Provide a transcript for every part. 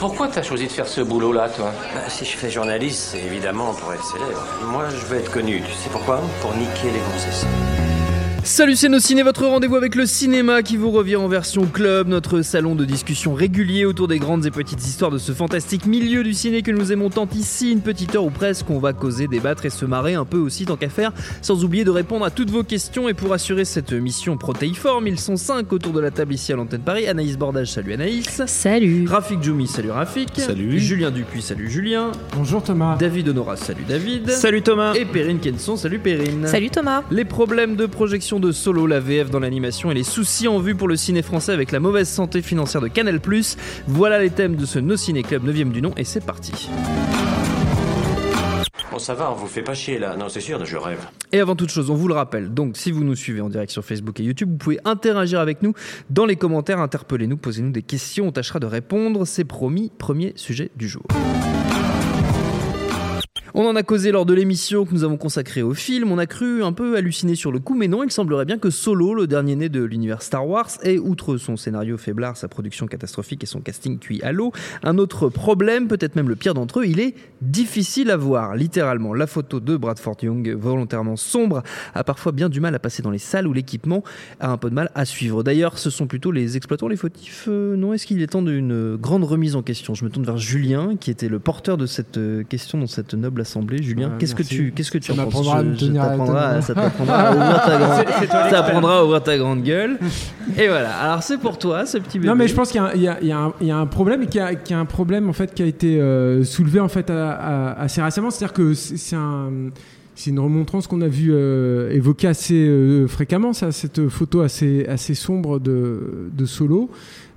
Pourquoi t'as choisi de faire ce boulot-là, toi? Bah, si je fais journaliste, c'est évidemment pour être célèbre. Moi, je veux être connu. Tu sais pourquoi? Pour niquer les gonzesses. Salut c'est nos ciné, votre rendez-vous avec le cinéma qui vous revient en version club, notre salon de discussion régulier autour des grandes et petites histoires de ce fantastique milieu du ciné que nous aimons tant ici, une petite heure ou presque on va causer, débattre et se marrer un peu aussi tant qu'à faire, sans oublier de répondre à toutes vos questions et pour assurer cette mission protéiforme, ils sont cinq autour de la table ici à l'antenne Paris, Anaïs Bordage, salut Anaïs, Salut. Rafik Djoumi, salut Rafik, Salut. Julien Dupuis, salut Julien, Bonjour Thomas. David Honora, salut David, Salut Thomas. et Perrine Kenson, salut Perrine. Salut Thomas. Les problèmes de projection de Solo, la VF dans l'animation et les soucis en vue pour le ciné français avec la mauvaise santé financière de Canal+. Voilà les thèmes de ce No Ciné Club 9 du nom et c'est parti. Bon, ça va, on vous fait pas chier là. Non, c'est sûr, je rêve. Et avant toute chose, on vous le rappelle, donc si vous nous suivez en direct sur Facebook et YouTube, vous pouvez interagir avec nous dans les commentaires, interpellez-nous, posez-nous des questions, on tâchera de répondre, c'est promis, premier sujet du jour. On en a causé lors de l'émission que nous avons consacrée au film. On a cru un peu halluciner sur le coup, mais non, il semblerait bien que Solo, le dernier né de l'univers Star Wars, ait, outre son scénario faiblard, sa production catastrophique et son casting cuit à l'eau, un autre problème, peut-être même le pire d'entre eux, il est difficile à voir. Littéralement, la photo de Bradford Young, volontairement sombre, a parfois bien du mal à passer dans les salles où l'équipement a un peu de mal à suivre. D'ailleurs, ce sont plutôt les exploitants, les fautifs. euh, non, est-ce qu'il est temps d'une grande remise en question? Je me tourne vers Julien, qui était le porteur de cette euh, question dans cette noble assemblée. Julien, qu'est-ce que tu, qu'est-ce que tu en penses. Ça t'apprendra à ouvrir ta grande, ça apprendra à ouvrir ta grande gueule. Et voilà. Alors c'est pour toi, ce petit bébé. Non mais je pense qu'il y a un- problème et qu'il y a, qu'il y a un problème en fait qui a été euh, soulevé en fait à- à- assez récemment, c'est-à-dire que c'est c'est un c'est une remontrance qu'on a vu euh, évoquer assez euh, fréquemment, ça, cette photo assez, assez sombre de, de Solo.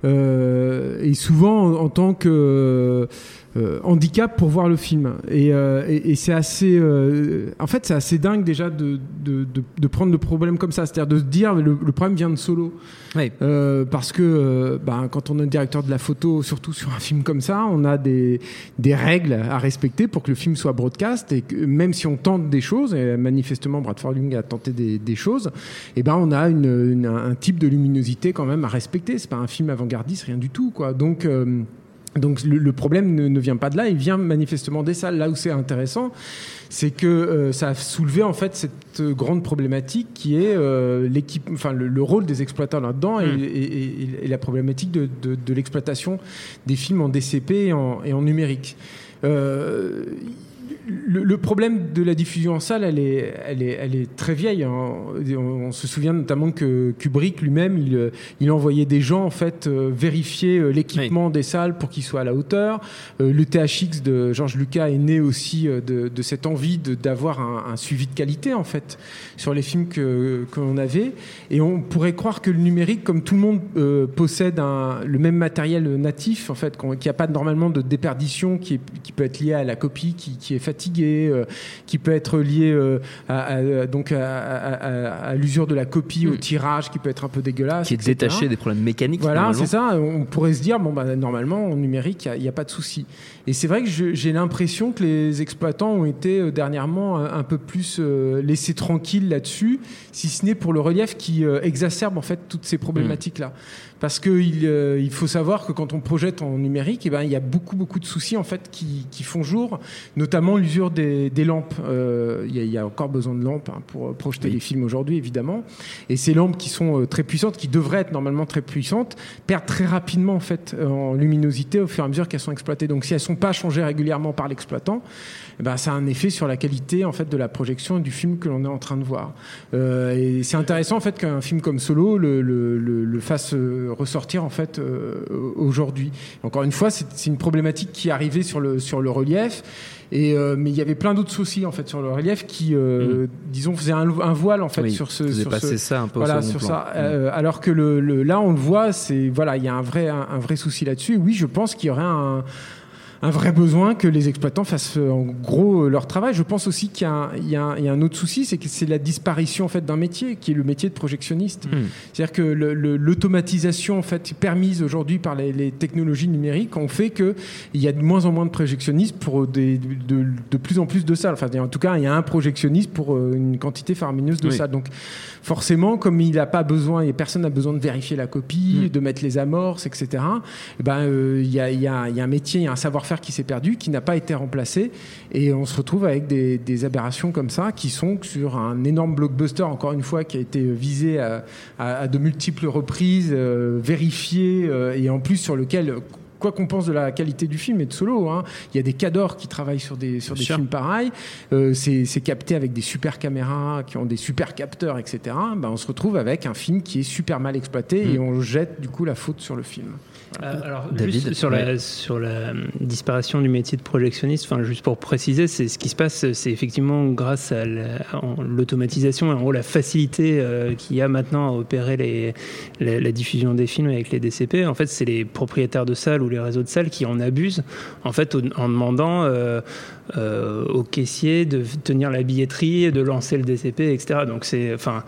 Euh, et souvent en, en tant que euh, handicap pour voir le film. Et, euh, et- et c'est assez, euh, en fait, c'est assez dingue déjà de, de, de- de prendre le problème comme ça, c'est-à-dire de se dire le, le problème vient de Solo. Oui. Parce que ben, quand on est directeur de la photo, surtout sur un film comme ça, on a des, des règles à respecter pour que le film soit broadcast et que même si on tente des choses, et manifestement Bradford Young a tenté des, des choses, et ben on a une, une- un type de luminosité quand même à respecter. C'est pas un film avant-gardiste, rien du tout, quoi. Donc donc le, le problème ne, ne vient pas de là, il vient manifestement des salles. Là où c'est intéressant, c'est que euh, ça a soulevé en fait cette euh, grande problématique qui est euh, l'équipe, enfin le, le rôle des exploitants là-dedans et, Mm. et- et- et la problématique de, de- de l'exploitation des films en DCP et en, numérique. Euh, le, le problème de la diffusion en salle, elle est, elle est, elle est très vieille. hein. On, on se souvient notamment que Kubrick lui-même, il, euh, il envoyait des gens en fait euh, vérifier euh, l'équipement des salles pour qu'il soit à la hauteur. Le THX de Georges Lucas est né aussi de, de cette envie d'avoir un, un suivi de qualité en fait sur les films que qu'on avait. Et on pourrait croire que le numérique, comme tout le monde euh, possède un- le même matériel natif en fait, qu'il n'y a pas normalement de déperdition qui, est- qui peut être lié à la copie qui, qui est fatiguée, euh, qui peut être lié euh, à, à- donc à, l'usure de la copie, au Mm. tirage qui peut être un peu dégueulasse. qui est etc. détaché des problèmes mécaniques. Voilà, c'est ça. On pourrait se dire, bon, bah, normalement, en numérique, il n'y a, pas de souci. Et c'est vrai que j'ai l'impression que les exploitants ont été euh, dernièrement un, un peu plus laissés tranquilles là-dessus, si ce n'est pour le relief qui exacerbe en fait toutes ces problématiques-là. Parce qu'il euh, il faut savoir que quand on projette en numérique, eh ben, il y a beaucoup, beaucoup de soucis en fait, qui, qui font jour, notamment l'usure des, des lampes. Euh, Il y, a- il y a encore besoin de lampes hein, pour euh, projeter Oui. les films aujourd'hui, évidemment. Et ces lampes qui sont très puissantes, qui devraient être normalement très puissantes, perdent très rapidement en fait en luminosité au fur et à mesure qu'elles sont exploitées. Donc si elles sont pas changées régulièrement par l'exploitant, ben, ça a un effet sur la qualité en fait de la projection et du film que l'on est en train de voir. Euh, et c'est intéressant en fait qu'un film comme Solo le, le, le, le fasse euh, ressortir en fait euh, aujourd'hui. Encore une fois, c'est une problématique qui est arrivée sur le sur le relief. Et euh, mais il y avait plein d'autres soucis en fait sur le relief qui, euh, disons, faisaient un, un voile en fait Oui, sur ce. sur ce- ça un peu voilà, sur plan. ça. Euh, alors que le, le- là, on le voit, c'est voilà, il y a un vrai un, un vrai souci là-dessus. Oui, je pense qu'il y aurait un un vrai besoin que les exploitants fassent euh, en gros euh, leur travail. Je pense aussi qu'il y, a un- y y a autre souci, c'est que c'est la disparition en fait d'un métier, qui est le métier de projectionniste. Hmm. C'est-à-dire que l'automatisation en fait permise aujourd'hui par les, les technologies numériques ont fait que il y a de moins en moins de projectionnistes pour des, de, de plus en plus de salles. Enfin, en tout cas, il y a un projectionniste pour euh, une quantité faramineuse de Oui. salles. Donc, forcément, comme il n'a pas besoin, et personne n'a besoin de vérifier la copie, Mm. de mettre les amorces, etc. eh Ben, y il y a un métier, il y a un savoir-faire qui s'est perdu, qui n'a pas été remplacé, et on se retrouve avec des, des aberrations comme ça, qui sont sur un énorme blockbuster, encore une fois, qui a été visé à, à- à de multiples reprises, euh, vérifié, euh, et en plus sur lequel quoi qu'on pense de la qualité du film et de Solo, hein, il y a des cadors qui travaillent sur des, sur des films pareils. Euh, c'est c'est capté avec des super caméras qui ont des super capteurs, etc. Ben, on se retrouve avec un film qui est super mal exploité Mm. et on jette du coup la faute sur le film. Euh, alors, David, juste sur, la, sur la euh, disparition du métier de projectionniste, enfin, juste pour préciser, c'est ce qui se passe, c'est effectivement grâce à la- l'automatisation et en gros la facilité euh, qu'il y a maintenant à opérer les, la, la diffusion des films avec les DCP. En fait, c'est les propriétaires de salles ou les réseaux de salles qui en abusent, en fait, en demandant euh, aux caissiers de tenir la billetterie, de lancer le DCP, etc. Donc c'est, enfin.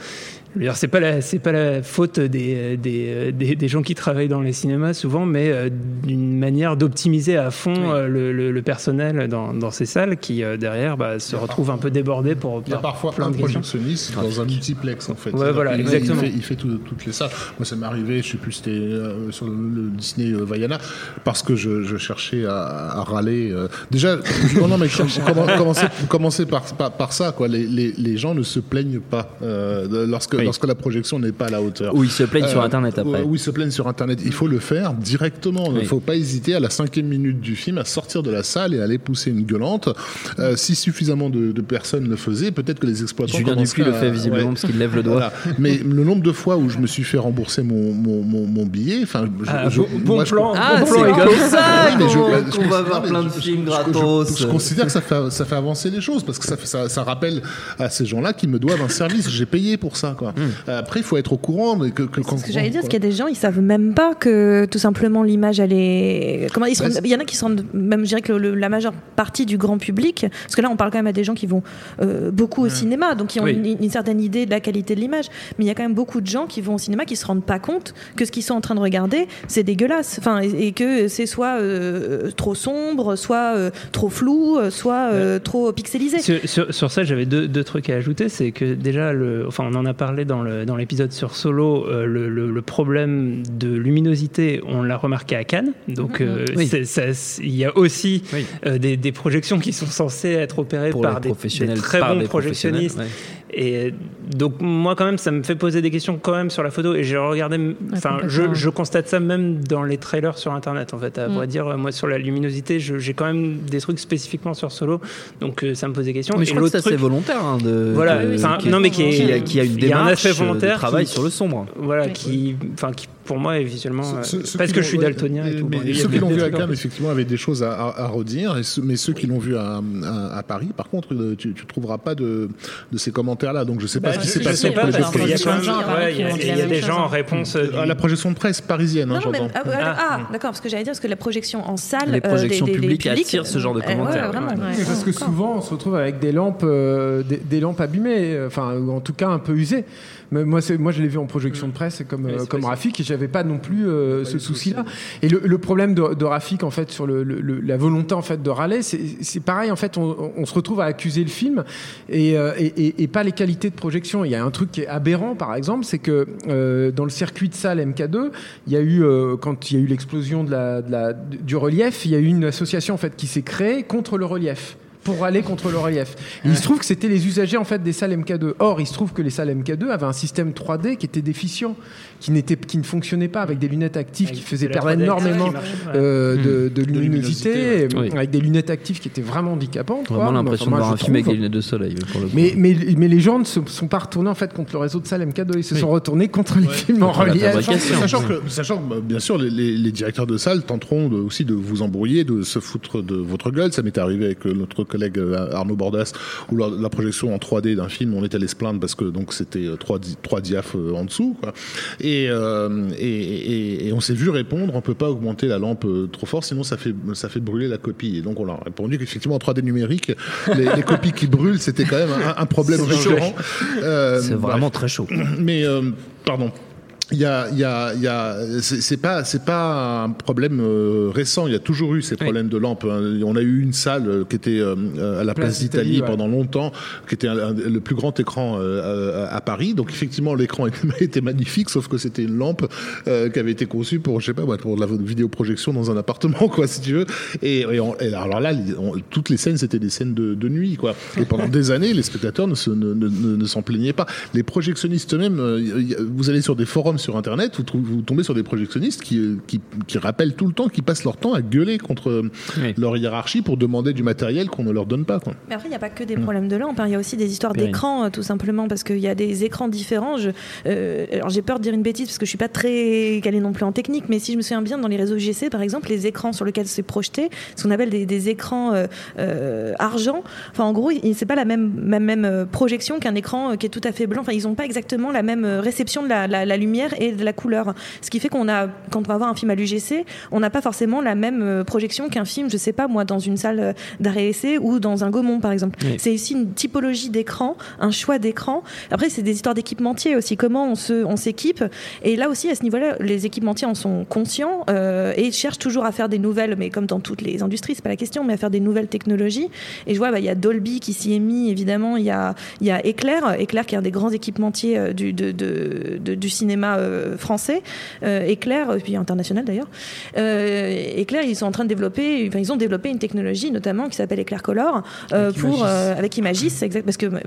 C'est pas la, c'est pas la faute des, des, des, des gens qui travaillent dans les cinémas souvent, mais euh, d'une manière d'optimiser à fond euh, le, le, le personnel dans, dans ces salles qui euh, derrière bah, se retrouvent un peu débordés pour. Il y a par parfois plein un de projectionniste dans un multiplex en fait. Ouais, voilà, qu'il- exactement. Il fait, il fait tout- toutes les salles. Moi, ça m'est arrivé, je sais plus, c'était euh, sur le, le Disney euh, Vaiana, parce que je, je cherchais à, à râler. euh. Déjà, non, non, mais commencez, commencez par, par, par ça, quoi. Les, les, les gens ne se plaignent pas euh, lorsque, Oui. Lorsque la projection n'est pas à la hauteur. Ou ils se plaignent sur Euh, Internet après. Oui, ils se plaignent sur Internet. Il faut le faire directement. Il ne faut pas hésiter à la cinquième minute du film à sortir de la salle et à aller pousser une gueulante. Euh, si suffisamment de, de personnes le faisaient, peut-être que les exploitants. Julien Dupuis le fait visiblement ouais. parce qu'il lève le doigt. Voilà. Mais le nombre de fois où je me suis fait rembourser mon, mon, mon, mon billet, enfin, je- Ah, je- bon- bon moi, je- plan. Ah, Bon c'est plan, gars. comme ça Oui, mais je- qu'on va voir plein de je- films je- je- gratos. Je, considère que ça fait, ça fait avancer les choses parce que ça, ça, ça rappelle à ces gens-là qui me doivent un service. J'ai payé pour ça. Quoi. Euh, Après, il faut être au courant. Mais que, que, quand- Ce que j'allais dire, c'est qu'il y a des gens, ils savent même pas que tout simplement l'image, elle est. Comment ils se Bah, Il y en a qui se rendent, même je dirais que le- le- la majeure partie du grand public, parce que là on parle quand même à des gens qui vont euh, beaucoup au cinéma, donc qui ont Oui. une, une certaine idée de la qualité de l'image. Mais il y a quand même beaucoup de gens qui vont au cinéma qui se rendent pas compte que ce qu'ils sont en train de regarder, c'est dégueulasse. Enfin, et, et que c'est soit euh, trop sombre, soit euh, trop flou, euh, soit euh, trop pixelisé. Sur, sur- sur ça, j'avais deux, deux trucs à ajouter. C'est que déjà, le, enfin, on en a parlé dans l'épisode sur Solo, euh, le, le- le problème de luminosité, on l'a remarqué à Cannes. Donc, euh, Oui. ça- c'est- il y a aussi Oui. euh, des, des projections qui sont censées être opérées Pour par des, très par bons projectionnistes. ouais. Et donc moi quand même ça me fait poser des questions quand même sur la photo. Et j'ai regardé enfin je, constate ça même dans les trailers sur internet en fait. À Mm. vrai dire moi sur la luminosité j'ai quand même des trucs spécifiquement sur solo. Donc euh, ça me pose des questions. Mais et je crois que l'autre ça c'est volontaire hein, de, Voilà, de- non, mais qui est- qui a, qui a une a un démarche aspect volontaire de travail qui- sur le sombre. voilà qui enfin qui pour moi est visuellement euh, parce que je suis ouais, daltonien et mais- tout mais a ceux qui l'ont vu à Cannes, effectivement, avaient des choses à, à- à redire. Et mais ceux qui l'ont vu à, à- à Paris, par contre, euh, tu, tu trouveras pas de, de ces commentaires-là. Donc je sais pas Bah, ce qui s'est passé pas parce qu'il y a quand même il y a- des gens en réponse euh, À la projection de presse parisienne, hein, mais, j'entends. ah, ah, ah, d'accord, parce que j'allais dire, parce que la projection en salle. Les projections publiques attirent ce genre de commentaires. parce que souvent, on se retrouve avec des lampes, des, lampes abîmées, enfin, ou en tout cas un peu usées. Mais moi, moi, je l'ai vu en projection de presse, comme, Oui, euh, comme. Rafik, et j'avais pas non plus euh, ce souci-là. Et le, le problème de, de Rafik, en fait, sur le, le- la volonté en fait de râler, c'est c'est pareil. En fait, on, on se retrouve à accuser le film et, euh, et, et- et pas les qualités de projection. Il y a un truc qui est aberrant, par exemple, c'est que euh, dans le circuit de salle MK2, il y a eu euh, quand il y a eu l'explosion de la, de la- du relief, il y a eu une association en fait qui s'est créée contre le relief pour aller contre le relief. Et il se trouve que c'était les usagers en fait des salles MK2. Or, il se trouve que les salles MK2 avaient un système 3D qui était déficient, qui n'était, qui ne fonctionnait pas avec des lunettes actives qui faisaient de perdre 3D énormément ouais. euh, de, de luminosité, luminosité, ouais. avec des lunettes actives qui étaient vraiment handicapantes. quoi. Vraiment Enfin, l'impression de moi, voir un film avec des lunettes de soleil pour le coup. Mais, mais, mais les gens ne se sont pas retournés en fait contre le réseau de salles MK2, ils se sont retournés contre les films en relief. Sachant que, sachant que, bah, bien sûr, les, les- les directeurs de salle tenteront de- aussi de vous embrouiller, de se foutre de votre gueule. Ça m'est arrivé avec euh, notre collègue euh, Arnaud Bordas, où la, la projection en 3D d'un film, on était allé se plaindre parce que donc c'était euh, trois, di- trois diaphes euh, en dessous. Quoi. Et, euh, et, et- et on s'est vu répondre, on peut pas augmenter la lampe euh, trop fort, sinon ça fait, ça fait brûler la copie. Et donc on leur a répondu qu'effectivement en 3D numérique, les, les copies qui brûlent, c'était quand même un, un problème récurrent. Euh, C'est bref. vraiment très chaud. Mais euh, pardon. Il y a, il y a, il y a, c'est pas, c'est pas un problème euh, récent. Il y a toujours eu ces problèmes de lampes. hein. On a eu une salle euh, qui était euh, à la place Place d'Italie, ouais. pendant longtemps, qui était un- un- le plus grand écran euh, à, à Paris. Donc effectivement, l'écran était, était magnifique, sauf que c'était une lampe euh, qui avait été conçue pour, je sais pas, pour la vidéoprojection dans un appartement, quoi, si tu veux. Et, et on- et alors là, on- toutes les scènes, c'était des scènes de, de nuit, quoi. Et pendant des années, les spectateurs ne se- ne- ne- ne- ne s'en plaignaient pas. Les projectionnistes eux-mêmes, euh, vous allez sur des forums sur Internet, vous, vous tombez sur des projectionnistes qui, qui, qui rappellent tout le temps, qui passent leur temps à gueuler contre euh, Oui. leur hiérarchie pour demander du matériel qu'on ne leur donne pas, quoi. Mais après, il n'y a pas que des problèmes de lampe, hein. il y a aussi des histoires d'écran, euh, tout simplement, parce qu'il y a des écrans différents. Je- euh, alors, j'ai peur de dire une bêtise, parce que je suis pas très calée non plus en technique, mais si je me souviens bien, dans les réseaux GC, par exemple, les écrans sur lesquels c'est projeté, ce qu'on appelle des, des écrans euh, euh, argent, enfin, en gros, il- c'est pas la même, même, même projection qu'un écran qui est tout à fait blanc. Enfin, ils n'ont pas exactement la même réception de la, la- la lumière et de la couleur. Ce qui fait qu'on a, quand on va voir un film à l'UGC, on n'a pas forcément la même euh, projection qu'un film, je sais pas moi, dans une salle euh, d'arrêt essai ou dans un Gaumont par exemple. Oui. C'est aussi une typologie d'écran, un choix d'écran. Après, c'est des histoires d'équipementiers aussi. Comment on se, on s'équipe. Et là aussi, à ce niveau-là, les équipementiers en sont conscients euh, et cherchent toujours à faire des nouvelles, mais comme dans toutes les industries, c'est pas la question, mais à faire des nouvelles technologies. Et je vois, bah, il y a Dolby qui s'y est mis, évidemment. Il y a, y a Éclair, Éclair qui est un des grands équipementiers du, de, de- de- du cinéma euh, français. Euh, Éclair, et puis international d'ailleurs. Euh, Éclair, ils sont en train de développer, enfin, ils ont développé une technologie notamment qui s'appelle Éclair Color euh, Avec pour Imagis. euh, avec Imagis, exact, parce que euh,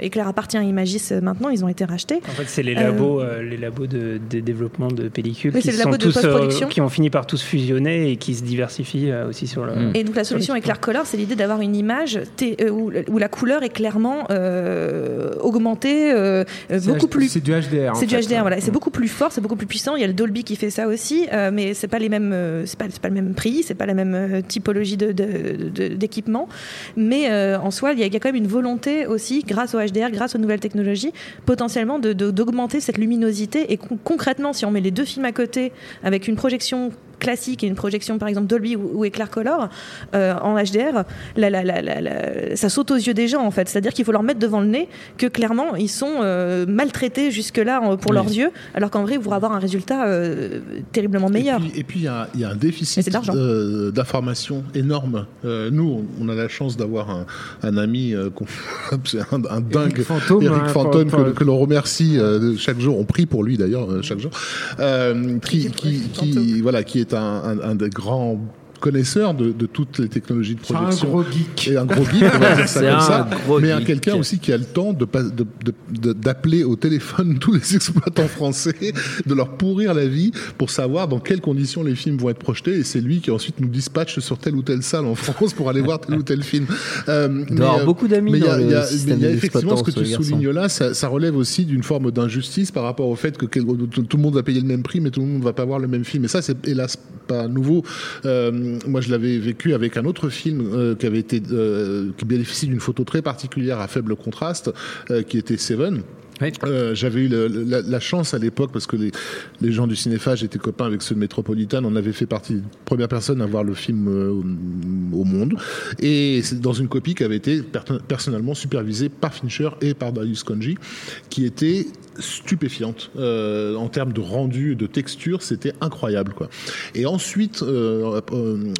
Éclair appartient à Imagis euh, maintenant, ils ont été rachetés. En fait, c'est les labos, euh, les labos de, de développement de pellicules Oui, qui, c'est les sont labos de tous, euh, qui ont fini par tous fusionner et qui se diversifient euh, aussi sur le. Mm. Et donc la solution Éclair Color, c'est l'idée d'avoir une image euh, où, où la couleur est clairement euh, augmentée, euh, euh, beaucoup H- plus C'est du HDR. C'est du fait. HDR, voilà. Et C'est Mm. beaucoup plus fort, c'est beaucoup plus puissant. Il y a le Dolby qui fait ça aussi, euh, mais c'est pas les mêmes, euh, c'est pas, pas le même prix, c'est pas la même euh, typologie de- de- d'équipement. Mais en soi, il y, a, quand même une volonté aussi, grâce au HDR, grâce aux nouvelles technologies, potentiellement d'augmenter cette luminosité. Et con- concrètement, si on met les deux films à côté avec une projection classique et une projection par exemple Dolby ou, ou Éclair Color euh, en HDR, la- la- la- la- la- ça saute aux yeux des gens en fait. C'est-à-dire qu'il faut leur mettre devant le nez que clairement ils sont euh, maltraités jusque-là en- pour Oui. leurs yeux, alors qu'en vrai, vous pourrez avoir un résultat euh, terriblement meilleur. Et puis, il y a, il y a un déficit euh, d'information énorme. Euh, nous, on a la chance d'avoir un, un ami, euh, un, un dingue, Eric Fantôme, Eric hein, Fantôme, que, l'on remercie euh, chaque jour. On prie pour lui d'ailleurs euh, chaque jour. Euh, qui, qui, qui, voilà, qui est un, un, des grands connaisseurs de, de toutes les technologies de C'est un projection. gros geek. Et un gros geek, on va dire ça comme ça. gros mais un quelqu'un aussi qui a le temps de pas- de- de- de- d'appeler au téléphone tous les exploitants français, de leur pourrir la vie pour savoir dans quelles conditions les films vont être projetés. Et c'est lui qui ensuite nous dispatche sur telle ou telle salle en France pour aller voir tel ou tel film. Euh, Il doit avoir euh, beaucoup d'amis mais il y a, y mais y effectivement ce que tu soulignes là, ça, ça relève aussi d'une forme d'injustice par rapport au fait que quel- tout, tout le monde va payer le même prix, mais tout le monde va pas voir le même film. Et ça, c'est hélas pas nouveau. Euh, moi, je l'avais vécu avec un autre film euh, qui avait été, euh, qui bénéficie d'une photo très particulière à faible contraste, euh, qui était Seven. Oui. Euh, J'avais eu le- la, la chance à l'époque, parce que les, les gens du cinéphage étaient copains avec ceux de Metropolitan, on avait fait partie des premières personnes à voir le film euh, au, monde. Et c'est dans une copie qui avait été per- personnellement supervisée par Fincher et par Darius Konji, qui était stupéfiante euh, en termes de rendu, de texture, c'était incroyable quoi. Et ensuite, euh, euh,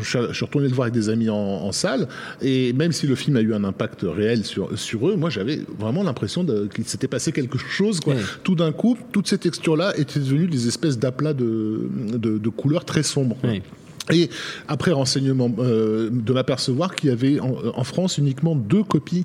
je suis- retourné le voir avec des amis en, en salle, et même si le film a eu un impact réel sur sur eux, moi j'avais vraiment l'impression qu'il s'était passé quelque chose quoi. Tout d'un coup, toutes ces textures là étaient devenues des espèces d'aplats de, de de couleurs très sombres. Et après renseignement, euh, de m'apercevoir qu'il y avait en, en France uniquement deux copies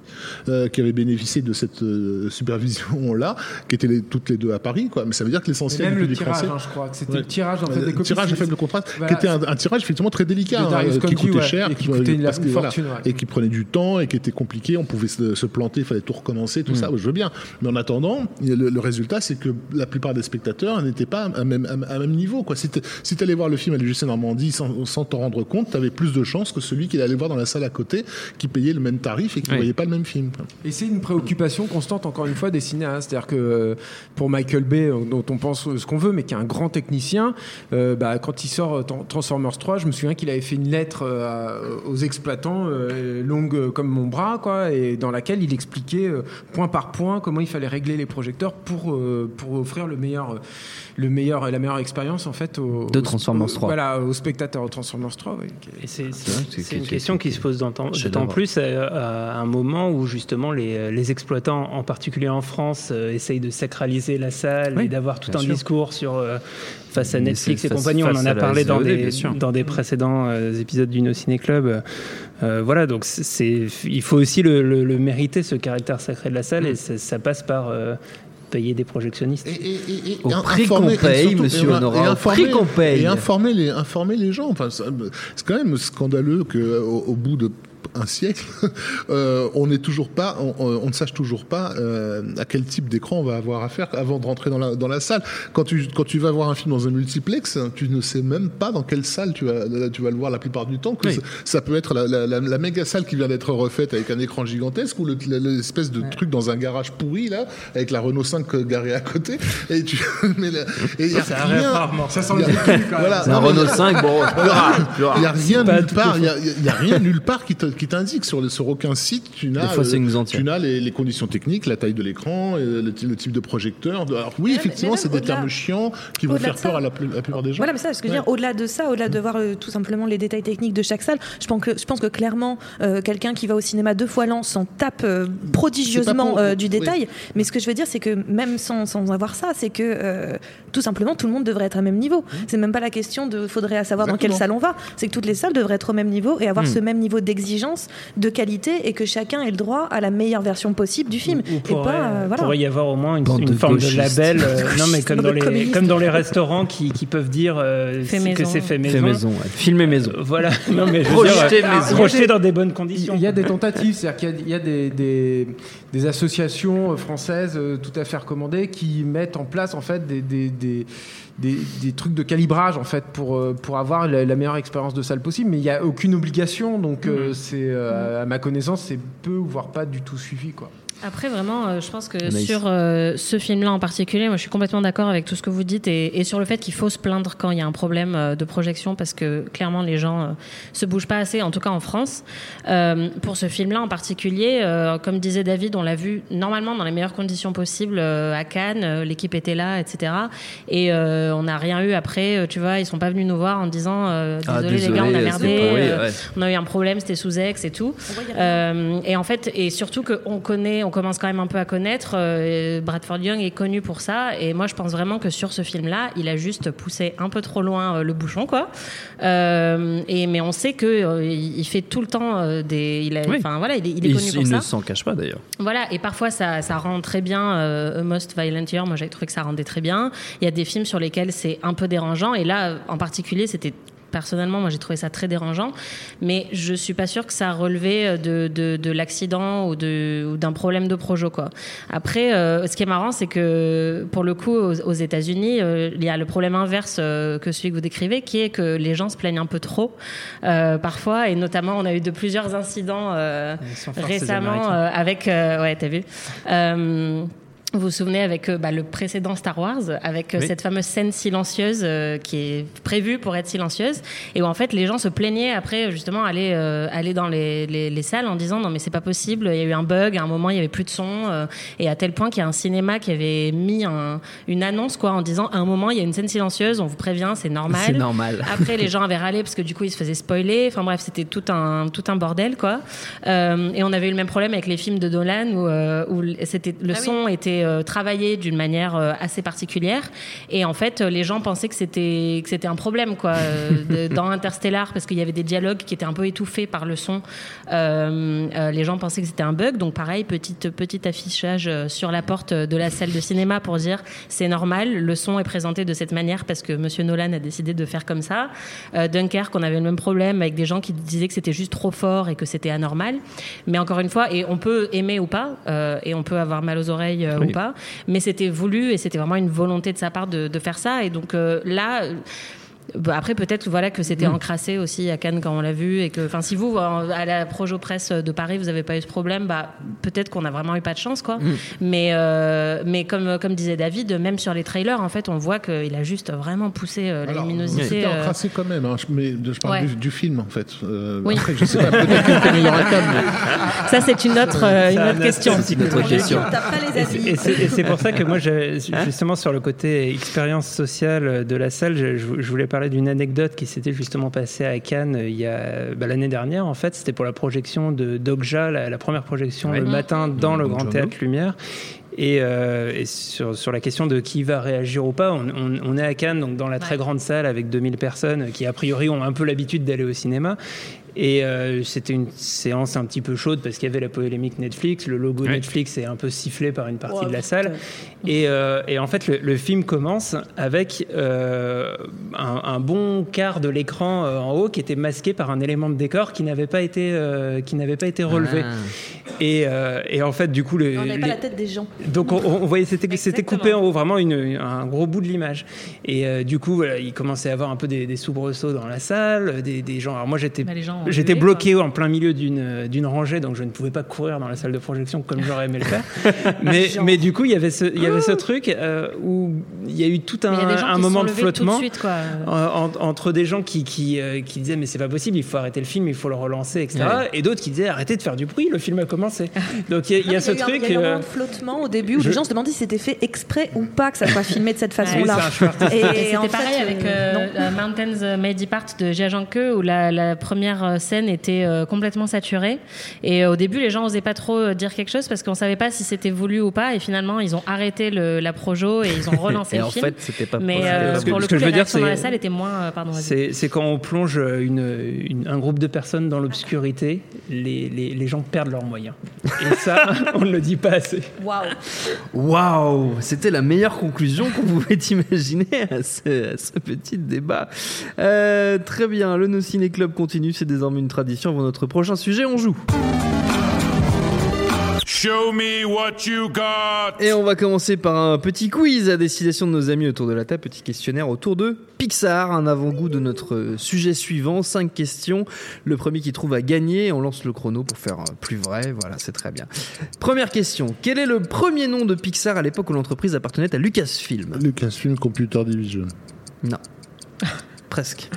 euh, qui avaient bénéficié de cette euh, supervision-là, qui étaient les- toutes les deux à Paris. Quoi. Mais ça veut dire que l'essentiel du le public tirage, français... hein, je crois. que C'était Ouais. le tirage en fait Euh, des copies. tirage à faible contraste, Voilà. qui était un, un tirage effectivement très délicat, hein, qui Conti, coûtait ouais, cher, et qui coûtait une- parce que, une voilà, fortune, ouais. et qui prenait du temps et qui était compliqué. On pouvait se, se planter, il fallait tout recommencer, tout ça. Je veux bien, mais en attendant, le, le résultat, c'est que la plupart des spectateurs n'étaient pas à même, à, à même niveau. Quoi. Si tu si allais voir le film à l'UGC Normandie sans, sans t'en rendre compte, tu avais plus de chances que celui qui allait voir dans la salle à côté, qui payait le même tarif et qui ne Oui. voyait pas le même film. Et c'est une préoccupation constante, encore une fois, des cinéastes. C'est-à-dire que euh, pour Michael Bay, euh, dont on pense ce qu'on veut, mais qui est un grand technicien, euh, bah, quand il sort Tran- Transformers 3, je me souviens qu'il avait fait une lettre euh, à- aux exploitants, euh, longue comme mon bras, quoi, et dans laquelle il expliquait euh, point par point comment il fallait régler les projecteurs pour, euh, pour offrir le meilleur, le meilleur, la meilleure expérience en fait au, De Transformers au- 3. Voilà, aux spectateurs de Transformers 3. oui, c'est une question qui se pose d'autant plus à, à un moment où justement les, les exploitants, en particulier en France, euh, essayent de sacraliser la salle Oui, et d'avoir tout un sûr. discours sur euh, face à Netflix et face- compagnie. On en a parlé dans SVOD, des, dans des précédents euh, épisodes du No Ciné Club. Euh, voilà, donc c'est- c'est il faut aussi le, le- le mériter ce caractère sacré de la salle Mm. et ça, ça passe par euh, payer des projectionnistes. Et, et- et- et Au prix informer- qu'on paye, surtout- monsieur et- Honorat, et au informer- prix qu'on paye. Et informer les, informer les gens. Enfin, c'est quand même scandaleux qu'au au bout de un siècle, euh, on n'est toujours pas, on, on- on ne sache toujours pas euh, à quel type d'écran on va avoir affaire avant de rentrer dans la, dans la salle. Quand tu, quand tu vas voir un film dans un multiplex, tu ne sais même pas dans quelle salle tu vas, tu vas le voir la plupart du temps. Que Oui. ça, ça peut être la, la, la- la méga salle qui vient d'être refaite avec un écran gigantesque ou le- l'espèce de truc dans un garage pourri là, avec la Renault 5 garée à côté. Et tu, mais là- et y a Ça rien- arrive rarement. Ça sent le quand même. voilà, un Renault 5, bon, il n'y a rien nulle part, à il y a, il y a rien nulle part qui te- qui t'indique sur, le- sur aucun site. Tu n'as, euh, les, les conditions techniques, la taille de l'écran, euh, le, ty- le type de projecteur. Alors oui, Mais- effectivement, c'est des termes chiants qui vont faire peur ça. à la, plus- la plupart des gens. Voilà, mais ça, ce que je veux dire, au-delà de ça, au-delà de voir euh, tout simplement les détails techniques de chaque salle, je pense que, je pense que clairement, euh, quelqu'un qui va au cinéma deux fois l'an s'en tape euh, prodigieusement pour- euh, du oui. détail. Mais ce que je veux dire, c'est que même sans, sans avoir ça, c'est que euh, tout simplement, tout le monde devrait être à même niveau. C'est même pas la question de faudrait savoir dans quelle Exactement. salle on va. C'est que toutes les salles devraient être au même niveau et avoir Mm. ce même niveau d'exigence, de qualité et que chacun ait le droit à la meilleure version possible du film. Et pourrait, euh, voilà. pourrait y avoir au moins une, Bande une de forme de label, euh, non mais comme dans, les, communistes. comme dans les restaurants qui, qui peuvent dire euh, que c'est fait maison. Fait maison, ouais. filmé maison. Euh, Voilà, non mais je veux Projeté dire, euh, maison. projeté dans des bonnes Il conditions. y a des tentatives, c'est-à-dire qu'il y a, il y a des, des- des associations euh, françaises euh, tout à fait recommandées qui mettent en place en fait des, des, des, des- des trucs de calibrage en fait pour, euh, pour avoir la, la meilleure expérience de salle possible, mais il n'y a aucune obligation, donc euh, c'est euh, à ma connaissance c'est peu voire pas du tout suivi quoi. Après, vraiment, euh, je pense que sur euh, ce film-là en particulier, moi je suis complètement d'accord avec tout ce que vous dites et, et sur le fait qu'il faut se plaindre quand il y a un problème euh, de projection parce que clairement les gens euh, se bougent pas assez, en tout cas en France. Euh, pour ce film-là en particulier, euh, comme disait David, on l'a vu normalement dans les meilleures conditions possibles euh, à Cannes, euh, l'équipe était là, etc. Et euh, on n'a rien eu après, euh, tu vois, ils sont pas venus nous voir en disant euh, Ah, désolé, les gars, on a merdé, pourri, ouais. on a eu un problème, c'était sous ex et tout. Euh, et en fait, et surtout qu'on connaît, on commence quand même un peu à connaître. euh, Bradford Young est connu pour ça. Et moi, je pense vraiment que sur ce film-là, il a juste poussé un peu trop loin euh, le bouchon, quoi. Euh, et mais on sait que il fait tout le temps des. Il, a- Oui. voilà, il est, il est Il, connu pour il ça. ne s'en cache pas d'ailleurs. Voilà, et parfois ça, ça rend très bien euh, A Most Violent Year. Moi, j'avais trouvé que ça rendait très bien. Il y a des films sur lesquels c'est un peu dérangeant, et là, en particulier, c'était personnellement, moi, j'ai trouvé ça très dérangeant. Mais je suis pas sûre que ça relevait de, de, de l'accident ou d'un problème de projo, quoi. Après, euh, ce qui est marrant, c'est que pour le coup, aux, aux États-Unis, euh, il y a le problème inverse euh, que celui que vous décrivez, qui est que les gens se plaignent un peu trop euh, parfois, et notamment, on a eu de plusieurs incidents. euh, récemment euh, avec euh, ouais t'as vu Euh, vous vous souvenez avec euh, bah, le précédent Star Wars, avec euh, Oui. cette fameuse scène silencieuse euh, qui est prévue pour être silencieuse, et où en fait les gens se plaignaient après justement aller euh, aller dans les, les, les salles en disant non mais c'est pas possible, il y a eu un bug, à un moment il y avait plus de son, euh, et à tel point qu'il y a un cinéma qui avait mis un- une annonce quoi en disant à un moment il y a une scène silencieuse, on vous prévient, c'est normal. C'est normal. Après, les gens avaient râlé parce que du coup, ils se faisaient spoiler. Enfin bref, c'était tout un, tout un bordel, quoi. Euh, et on avait eu le même problème avec les films de Dolan où, euh, où c'était, le Ah oui. son était euh, travaillé d'une manière euh, assez particulière. Et en fait, euh, les gens pensaient que c'était, que c'était un problème, quoi. euh, de- dans Interstellar, parce qu'il y avait des dialogues qui étaient un peu étouffés par le son. Les gens pensaient que c'était un bug. Donc pareil, petite, petit affichage sur la porte de la salle de cinéma pour dire c'est normal, le son est présenté de cette manière parce que Monsieur Nolan a décidé de faire comme ça. Dunkerque, on avait le même problème avec des gens qui disaient que c'était juste trop fort et que c'était anormal. Mais encore une fois, et on peut aimer ou pas, euh, et on peut avoir mal aux oreilles euh, Oui. ou pas, mais c'était voulu et c'était vraiment une volonté de sa part de, de faire ça. Et donc euh, là. Bah, après, peut-être voilà, que c'était encrassé aussi à Cannes quand on l'a vu. Et que, si vous, à la Projo Presse de Paris, vous n'avez pas eu ce problème, bah, peut-être qu'on n'a vraiment eu pas de chance. Quoi. Mais, euh, mais comme, comme disait David, même sur les trailers, en fait, on voit qu'il a juste vraiment poussé euh, la luminosité. C'était euh, encrassé quand même, hein, je- mais je parle Ouais. du, du film en fait. Euh, Oui. Après, je sais pas, peut-être qu'il était meilleur à Cannes, mais- Ça, c'est une autre, euh, une autre question. autre- C'est question. Pas les Et c'est- pour ça que moi, Hein justement, sur le côté expérience sociale de la salle, je, je- je voulais parler d'une anecdote qui s'était justement passée à Cannes euh, il y a bah, l'année dernière. En fait, c'était pour la projection de Dogja, la, la première projection Ouais. le matin dans le Grand. Théâtre Lumière. Et, euh, et sur, sur la question de qui va réagir ou pas, on, on- on est à Cannes, donc dans la très Ouais. grande salle avec 2000 personnes qui, a priori, ont un peu l'habitude d'aller au cinéma. Et euh, c'était une séance un petit peu chaude parce qu'il y avait la polémique Netflix. Le logo Ouais. Netflix est un peu sifflé par une partie de la salle. Et, euh, et en fait, le, le film commence avec euh, un, un bon quart de l'écran euh, en haut qui était masqué par un élément de décor qui n'avait pas été euh, qui n'avait pas été relevé. Ah. Et, euh, et en fait, du coup, le, On n'avait pas la tête des gens. donc on, on voyait c'était c'était coupé en haut vraiment une, un gros bout de l'image et euh, du coup voilà, il commençait à avoir un peu des, des soubresauts dans la salle des, des gens alors moi j'étais Bah, les gens ont j'étais bloqué en plein milieu d'une d'une rangée donc je ne pouvais pas courir dans la salle de projection comme j'aurais aimé le faire mais mais du coup il y avait ce il y avait ce truc euh, où il y a eu tout un, un moment de flottement suite, quoi. euh, en- entre des gens qui, qui, euh, qui disaient mais c'est pas possible, il faut arrêter le film, il faut le relancer, etc. Ouais. Et d'autres qui disaient arrêtez de faire du bruit, le film a commencé. Donc il y a, il y a Ah, ce mais eu un- truc. Il y a eu un euh, moment de flottement au début où je- les gens se demandaient si c'était fait exprès ou pas que ça soit filmé de cette façon-là. Et en c'était fait, pareil avec euh, euh, euh, Mountains May Depart de Jia Zhangke où la, la première euh, scène était euh, complètement saturée et euh, au début les gens osaient pas trop euh, dire quelque chose parce qu'on savait pas si c'était voulu ou pas et finalement ils ont arrêté le, la projo et ils ont relancé Et le en film. fait, c'était pas mais euh, que- pour ce le que coup, je les veux dire, dans la c'est- salle étaient moins. euh, pardon. C'est c'est quand on plonge une, une- un groupe de personnes dans l'obscurité, les, les, les gens perdent leurs moyens. Et ça, on ne le dit pas assez. Waouh. Waouh, c'était la meilleure conclusion qu'on pouvait imaginer à ce, à ce petit débat. Euh, très bien, le No Ciné Club continue, c'est désormais une tradition. Pour notre prochain sujet, on joue. Show me what you got. Et on va commencer par un petit quiz à destination de nos amis autour de la table, petit questionnaire autour de Pixar, un avant-goût de notre sujet suivant, cinq questions. Le premier qui trouve à gagner, on lance le chrono pour faire euh, plus vrai, voilà, c'est très bien. Première question, quel est le premier nom de Pixar à l'époque où l'entreprise appartenait à Lucasfilm? Lucasfilm Computer Division. Non. Presque.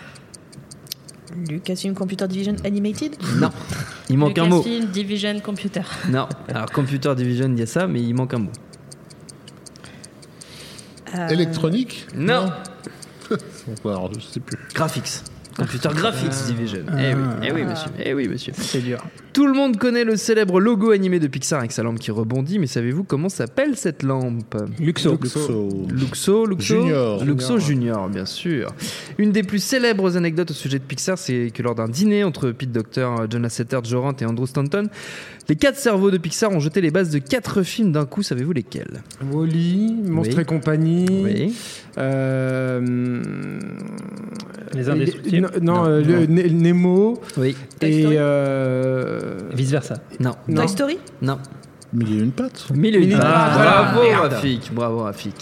Lucasfilm Computer Division Animated Non. Il manque un mot. Lucasfilm Division Computer. Non. Alors Computer Division, il y a ça, mais il manque un mot. Euh, Électronique Non. Bon, Alors, je sais plus. Graphics. Computer Graphics Division. Eh oui, eh oui, monsieur. Eh oui, monsieur. C'est dur. Tout le monde connaît le célèbre logo animé de Pixar avec sa lampe qui rebondit, mais savez-vous comment s'appelle cette lampe? Luxo. Luxo. Luxo, Luxo Junior. Luxo Junior, bien sûr. Une des plus célèbres anecdotes au sujet de Pixar, c'est que lors d'un dîner entre Pete Docter, John Lasseter, Joe Ranft et Andrew Stanton, les quatre cerveaux de Pixar ont jeté les bases de quatre films d'un coup. Savez-vous lesquels? Wally, Monstre Oui. et compagnie. Oui. euh, Les Indestructibles. Non, non, euh, le Nemo. Oui. Toy Et. Euh, Vice versa. Non. non. Toy Story? Non. Mille et une pattes. Mille et une pattes. Bravo, Ah, merde. Rafik. Bravo, Rafik.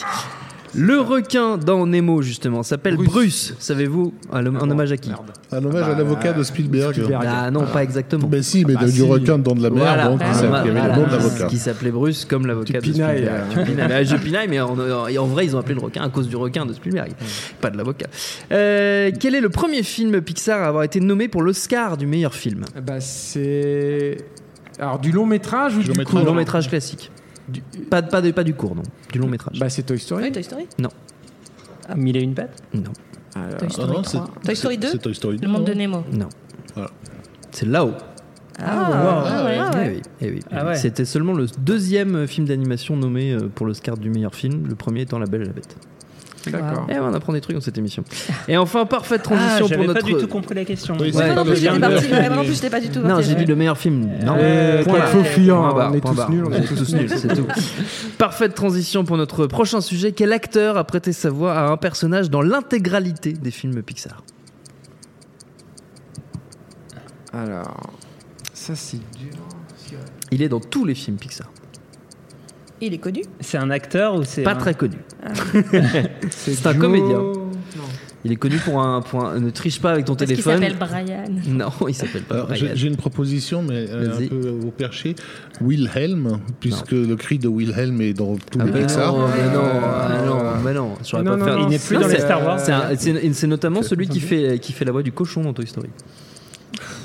Le requin dans Nemo, justement, s'appelle Bruce. Bruce. Savez-vous un, un hommage à qui Un hommage Bah, à l'avocat de Spielberg. Spielberg. Ah non, pas exactement. Ben si, mais bah du si. requin dans de la mer, Voilà, donc Ah, il s'appelait- il y avait Voilà. le nom de l'avocat. qui s'appelait Bruce comme l'avocat de Spielberg. euh. Tu pinailles. Mais je pinaille, mais en, en vrai, ils ont appelé le requin à cause du requin de Spielberg, pas de l'avocat. Euh, quel est le premier film Pixar à avoir été nommé pour l'Oscar du meilleur film Bah, c'est. Alors, du long métrage ou Du Long métrage classique. Du- Pas, pas, de- pas du court, non. Du long métrage. Bah, c'est Toy Story. Oui, Toy Story. Mille et une pattes. non, Alors, Toy Ah Story non, 3. c'est- Toy Story 2 C'est Toy Story 2. Le monde de non Nemo. non. Voilà. C'est là-haut. Ah, Ah ouais. ah Eh ouais. oui, eh oui. Ah ouais. C'était seulement le deuxième film d'animation nommé euh, pour l'Oscar du meilleur film, le premier étant La Belle et la Bête. D'accord. Eh, on apprend des trucs dans cette émission. Et enfin, parfaite Ah, transition pour j'avais notre. pas du tout compris la question. Oui, c'est Ouais, Moi non plus, le j'étais meilleur parti. film. ouais, Moi non plus, j'étais pas du tout. Non, parti. j'ai dit le meilleur film. Non. Euh, Point faux fuyant, on est tous nuls, on est tous tous nuls, nuls. c'est tout. Parfaite transition pour notre prochain sujet. Quel acteur a prêté sa voix à un personnage dans l'intégralité des films Pixar? Alors, ça, c'est dur. Il est dans tous les films Pixar. Il est connu. C'est un acteur ou c'est Pas un- très connu. C'est un Joe- comédien. Non. Il est connu pour un, pour un- ne triche pas avec ton Parce téléphone. s'appelle Brian. Non, il s'appelle pas Alors, Brian. J'ai une proposition, mais euh, un peu au perché. Wilhelm, puisque le cri de Wilhelm est dans tous Ah les bah Pixar. non, mais non, ah non, mais non, j'aurais Non, pas non, fait- non, Il n'est plus Non, dans les c'est- Star Wars. C'est notamment celui qui fait, qui fait la voix du cochon dans Toy Story.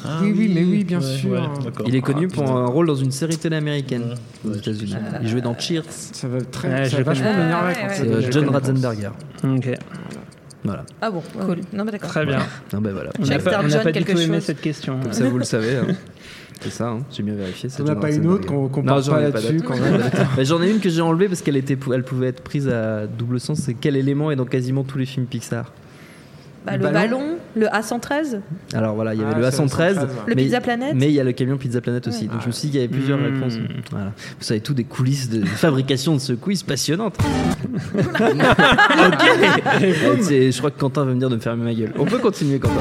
Ah Oui, oui, mais oui, bien ouais, sûr. ouais. Il est connu Ah, pour un rôle dans une série télé américaine aux États-Unis. Il jouait dans Cheers. Ça va très, Ouais, ça je va vachement m'énerver Ah, quand ouais, c'est John. Ratzenberger. Ok, Voilà. Ah bon, Cool. Non, mais d'accord. très bien. Non, ben voilà. On n'a pas, on John, pas du tout aimé chose. cette question. Comme ça, vous le savez. hein. C'est ça, hein. j'ai bien vérifié. On n'a pas une autre qu'on Non, parle pas là-dessus quand même. Mais J'en ai une que j'ai enlevée parce qu'elle était, elle pouvait être prise à double sens. C'est quel élément est dans quasiment tous les films Pixar? Bah, Le le ballon ballon, le A113, Alors voilà, il y avait Ah, le c'est A113, le 113, le mais, Pizza Planet. mais il y a le camion Pizza Planet aussi. Ouais. Donc je me suis dit qu'il y avait plusieurs Mmh. réponses. Voilà. Vous savez tout des coulisses de fabrication de ce quiz passionnante. ok. Je crois que Quentin va me dire de me fermer ma gueule. On peut continuer, Quentin.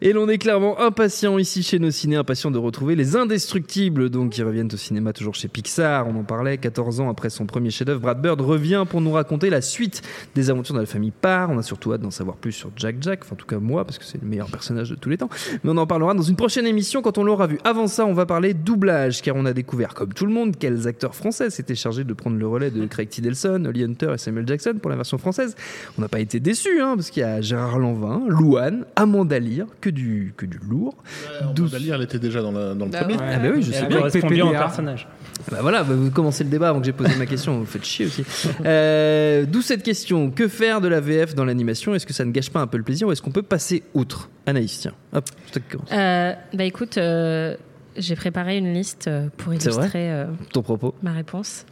Et l'on est clairement impatient ici chez nos ciné, impatient de retrouver les indestructibles, donc qui reviennent au cinéma toujours chez Pixar. On en parlait, 14 ans après son premier chef-d'œuvre, Brad Bird revient pour nous raconter la suite des aventures de la famille Parr. On a surtout hâte d'en savoir plus sur Jack Jack, enfin en tout cas moi, parce que c'est le meilleur personnage de tous les temps. Mais on en parlera dans une prochaine émission quand on l'aura vu. Avant ça, on va parler doublage, car on a découvert, comme tout le monde, quels acteurs français s'étaient chargés de prendre le relais de Craig T. Delson, Holly Hunter et Samuel Jackson pour la version française. On n'a pas été déçus, hein, parce qu'il y a Gérard Lanvin, Louane, Amanda Lear, du, que du lourd. Douze. elle était déjà dans, la- dans le Bah premier. ouais. Ah bah oui, je sais bien. correspondu en PPDA. personnage. Bah voilà, bah vous commencez le débat avant que j'ai posé ma question, vous faites chier aussi. Euh, D'où cette question, que faire de la VF dans l'animation? Est-ce que ça ne gâche pas un peu le plaisir ou est-ce qu'on peut passer outre? Anaïs, tiens, hop, toi qui commence. Euh, bah écoute, euh, j'ai préparé une liste euh, pour illustrer euh, Ton propos ma réponse.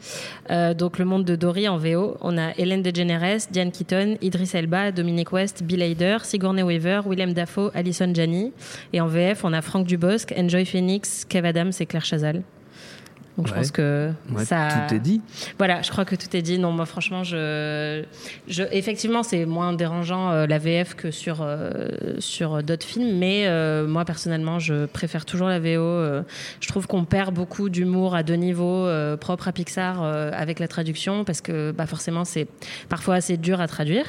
Euh, donc le monde de Dory en VO, on a Hélène DeGeneres, Diane Keaton, Idris Elba, Dominic West, Bill Hader, Sigourney Weaver, Willem Dafoe, Alison Janney. Et en VF, on a Franck Dubosc, Enjoy Phoenix, Kev Adams et Claire Chazal. Donc je pense que Ouais, ça. Tout est dit. Voilà, je crois que tout est dit. Non, moi franchement, je, je effectivement, c'est moins dérangeant euh, la VF que sur euh, sur d'autres films, mais euh, moi personnellement, je préfère toujours la VO. euh, je trouve qu'on perd beaucoup d'humour à deux niveaux euh, propre à Pixar euh, avec la traduction parce que bah forcément c'est parfois assez dur à traduire.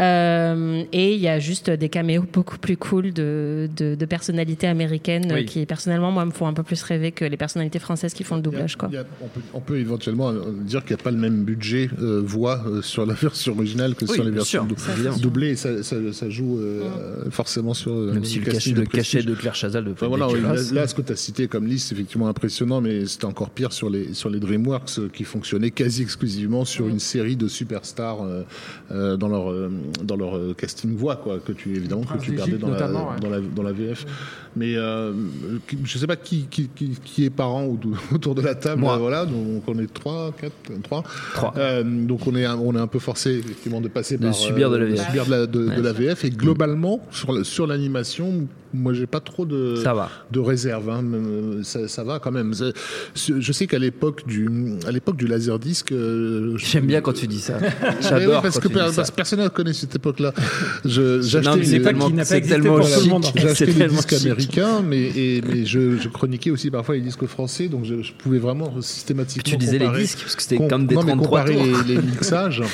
Euh, et il y a juste des caméos beaucoup plus cool de, de, de personnalités américaines Oui. qui personnellement moi me font un peu plus rêver que les personnalités françaises qui font le doublage quoi. Il y a- on, peut, on peut éventuellement euh, dire qu'il n'y a pas le même budget euh, voix euh, sur la version originale que Oui, sur les versions dou- doublées. Ça, ça, ça joue euh, forcément sur Même si le, casting cachet, le de prestige. cachet de Claire Chazal de Enfin, voilà, dégueulasse. là, là, ce que tu as cité comme liste, c'est effectivement impressionnant, mais c'était encore pire sur les, sur les DreamWorks qui fonctionnaient quasi exclusivement sur une série de superstars euh, euh, dans leur, euh, dans leur casting voix, quoi, que tu, évidemment, que tu perdais dans la, notamment, ouais. dans, la, dans la VF. Mais euh, qui- je sais pas qui, qui, qui, qui est parent ou- autour de la table. Moi. Voilà, donc on est trois, quatre, trois. Trois. Euh, donc on est, un- on est un peu forcé effectivement de passer De par subir de la euh, VF. subir de la, de, de Ouais. la VF. Et globalement, sur, sur l'animation, moi j'ai pas trop de Ça va. de réserve. hein. Euh, Ça, ça va quand même. Je sais qu'à l'époque du, à l'époque du laserdisc, euh, J'aime bien quand tu dis ça. Oui, J'adore parce quand que tu dis ça. personne ne connaît cette époque-là. J'achetais c'est les- tellement- les tellement disques américains, mais, et, mais je, je chroniquais aussi parfois les disques français, donc je, je pouvais vraiment systématiquement. Tu disais les disques, parce que c'était com- comme des non, mais 33 comparer tours. les, les mixages.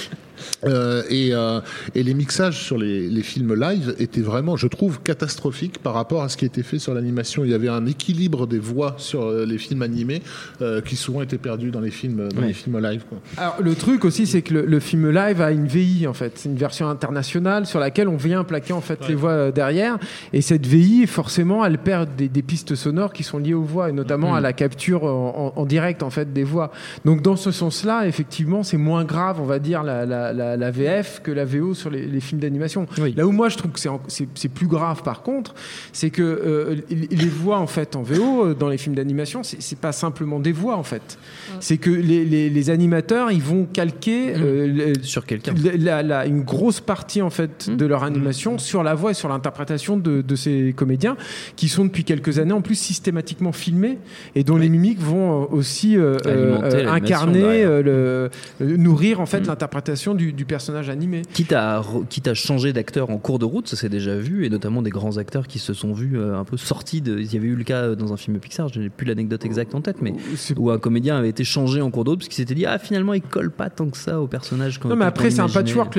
Euh, et, euh, et les mixages sur les, les films live étaient vraiment, je trouve, catastrophiques par rapport à ce qui était fait sur l'animation. Il y avait un équilibre des voix sur euh, les films animés euh, qui souvent étaient perdus dans les films, dans Oui. les films live. Quoi. Alors, le truc aussi, c'est que le, le film live a une VI, en fait. C'est une version internationale sur laquelle on vient plaquer, en fait, les voix derrière. Et cette VI, forcément, elle perd des, des pistes sonores qui sont liées aux voix, et notamment à la capture en, en- en direct, en fait, des voix. Donc, dans ce sens-là, effectivement, c'est moins grave, on va dire, la, la- la- la VF que la VO sur les, les films d'animation. Oui. Là où moi, je trouve que c'est plus grave, par contre, c'est que euh, les voix, en fait, en VO, euh, dans les films d'animation, c'est pas simplement des voix, en fait. C'est que les, les- les animateurs, ils vont calquer euh, le- Sur quelqu'un. une grosse partie en fait Mmh. de leur animation sur la voix et sur l'interprétation de, de ces comédiens qui sont depuis quelques années en plus systématiquement filmés et dont les mimiques vont euh, aussi euh, euh, incarner euh, le, euh, nourrir en Mmh. fait l'interprétation du, du personnage animé. Quitte à, quitte à changer d'acteur en cours de route, ça s'est déjà vu, et notamment des grands acteurs qui se sont vus euh, un peu sortis de. Il y avait eu le cas euh, dans un film Pixar, je n'ai plus l'anecdote exacte en tête, mais C'est- où un comédien avait été changé en cours de route parce qu'il s'était dit Ah, finalement, il colle pas tant que ça au personnage. Non, mais après, c'est un patchwork,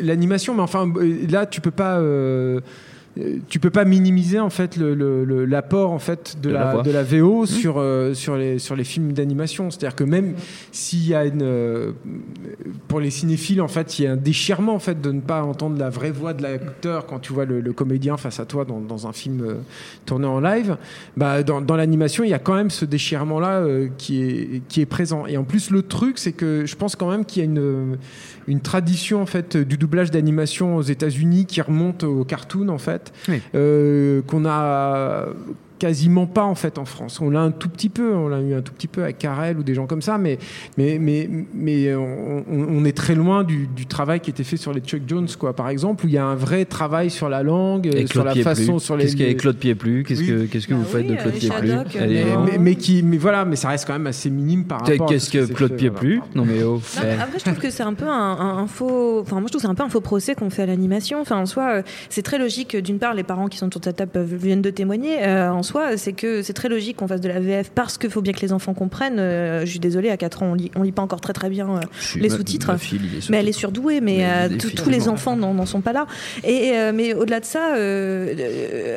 l'animation. Mais enfin, euh, là, tu peux pas. euh, euh, tu peux pas minimiser en fait le- le- le- l'apport en fait de, De la la, de la VO sur euh, sur les sur les films d'animation. C'est-à-dire que même s'il y a une euh, pour les cinéphiles en fait il y a un déchirement en fait de ne pas entendre la vraie voix de l'acteur quand tu vois le, le comédien face à toi dans, dans un film euh, tourné en live bah dans, dans l'animation il y a quand même ce déchirement là qui est qui est présent. Et en plus le truc c'est que je pense quand même qu'il y a une une tradition en fait du doublage d'animation aux États-Unis qui remonte au cartoon en fait Oui. euh, qu'on a quasiment pas en fait en France. On l'a un tout petit peu, on l'a eu un tout petit peu avec Carrel ou des gens comme ça, mais mais mais mais on, est très loin du, du travail qui était fait sur les Chuck Jones quoi, par exemple, où il y a un vrai travail sur la langue, Et sur Claude la Pied façon, Plus. sur les. Qu'est-ce qu'il y a avec Claude Pied Plus Qu'est-ce Oui. que, qu'est-ce que Bah vous faites oui, de Claude euh, est- euh, mais, mais- mais qui, mais voilà, mais ça reste quand même assez minime par rapport. à Qu'est-ce que Claude voilà. Plus Non, mais oh. Non, mais après, je trouve que c'est un peu un, un- un faux. Enfin, moi, je trouve que c'est un peu un faux procès qu'on fait à l'animation. Enfin, en soi, euh, c'est très logique. que, D'une part, les parents qui sont autour de cette table peuvent- viennent de témoigner. Euh, en soi, c'est que c'est très logique qu'on fasse de la VF parce qu'il faut bien que les enfants comprennent. Euh, je suis désolée, à 4 ans, on lit, on lit pas encore très très bien euh, les sous-titres. Mais elle est surdouée, mais, Mais euh, tous- les enfants n'en sont pas là. Et mais au-delà de ça,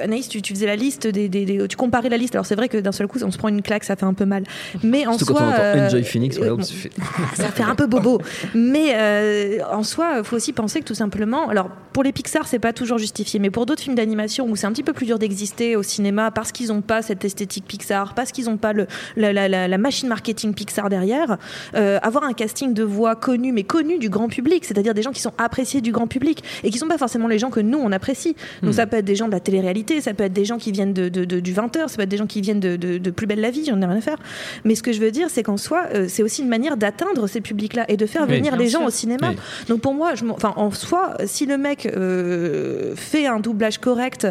Anaïs, tu, tu faisais la liste des, des- des- tu comparais la liste. Alors c'est vrai que d'un seul coup, on se prend une claque, ça fait un peu mal. Mais en Surtout soi, quand on entend Enjoy Phoenix, bon, ça fait- ça fait un peu bobo. Mais en soi, il faut aussi penser que tout simplement, alors pour les Pixar, c'est pas toujours justifié, mais pour d'autres films d'animation où c'est un petit peu plus dur d'exister au cinéma parce qu'ils n'ont pas cette esthétique Pixar, parce qu'ils n'ont pas le, la, la- la- la machine marketing Pixar derrière, euh, avoir un casting de voix connu, mais connu du grand public, c'est-à-dire des gens qui sont appréciés du grand public et qui sont pas forcément les gens que nous on apprécie. Donc ça peut être des gens de la télé-réalité, ça peut être des gens qui viennent de, de- de- du 20h, ça peut être des gens qui viennent de, de- Plus belle la vie, j'en ai rien à faire. Mais ce que je veux dire, c'est qu'en soi, euh, c'est aussi une manière d'atteindre ces publics-là et de faire Oui, venir les gens au cinéma. Oui. Donc pour moi, je enfin, en soi, si le mec euh, fait un doublage correct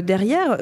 derrière,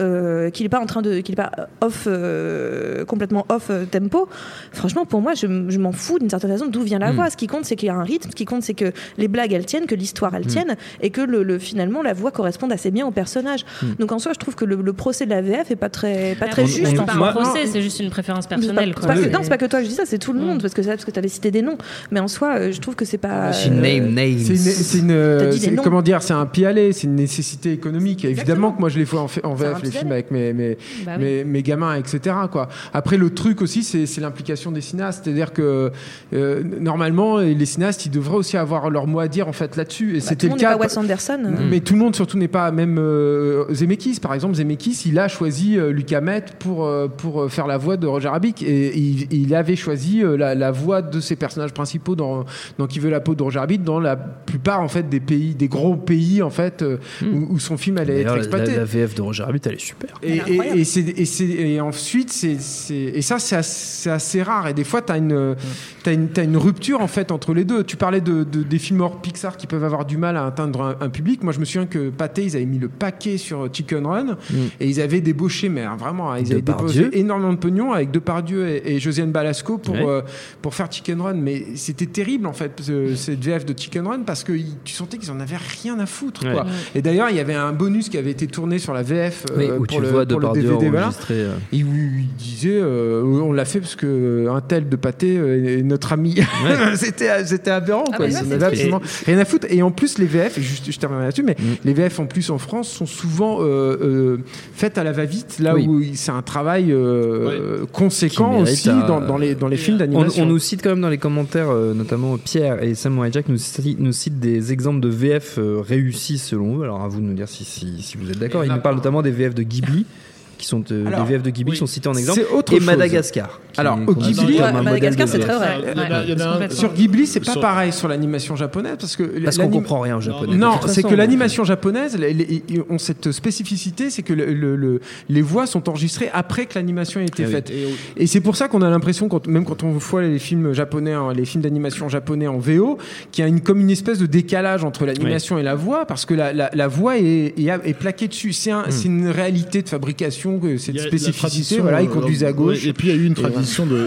qu'il n'est pas en train de, qu'il est pas off, euh, complètement off euh, tempo, franchement, pour moi, je, je m'en fous d'une certaine façon d'où vient la Mm. voix. Ce qui compte, c'est qu'il y a un rythme. Ce qui compte, c'est que les blagues elles tiennent, que l'histoire elle tienne, et que le, le- finalement la voix corresponde assez bien au personnage. Mm. Donc en soi, je trouve que le, le procès de la VF est pas très, pas très On- juste. C'est pas un procès, c'est juste une préférence C'est pas- personnelle. c'est quoi. pas que- non, c'est pas que toi que je dis ça, c'est tout le Mm. monde, parce que, ça- parce que tu avais cité des noms. Mais en soi, euh, je trouve que c'est pas. Euh, name names. C'est une, c'est c'est- comment dire, c'est un pis-aller, c'est une nécessité économique. Évidemment que moi je les fais en, en C'est VF, les films avec mes, mes, Bah oui. mes, mes gamins, etc. Quoi. Après, le truc aussi, c'est c'est l'implication des cinéastes. C'est-à-dire que euh, normalement, les cinéastes, ils devraient aussi avoir leur mot à dire en fait là-dessus. Et bah, c'était tout le le monde n'est cas. pas Wes Anderson. euh. Mais tout le monde surtout n'est pas même euh, Zemeckis par exemple Zemeckis il a choisi euh, Luc Hamet pour euh, pour faire la voix de Roger Rabbit et il, il avait choisi euh, la, la voix de ses personnages principaux dans dans Qui veut la peau de Roger Rabbit dans la plupart en fait des pays des gros pays en fait euh, où, où son film allait être exploité la- la VF de Roger Rabbit, elle est super. et. Et, et, c'est- et, c'est- et ensuite, c'est, c'est- et ça, c'est assez, c'est assez rare. Et des fois, tu as une, t'as une, t'as une rupture en fait entre les deux. Tu parlais de, de- des films hors Pixar qui peuvent avoir du mal à atteindre un, un public. Moi, je me souviens que Pathé, ils avaient mis le paquet sur Chicken Run et ils avaient débauché, mais hein, vraiment, ils avaient débauché énormément de pognon avec Depardieu et, et Josiane Balasco pour, Ouais. euh, pour faire Chicken Run. Mais c'était terrible en fait, ce- cette VF de Chicken Run, parce que tu sentais qu'ils en avaient rien à foutre. Ouais. Quoi. Et d'ailleurs, il y avait un bonus qui avait été tourné sur la VF euh, pour, le, pour le DVD. voilà. euh, Et où il disait, euh, on l'a fait parce que euh, un tel de pâté euh, est notre ami. c'était, c'était aberrant, Ah quoi. bah Ils ouais, en c'est avaient triste. absolument rien à foutre. Et en plus, les VF, et juste, je terminerai là-dessus, mais Mm. les VF en plus en France sont souvent euh, euh, faites à la va-vite, là Oui. où c'est un travail euh, conséquent aussi à- dans, dans les, dans les films On, d'animation. on nous cite quand même dans les commentaires, euh, notamment Pierre et Samuel Jack nous citent, nous citent des exemples de VF réussis selon eux. Alors à vous de nous dire si, si, si vous êtes d'accord. Ils nous parlent par- notamment des VF de Ghibli, qui sont euh, Alors, des VF de Ghibli oui. sont cités en exemple, C'est autre et chose. Madagascar. Alors, au considéré Ghibli- un Madagascar, de c'est très vrai. Il y a- il y a. Sur Ghibli, c'est pas Sur- pareil sur l'animation japonaise parce que Parce qu'on comprend rien au japonais. Non, de c'est que l'animation japonaise les- les- ils ont cette spécificité, c'est que le- le- le- les voix sont enregistrées après que l'animation ait été Ah oui. faite. Et au- Et c'est pour ça qu'on a l'impression, quand, même quand on voit les films japonais, hein, les films d'animation japonais en VO, qu'il y a une, comme une espèce de décalage entre l'animation et la voix, parce que la, la- la voix est, est- est plaquée dessus. C'est un- c'est une réalité de fabrication tradition, que cette spécificité. tradition, Voilà, ils euh, conduisent à gauche. ouais, et puis il y a eu une tradition de.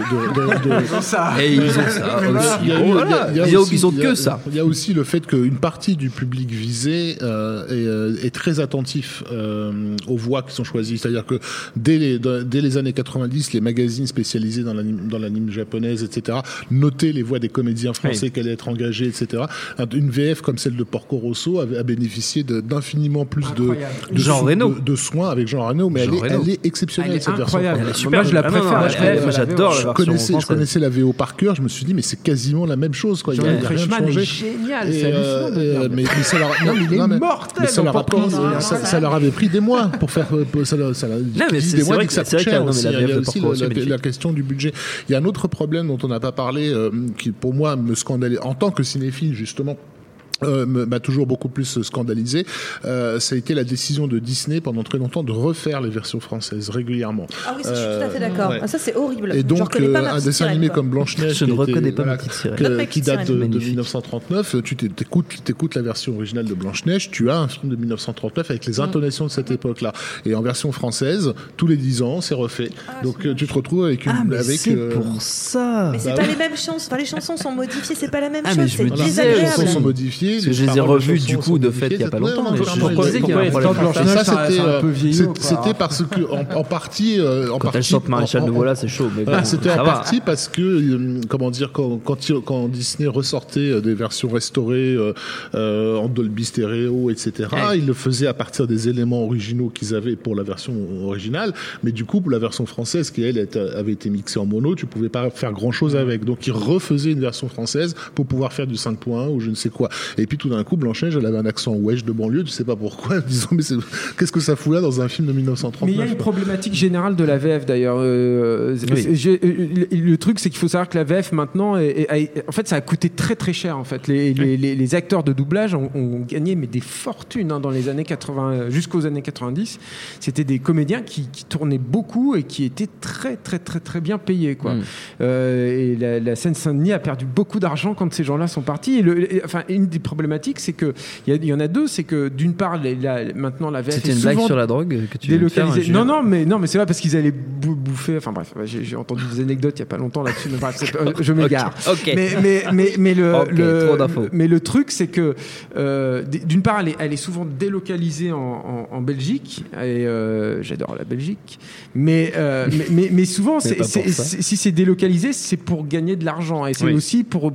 Ils ont ça. Ils ont Ils ont- ont que ça. Il y a aussi le fait qu'une partie du public visé euh, est, euh, est très attentif euh, aux voix qui sont choisies. C'est-à-dire que dès les, dès les années 90, les magazines spécialisés dans l'anime dans l'anime japonaise, etc., notaient les voix des comédiens français qui allaient être engagés, etc. Une VF comme celle de Porco Rosso a, a bénéficié de- d'infiniment plus de, Incroyable. de, Jean sou- Reno. de, de soins avec Jean Reno, mais Jean elle est, Reno. Elle est exceptionnelle Elle est cette version. incroyable. Elle est Moi, super. je la Ah non, préfère. non, la elle- VF, moi, la j'adore la Je version connaissais, je connaissais la VO par cœur, je me suis dit, mais c'est quasiment la même chose. Quoi. Il y a, rien de Freshman est changé. génial, c'est euh, dire. mais, mais ça leur, Non, mais il est non, mais- mortel mais ça leur, a pris- Rosso. ça, ça leur avait pris des mois pour faire. pour- Ça, leur- ça leur- mais des mois que ça coûte cher non, aussi. la Il y a aussi la, la- la question du budget. Il y a un autre problème dont on n'a pas parlé, euh, qui pour moi me scandalait en tant que cinéphile justement. Euh, m'a toujours beaucoup plus scandalisé. Euh, ça a été la décision de Disney pendant très longtemps de refaire les versions françaises régulièrement. Ah oui, ça, je suis tout à fait d'accord. ouais. Ah, ça, c'est horrible. Et donc, euh, un dessin animé quoi. comme Blanche-Neige, Je ne qui était- reconnais pas voilà, ma petite sirène. que- qui date de, sirène. de Magnifique. 1939. Tu t'é- t'écoutes, t'écoutes la version originale de Blanche-Neige, tu as un film de 1939 avec les intonations de cette époque-là. Et en version française, tous les 10 ans, c'est refait. Donc euh, tu te retrouves avec une. Ah, mais avec, c'est euh, pour ça. Mais c'est Bah pas oui. les mêmes chansons. Enfin, les chansons sont modifiées, c'est pas la même Ah, mais chose. je C'est disais, les désagréable. chansons sont modifiées. Parce que je les ai chansons du coup, de fait, il y a pas longtemps, ça, c'était euh. C'était parce que en, partie, euh, en Quand partie, elle chante Maréchal de voilà, c'est chaud. Mais bon, Ah, C'était en partie parce que, euh, comment dire, quand, Disney ressortait euh, des versions restaurées euh, euh, en Dolby Stereo, etc., Ouais. il le faisait à partir des éléments originaux qu'ils avaient pour la version originale. Mais du coup, pour la version française, qui elle avait été mixée en mono, tu pouvais pas faire grand chose avec. Donc, il refaisait une version française pour pouvoir faire du 5.1 ou je ne sais quoi. Et puis, tout d'un coup, Blanche-Neige, elle avait un accent wesh de banlieue, tu sais pas pourquoi, disons, mais c'est- qu'est-ce que ça fout là dans un film de Mais il y a 1939 une problématique générale de la VF d'ailleurs. Euh, Oui. euh, le, le truc, c'est qu'il faut savoir que la VF maintenant, est- est- est- en fait, ça a coûté très très cher. En fait, les, les- les- les acteurs de doublage ont, ont gagné mais des fortunes hein, dans les années 80 euh, jusqu'aux années 90. C'était des comédiens qui, qui tournaient beaucoup et qui étaient très très très très bien payés quoi. Mm. Euh, et la, la Seine-Saint-Denis a perdu beaucoup d'argent quand ces gens-là sont partis. Et le- et- enfin, une des problématiques, c'est que il y, en a deux, c'est que d'une part, les- la- maintenant la VF C'était une blague sur la drogue que tu faire, délocalisée. Julien Non, non, mais non, mais c'est pas parce qu'ils allaient bou- bouffer. Enfin bref, j'ai entendu des anecdotes il y a pas longtemps là-dessus. mais bref, je m'égare. Ok. Mais, mais, mais, mais le, mais le truc, c'est que euh, d'une part, elle est, elle est souvent délocalisée en, en- en Belgique, et euh, j'adore la Belgique, mais, euh, mais, mais, souvent, si c'est délocalisé, c'est pour gagner de l'argent, et c'est Oui. aussi pour,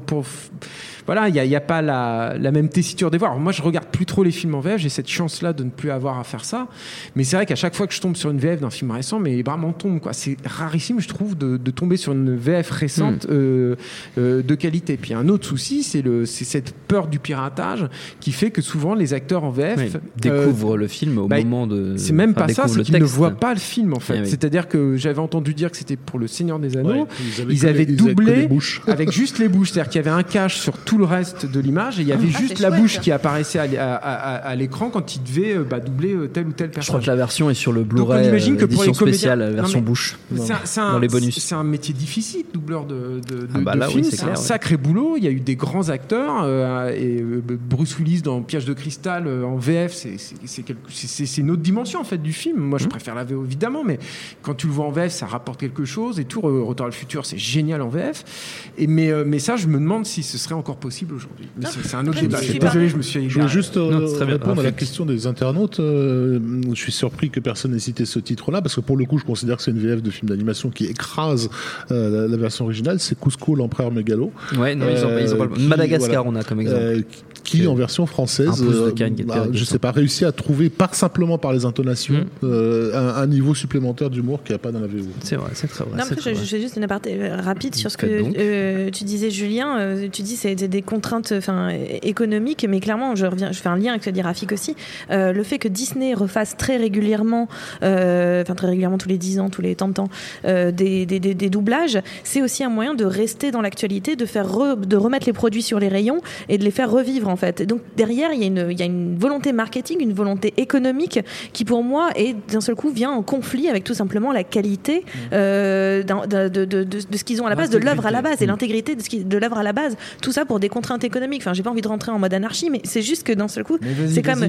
voilà, il n'y a, il y a pas la, la même tessiture des voix. Alors, moi, je regarde plus trop les films en VF, j'ai cette chance-là de ne plus avoir à faire ça. Mais c'est vrai qu'à chaque fois que je tombe sur une VF d'un film récent, mais les bras m'en tombent. quoi. C'est rarissime, je trouve, de, de tomber sur une VF récente Hmm. euh, euh, de qualité. Puis un autre souci, c'est le- c'est cette peur du piratage qui fait que souvent les acteurs en VF Oui, euh, découvre le film au bah, moment de. c'est même pas ça, c'est qu'ils ne voient pas le film en fait. Ah oui. C'est-à-dire que j'avais entendu dire que c'était pour le Seigneur des Anneaux. Ouais, Ils avaient ils avaient doublé les bouches. avec juste les bouches, c'est-à-dire qu'il y avait un cache sur tout le reste de l'image et il y avait Ah, juste la chouette. bouche qui apparaissait à, l- à- à- à l'écran quand il devait euh, bah, doubler euh, tel ou tel Je crois personnage. que la version est sur le on Blu-ray imagine que euh, pour édition les spéciale, version bouche. C'est un- c'est un, dans les bonus. c'est un métier difficile, doubleur de, de, de- Ah bah de oui, c'est un ouais. sacré boulot. Il y a eu des grands acteurs euh, et Bruce Willis dans Piège de cristal euh, en VF, c'est- une autre dimension en fait du film. Moi, Mmh. je préfère la VO évidemment, mais quand tu le vois en VF, ça rapporte quelque chose. Et tout Re- Retour à le futur, c'est génial en VF. Et mais mais ça, je me demande si ce serait encore possible aujourd'hui. Mais c'est c'est un autre débat. je Je suis désolé, je me suis. Je voulais juste euh, Non, c'est très bien. répondre à la question des internautes. Euh, je suis surpris que personne n'ait cité ce titre-là, parce que pour le coup, je considère que c'est une VF de film d'animation qui écrase euh, la, la version originale. C'est Cusco, l'empereur mégalo. Ouais, non, ils ont, pas- ils ont pas le- qui- Madagascar, voilà. on a comme exemple. Euh, qui, en version française, euh, canne bah, je sais pas, réussi à trouver, par simplement par les intonations, Mm. euh, un, un niveau supplémentaire d'humour qu'il n'y a pas dans la VO. C'est vrai, c'est très vrai. Non, après, je, je fais juste une aparté rapide sur ce que euh, tu disais, Julien. Euh, tu dis c'est des contraintes enfin, économiques, mais clairement, je, reviens, je fais un lien avec ce dit Rafik aussi. Euh, le fait que Disney refasse très régulièrement, euh, enfin très régulièrement tous les 10 ans, tous les temps de temps, euh, des, des, des- des doublages, c'est aussi un moyen de rester dans l'actualité, de faire re- de remettre les produits sur les rayons et de les faire revivre en fait. Et donc derrière, il y, a une, il y a une volonté marketing, une volonté économique qui pour moi est d'un seul coup vient en conflit avec tout simplement la qualité d'un- de, de- de- de- de ce qu'ils ont à la base, de l'œuvre à la base et l'intégrité de, ce qui- de l'œuvre à la base. Tout ça pour des contraintes économiques. Enfin, j'ai pas envie de rentrer en mode anarchie, mais c'est juste que d'un seul coup, c'est comme non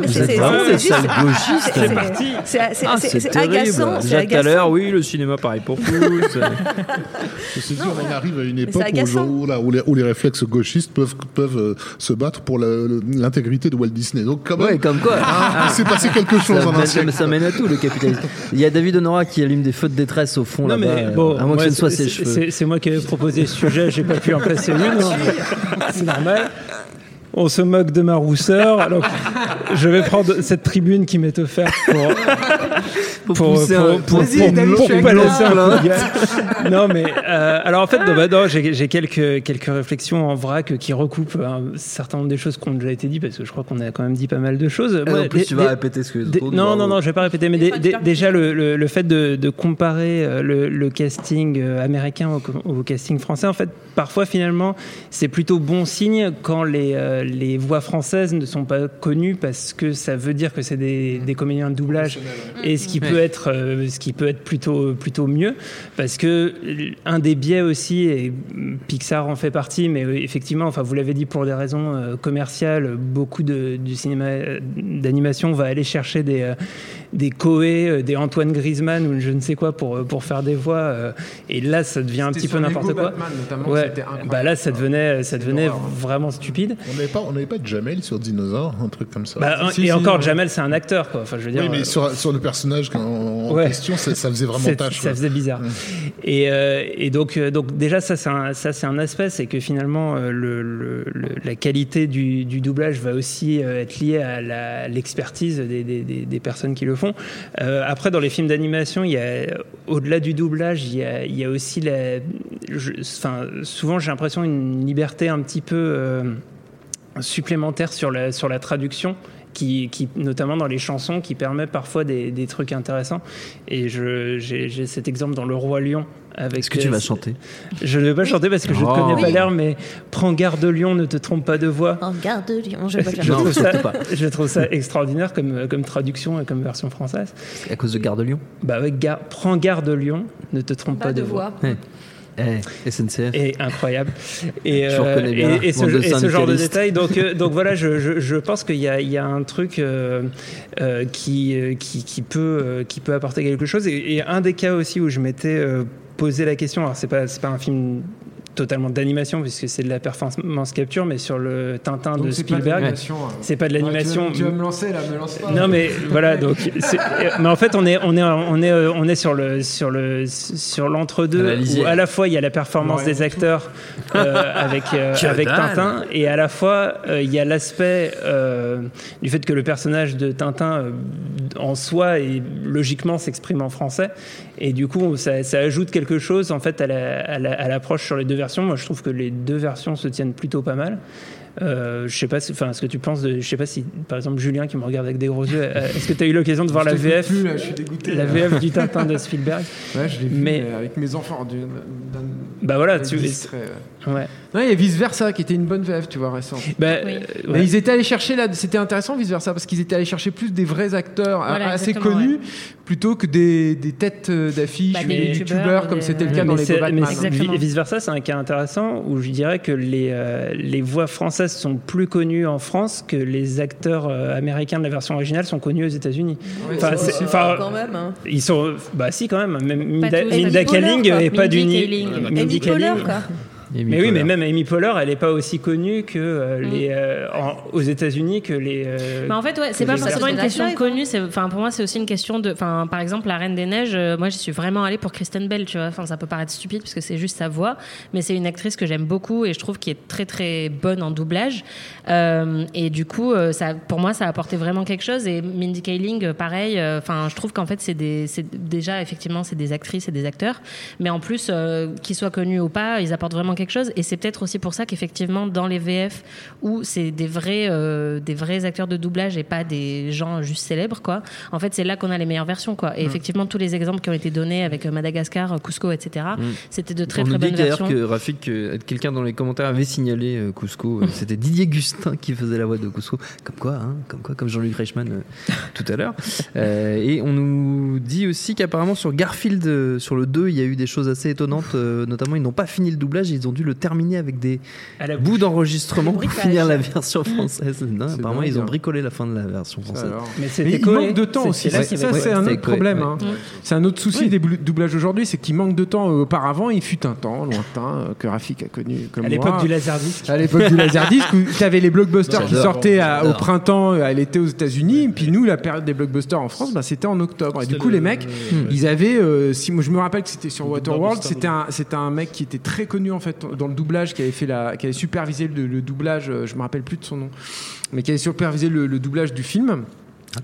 mais c'est c'est- c'est juste- c'est- C'est c'est- parti. c'est- c'est- Ah, c'est- c'est c'est agaçant. c'est Déjà tout à agaçant. l'heure, oui, le cinéma pareil pour tous. Ceci dit, on arrive à une c'est époque où, les, réflexes gauchistes peuvent, euh, se battre pour l'intégrité de Walt Disney. Donc, comme quoi. il s'est passé quelque chose ça, en un siècle. ça mène à tout le capitalisme. Il y a David Honora qui allume des feux de détresse au fond là-bas. à moins que moi, ce ne soit c'est- ses cheveux. c'est- C'est moi qui avais proposé ce sujet, j'ai pas pu en placer une. C'est normal. On se moque de ma rousseur. Alors, je vais prendre cette tribune qui m'est offerte pour, Faut pour, pousser pour, un- pour, pour- pour laisser un coup de gueule. Non, mais euh, alors en fait, non, bah, non, j'ai quelques, quelques réflexions en vrac qui recoupent un certain nombre des choses qui ont déjà été dites parce que je crois qu'on a quand même dit pas mal de choses. Moi, en plus, des- tu vas des- répéter ce que dit, non, non, non, je vais pas répéter, mais tu déjà le, le- le fait de, de comparer euh, le, le casting euh, américain au, au casting français, en fait, parfois finalement, c'est plutôt bon signe quand les, euh, les voix françaises ne sont pas connues parce que ça veut dire que c'est des, des comédiens de doublage. Et ce qui peut être, euh, ce qui peut être plutôt, plutôt mieux parce que un des biais aussi et Pixar en fait partie, mais euh, effectivement, enfin vous l'avez dit pour des raisons euh, commerciales, beaucoup du cinéma d'animation va aller chercher des des Coé, euh, des Antoine Griezmann ou je ne sais quoi pour euh, pour faire des voix euh, et là ça devient un petit peu n'importe quoi. Batman, Ouais, bah là ça devenait ça devenait l'horreur. vraiment stupide. On n'avait pas, on n'avait pas de Jamel sur Dinosaure, un truc comme ça. Bah, un- si, et si, encore ouais. Jamel c'est un acteur quoi. Enfin je veux dire. oui, mais euh, sur, sur le personnage en, en Ouais. question, ça, ça faisait vraiment tâche. Ça ouais. faisait bizarre. Et, euh, et donc, donc déjà ça c'est un, ça c'est un aspect, c'est que finalement le, le- le- la qualité du, du doublage va aussi être liée à l'expertise des, des- des- des personnes qui le font. Euh, après dans les films d'animation, au-delà du doublage, il y a, aussi souvent j'ai l'impression une liberté un petit peu euh, supplémentaire sur la, sur la traduction. Qui, notamment dans les chansons, qui permet parfois des, des trucs intéressants. Et j'ai cet exemple dans Le Roi Lion. Avec Est-ce que tu euh, vas chanter? Je ne vais pas chanter parce que je ne Oh. connais pas Oui. l'air, mais prends garde Lion, ne te trompe pas de voix. En garde de Lyon, je vais pas te Je trouve, ça, pas. je trouve ça extraordinaire comme, comme traduction et comme version française. À cause de Garde Lyon Bah ouais, gar- prends garde Lion, ne te trompe pas, de, voix. Eh, SNCF. Et incroyable. Et, Je reconnais bien et, et ce, et ce genre de détails. Donc, euh, donc voilà, je, je, je pense qu'il y a, il y a un truc euh, euh, qui, euh, qui, qui, peut, euh, qui peut apporter quelque chose. Et, et un des cas aussi où je m'étais posé la question, alors c'est pas, c'est pas un film totalement d'animation puisque c'est de la performance capture, mais sur le Tintin Donc de c'est pas de Spielberg. l'animation, hein. C'est pas de Ouais, l'animation. tu, vas, tu vas me lancer là, me lance pas. Non mais voilà donc c'est- euh, mais en fait on est on est on est euh, on est sur le sur le sur l'entre-deux où à la fois il y a la performance Ouais, des acteurs euh, avec euh, avec dalle. Tintin et à la fois euh, il y a l'aspect euh, du fait que le personnage de Tintin euh, en soi et logiquement s'exprime en français et du coup ça, ça ajoute quelque chose en fait à la- à la- à l'approche sur les deux versions moi je trouve que les deux versions se tiennent plutôt pas mal euh, je sais pas, enfin, ce que tu penses de, je sais pas si, par exemple, Julien qui me regarde avec des gros yeux, euh, est-ce que tu as eu l'occasion de voir Je la VF, plus, là, je suis dégoûté. la là. VF du Tintin de Spielberg Ouais, je l'ai vu Mais- mais avec mes enfants. d'un- Bah voilà, tu, distrait, ouais. ouais. Non, il y a Vice Versa qui était une bonne VF, tu vois, récente. Bah, Oui. euh, Mais ils étaient allés chercher là, c'était intéressant Vice Versa parce qu'ils étaient allés chercher plus des vrais acteurs Voilà, assez connus plutôt que des, des têtes euh, d'affiches Bah, des des youtubeurs, comme c'était le cas dans les Batman. mais Exactement. vice versa, c'est un cas intéressant où je dirais que les, euh, les voix françaises sont plus connues en France que les acteurs euh, américains de la version originale sont connus aux États-Unis. Ouais, Enfin, c'est- c'est- enfin, quand même. hein. Ils sont, bah si quand même. Même Minda, Kaling quoi. est pas du Kaling. Mindy Kaling. Mais oui, mais même Amy Poehler, elle n'est pas aussi connue que euh, Mm. les euh, en- aux États-Unis que les. euh, Bah en fait, ouais, c'est pas forcément une question hein. connue. c'est- Enfin, pour moi, c'est aussi une question de. Enfin, par exemple, La Reine des Neiges. euh, moi, j'y suis vraiment allée pour Kristen Bell. Tu vois. Enfin, ça peut paraître stupide parce que c'est juste sa voix, mais c'est une actrice que j'aime beaucoup et je trouve qu'elle est très très bonne en doublage. Euh, et du coup, euh, ça, pour moi, ça a apporté vraiment quelque chose. Et Mindy Kaling, pareil. euh, Enfin, je trouve qu'en fait, c'est des, c'est déjà effectivement, c'est des actrices et des acteurs, mais en plus, euh, qu'ils soient connus ou pas, ils apportent vraiment quelque chose. Et c'est peut-être aussi pour ça qu'effectivement, dans les VF, où c'est des vrais, euh, des vrais acteurs de doublage et pas des gens juste célèbres, quoi, en fait, c'est là qu'on a les meilleures versions. Quoi. Et Mm. effectivement, tous les exemples qui ont été donnés avec euh, Madagascar, Cusco, etc., Mm. c'était de très On très nous dit bonnes d'ailleurs versions. que Rafik, que quelqu'un dans les commentaires avait signalé euh, Cusco. Euh, C'était Didier Gustin qui faisait la voix de Cusco. Comme quoi, hein, comme quoi, comme Jean-Luc Reichmann euh, tout à l'heure. Euh, et on nous dit aussi qu'apparemment sur Garfield, euh, sur le 2, il y a eu des choses assez étonnantes. euh, notamment, ils n'ont pas fini le doublage, ils ont dû le terminer avec des À la bouts d'enregistrement pour finir la version française. Non, apparemment, dingue, ils ont hein. bricolé la fin de la version française. Mais Mais il manque de temps aussi. Ça, c'est un autre problème. ouais. hein. C'est un autre souci Oui. des doublages aujourd'hui, c'est qu'il manque de temps. Euh, Auparavant, il fut un temps lointain euh, que Rafik a connu comme À l'époque du laserdisc. À l'époque du Laserdisc, où tu avais les blockbusters qui sortaient au printemps, euh, à l'été aux États-Unis. Puis nous, la période des blockbusters en France, bah, c'était en octobre. Et du coup, le- les mecs, ils avaient. si, je me rappelle que c'était sur Waterworld. C'était un mec qui était très connu en fait dans le doublage, qui avait fait la, qui avait supervisé le, doublage. euh, Je me rappelle plus de son nom, mais qui avait supervisé le doublage du film.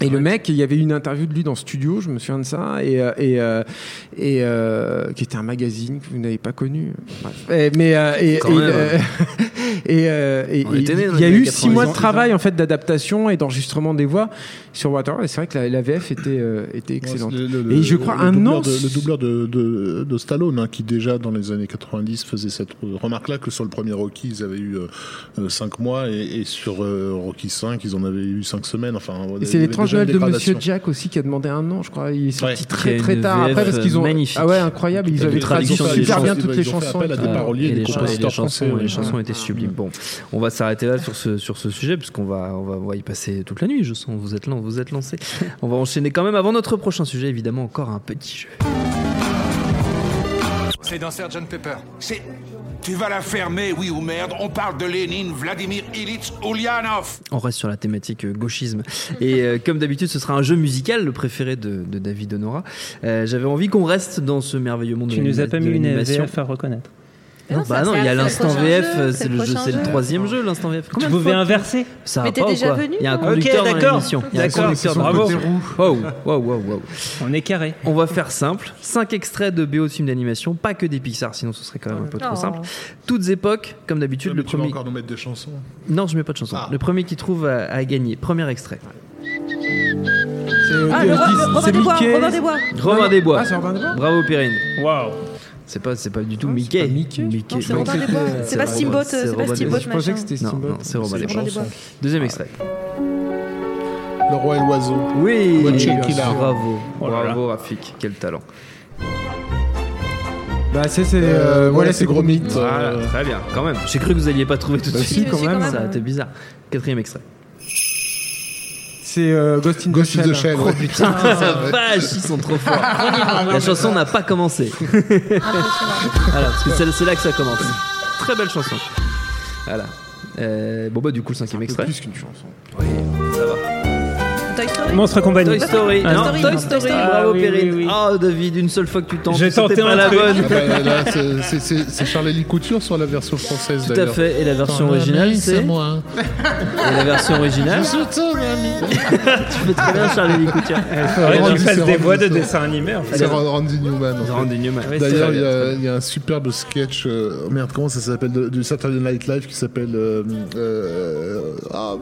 Et le mec, il y avait eu une interview de lui dans le studio, je me souviens de ça, et, euh, et, euh, et euh, qui était un magazine que vous n'avez pas connu. Bref. Et- mais euh, et, euh, euh, il y a eu six mois de 90. travail en fait d'adaptation et d'enregistrement des voix sur Waterworld. Et c'est vrai que la, la VF était euh, était excellente. Le- le- et je crois le un doubleur an. de, le doubleur de, de, de Stallone, hein, qui déjà dans les années 90 faisait cette remarque-là que sur le premier Rocky, ils avaient eu 5 mois et, et sur euh, Rocky 5, ils en avaient eu 5 semaines. Enfin, Une Noël de. Monsieur Jack aussi qui a demandé un an, je crois. Il est sorti Ouais. très très tard après parce qu'ils ont magnifique. ah ouais incroyable. Ils avaient traduit super bien chansons. toutes les Ils ont fait chansons. appel à des paroliers, et des chansons, français. les chansons étaient sublimes. Bon, on va s'arrêter là sur ce, sur ce sujet, puisqu'on va, on va, on va y passer toute la nuit, je sens. Vous êtes là, vous êtes lancés. on va enchaîner quand même avant notre prochain sujet, évidemment, encore un petit jeu. C'est dans Sgt Pepper. C'est. Tu vas la fermer, oui ou merde. On parle de Lénine, Vladimir Ilitch, Ulyanov. On reste sur la thématique euh, gauchisme. Et euh, comme d'habitude, ce sera un jeu musical, le préféré de, de David Honora. Euh, J'avais envie qu'on reste dans ce merveilleux monde Tu de nous as pas mis une l'animation. VF à reconnaître. Non, bah non, il y a l'instant VF, euh, c'est le jeu, c'est troisième jeu, l'instant VF. Tu pouvais inverser Ça Mais va t'es pas ou quoi Il y a un conducteur dans l'émission. Il y a un conducteur dans Bravo. l'émission. Wow, wow, wow, wow. On est carré. On va faire simple. 5 extraits de BO de films d'animation, pas que des Pixar, sinon ce serait quand même un peu trop Oh. simple. Toutes époques, comme d'habitude. Tu Le premier. encore nous mettre des chansons. Non, je mets pas de chanson. Ah. Le premier qui trouve a, a gagné. Premier extrait. C'est Ah, le Robin- des Bois, Mickey. Robin des Bois. Ah, c'est Robin des Bois Bravo Perrine. Waouh. C'est pas, c'est pas du tout Ah, c'est Mickey. pas Mickey. Non, c'est Robin des Bois. C'est c'était- pas c'est Steamboat, Robin- c'est c'est pas Robin des Steamboat, Je pensais que c'était Steamboat. non, c'est Robin des Bois. Deuxième extrait. Le roi et l'oiseau. Oui. Bravo. Bravo Rafik. Quel talent. Bah c'est c'est Euh, euh, voilà, c'est c'est gros mythe. mythe. Voilà, Euh, très bien. Quand même. J'ai cru que vous alliez pas trouver tout de Bah suite. si quand même. Ça été bizarre. Quatrième extrait. C'est euh, Ghost in Ghost the in the Shell. Ouais. Putain, vache, ils sont trop forts. La chanson n'a pas commencé. voilà, parce que c'est c'est là que ça commence. Très belle chanson. Voilà. Euh, bon bah du coup le cinquième extrait. plus qu'une chanson. Oui, ça va. Toy Story Monstre compagnie. Toy Story. Ah, non, Story, Toy non, Story. Toy Story. Bravo Ah, oui, Perrine. oui, oui. Oh David, une seule fois que tu tentes. J'ai tenté pas un la truc. bonne. Ah bah, c'est- Charlie Couture sur la version française Tout à fait. Et la version originale, c'est. Et moi. la version originale. tu fais très bien Charlie Lee Couture. Il faudrait qu'il fasse des voix de c'est- dessin animé en fait. C'est Randy Newman. Randy Newman. D'ailleurs, il y, a- un superbe sketch. euh, oh merde, comment ça s'appelle Du Saturday Night Live qui s'appelle. euh, euh, ah,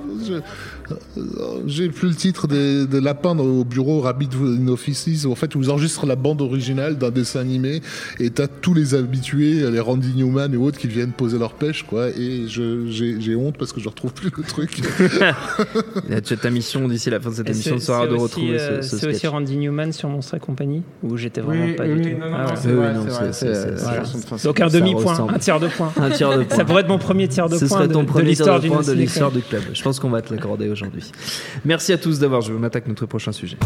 J'ai plus le titre des, des lapins dans- au bureau Rabbit in Offices. où, En fait, où ils enregistrent la bande originale d'un dessin animé et t'as tous les habitués, les Randy Newman et autres qui viennent poser leur pêche, quoi. Et je- j'ai honte parce que je retrouve plus le truc. Tu as ta mission d'ici la fin de cette Et émission sera de retrouver euh, ce, ce C'est aussi. Randy Newman sur Monstre et compagnie où j'étais vraiment Oui, pas oui, du tout. de. Donc un demi-point, un tiers de point. Un tiers de point. Ça pourrait être mon premier tiers de Ce point serait de, ton de premier l'histoire de de du club. Je pense qu'on va te l'accorder aujourd'hui. Merci à tous d'avoir joué. On attaque notre prochain sujet.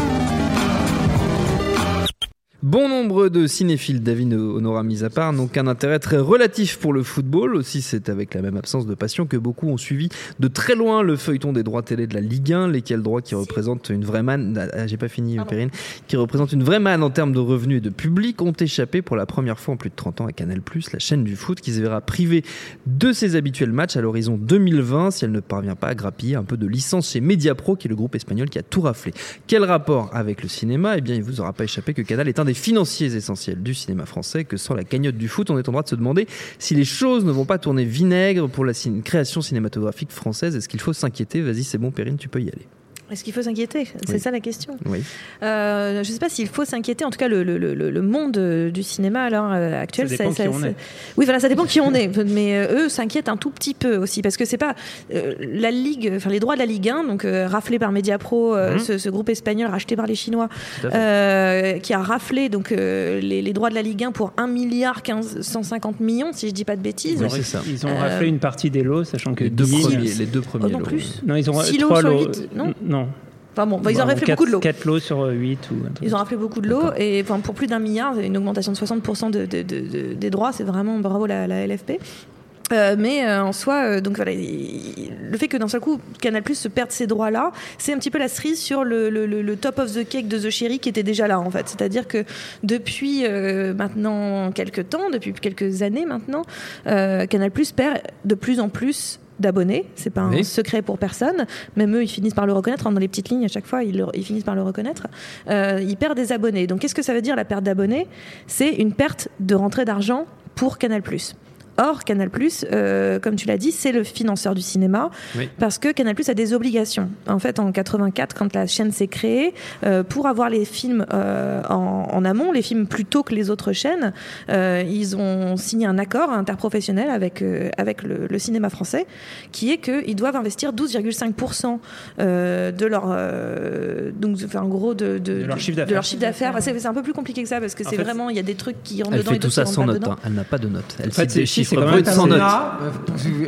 Bon nombre de cinéphiles, David Honora mis à part, n'ont qu'un intérêt très relatif pour le football. Aussi, c'est avec la même absence de passion que beaucoup ont suivi de très loin le feuilleton des droits télé de la Ligue 1, lesquels droits qui représentent une vraie manne, ah, j'ai pas fini, Perrine, qui représentent une vraie manne en termes de revenus et de public, ont échappé pour la première fois en plus de 30 ans à Canal+, la chaîne du foot, qui se verra privée de ses habituels matchs à l'horizon 2020 si elle ne parvient pas à grappiller un peu de licence chez Mediapro, qui est le groupe espagnol qui a tout raflé. Quel rapport avec le cinéma? Eh bien, il vous aura pas échappé que Canal est un des financiers essentiels du cinéma français que sans la cagnotte du foot, on est en droit de se demander si les choses ne vont pas tourner vinaigre pour la création cinématographique française. Est-ce qu'il faut s'inquiéter? Vas-y, c'est bon, Perrine, tu peux y aller. Est-ce qu'il faut s'inquiéter? C'est Oui. ça la question. Oui. Euh, je ne sais pas s'il faut s'inquiéter. En tout cas, le, le- le- le monde euh, du cinéma à l'heure actuelle, Ça dépend qui on est. Oui, voilà, ça dépend qui on est. Mais euh, eux s'inquiètent un tout petit peu aussi parce que c'est pas euh, la ligue, enfin les droits de la Ligue 1, donc euh, raflés par Mediapro, euh, Mhm. ce, ce groupe espagnol racheté par les Chinois, euh, qui a raflé donc euh, les, les droits de la Ligue 1 pour 1 milliard 15, 150 millions, si je dis pas de bêtises. Ils ont, c'est ça. ils ont Euh, raflé une partie des lots, sachant que Les deux premiers, les deux premiers Oh, non lots. plus. Non, ils ont Six lots trois sur lots. huit, non non. Enfin bon, ils ont Bah, raflé quatre- beaucoup de lots. quatre lots sur 8 ou un truc Ils ont raflé beaucoup de D'accord. et enfin, pour plus d'un milliard, une augmentation de 60% de, de- de- de- des droits, c'est vraiment bravo la, la LFP. Euh, mais euh, en soi, euh, donc voilà, il- le fait que d'un seul coup Canal Plus se perde ces droits-là, c'est un petit peu la cerise sur le, le- le- le top of the cake de The Cherry qui était déjà là en fait. C'est-à-dire que depuis maintenant quelques temps, depuis quelques années maintenant, Canal Plus perd de plus en plus d'abonnés. C'est pas un secret pour personne. Même eux, ils finissent par le reconnaître. Dans les petites lignes, à chaque fois, ils, le- ils finissent par le reconnaître. Euh, ils perdent des abonnés. Donc, qu'est-ce que ça veut dire la perte d'abonnés? C'est une perte de rentrée d'argent pour Canal+. Or, Canal+, euh, comme tu l'as dit, c'est le financeur du cinéma Oui. parce que Canal+ a des obligations. En fait, en 84, quand la chaîne s'est créée, euh, pour avoir les films euh, en, en amont, les films plus tôt que les autres chaînes, euh, ils ont signé un accord interprofessionnel avec, euh, avec le, le cinéma français, qui est qu'ils doivent investir 12,5% euh, de leur, euh, donc, enfin, en gros, de, De leur chiffre de d'affaires. leur chiffre d'affaires. C'est c'est un peu plus compliqué que ça parce que En c'est fait, vraiment, il y a des trucs qui rentrent Elle dedans fait et tout ça qui sans note. hein. Elle n'a pas de note. Elle fait, cite des chiffres c'est quand même bruts sans note. Là,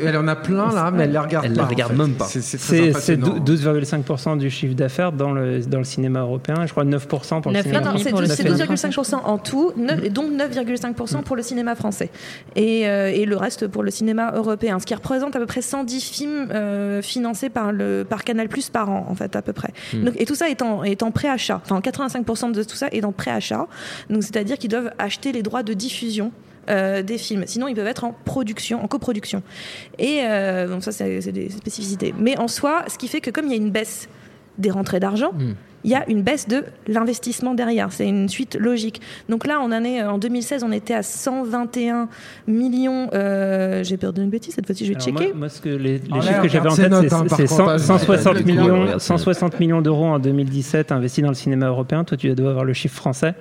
elle en a plein là, mais elle les regarde Elle pas. la en regarde fait. même pas. C'est c'est très C'est c'est impressionnant. 12,5% du chiffre d'affaires dans le, dans le cinéma européen, je crois 9% pour le cinéma non, c'est pour le 12 c'est cinéma 12,5% en tout, et donc 9,5% pour le cinéma français. Et, euh, et le reste pour le cinéma européen, ce qui représente à peu près 110 films euh, financés par, le, par Canal Plus par an, en fait, à peu près. Hmm. Donc, et tout ça est en, est en préachat. Enfin, 85% de tout ça est en préachat. Donc, c'est-à-dire qu'ils doivent acheter les droits de diffusion. Euh, des films. Sinon, ils peuvent être en production, en coproduction. Et euh, donc ça, c'est des spécificités. Mais en soi, ce qui fait que comme il y a une baisse des rentrées d'argent, Hmm. il y a une baisse de l'investissement derrière. C'est une suite logique. Donc là, on en est en 2016, on était à 121 millions. euh, J'ai peur d'une bêtise cette fois-ci, je vais Alors moi, checker. moi, ce que les, les Ah, chiffres que j'avais en tête, c'est hein, par c'est contre, 100 hein, 160, je- millions, regarde, 160 millions d'euros en 2017 investis dans le cinéma européen. Toi, tu dois avoir le chiffre français.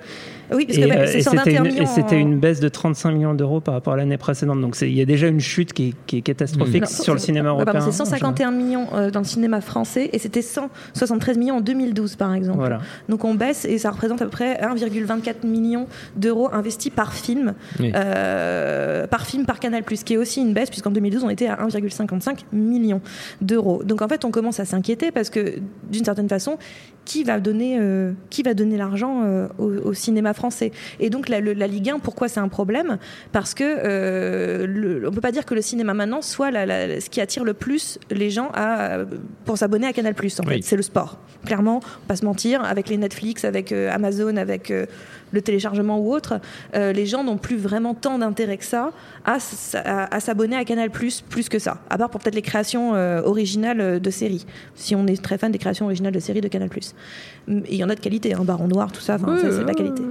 Oui, parce que Et, c'est et c'était 121 une, millions. et c'était en- une baisse de 35 millions d'euros par rapport à l'année précédente. Donc il y a déjà une chute qui est, qui est catastrophique sur le cinéma pardon, européen. C'est 151 millions euh, dans le cinéma français et c'était 173 millions en 2012, par exemple. Voilà. Donc on baisse et ça représente à peu près 1,24 million d'euros investis par film, Oui. euh, par film par Canal+, qui est aussi une baisse puisqu'en 2012 on était à 1,55 million d'euros. Donc en fait on commence à s'inquiéter parce que d'une certaine façon, qui va donner, euh, qui va donner l'argent euh, au, au cinéma français Et donc la, le- la Ligue 1, pourquoi c'est un problème? Parce que euh, le- on peut pas dire que le cinéma maintenant soit la- la- ce qui attire le plus les gens à, pour s'abonner à Canal+. En Oui. fait, c'est le sport. Clairement, on va pas se mentir, avec les Netflix, avec euh, Amazon, avec le téléchargement ou autre, euh, les gens n'ont plus vraiment tant d'intérêt que ça à, à- à s'abonner à Canal+, plus que ça. À part pour peut-être les créations euh, originales euh, de séries. Si on est très fan des créations originales de séries de Canal+. Et il y en a de qualité, hein, Baron Noir, tout ça, ça, c'est de la qualité.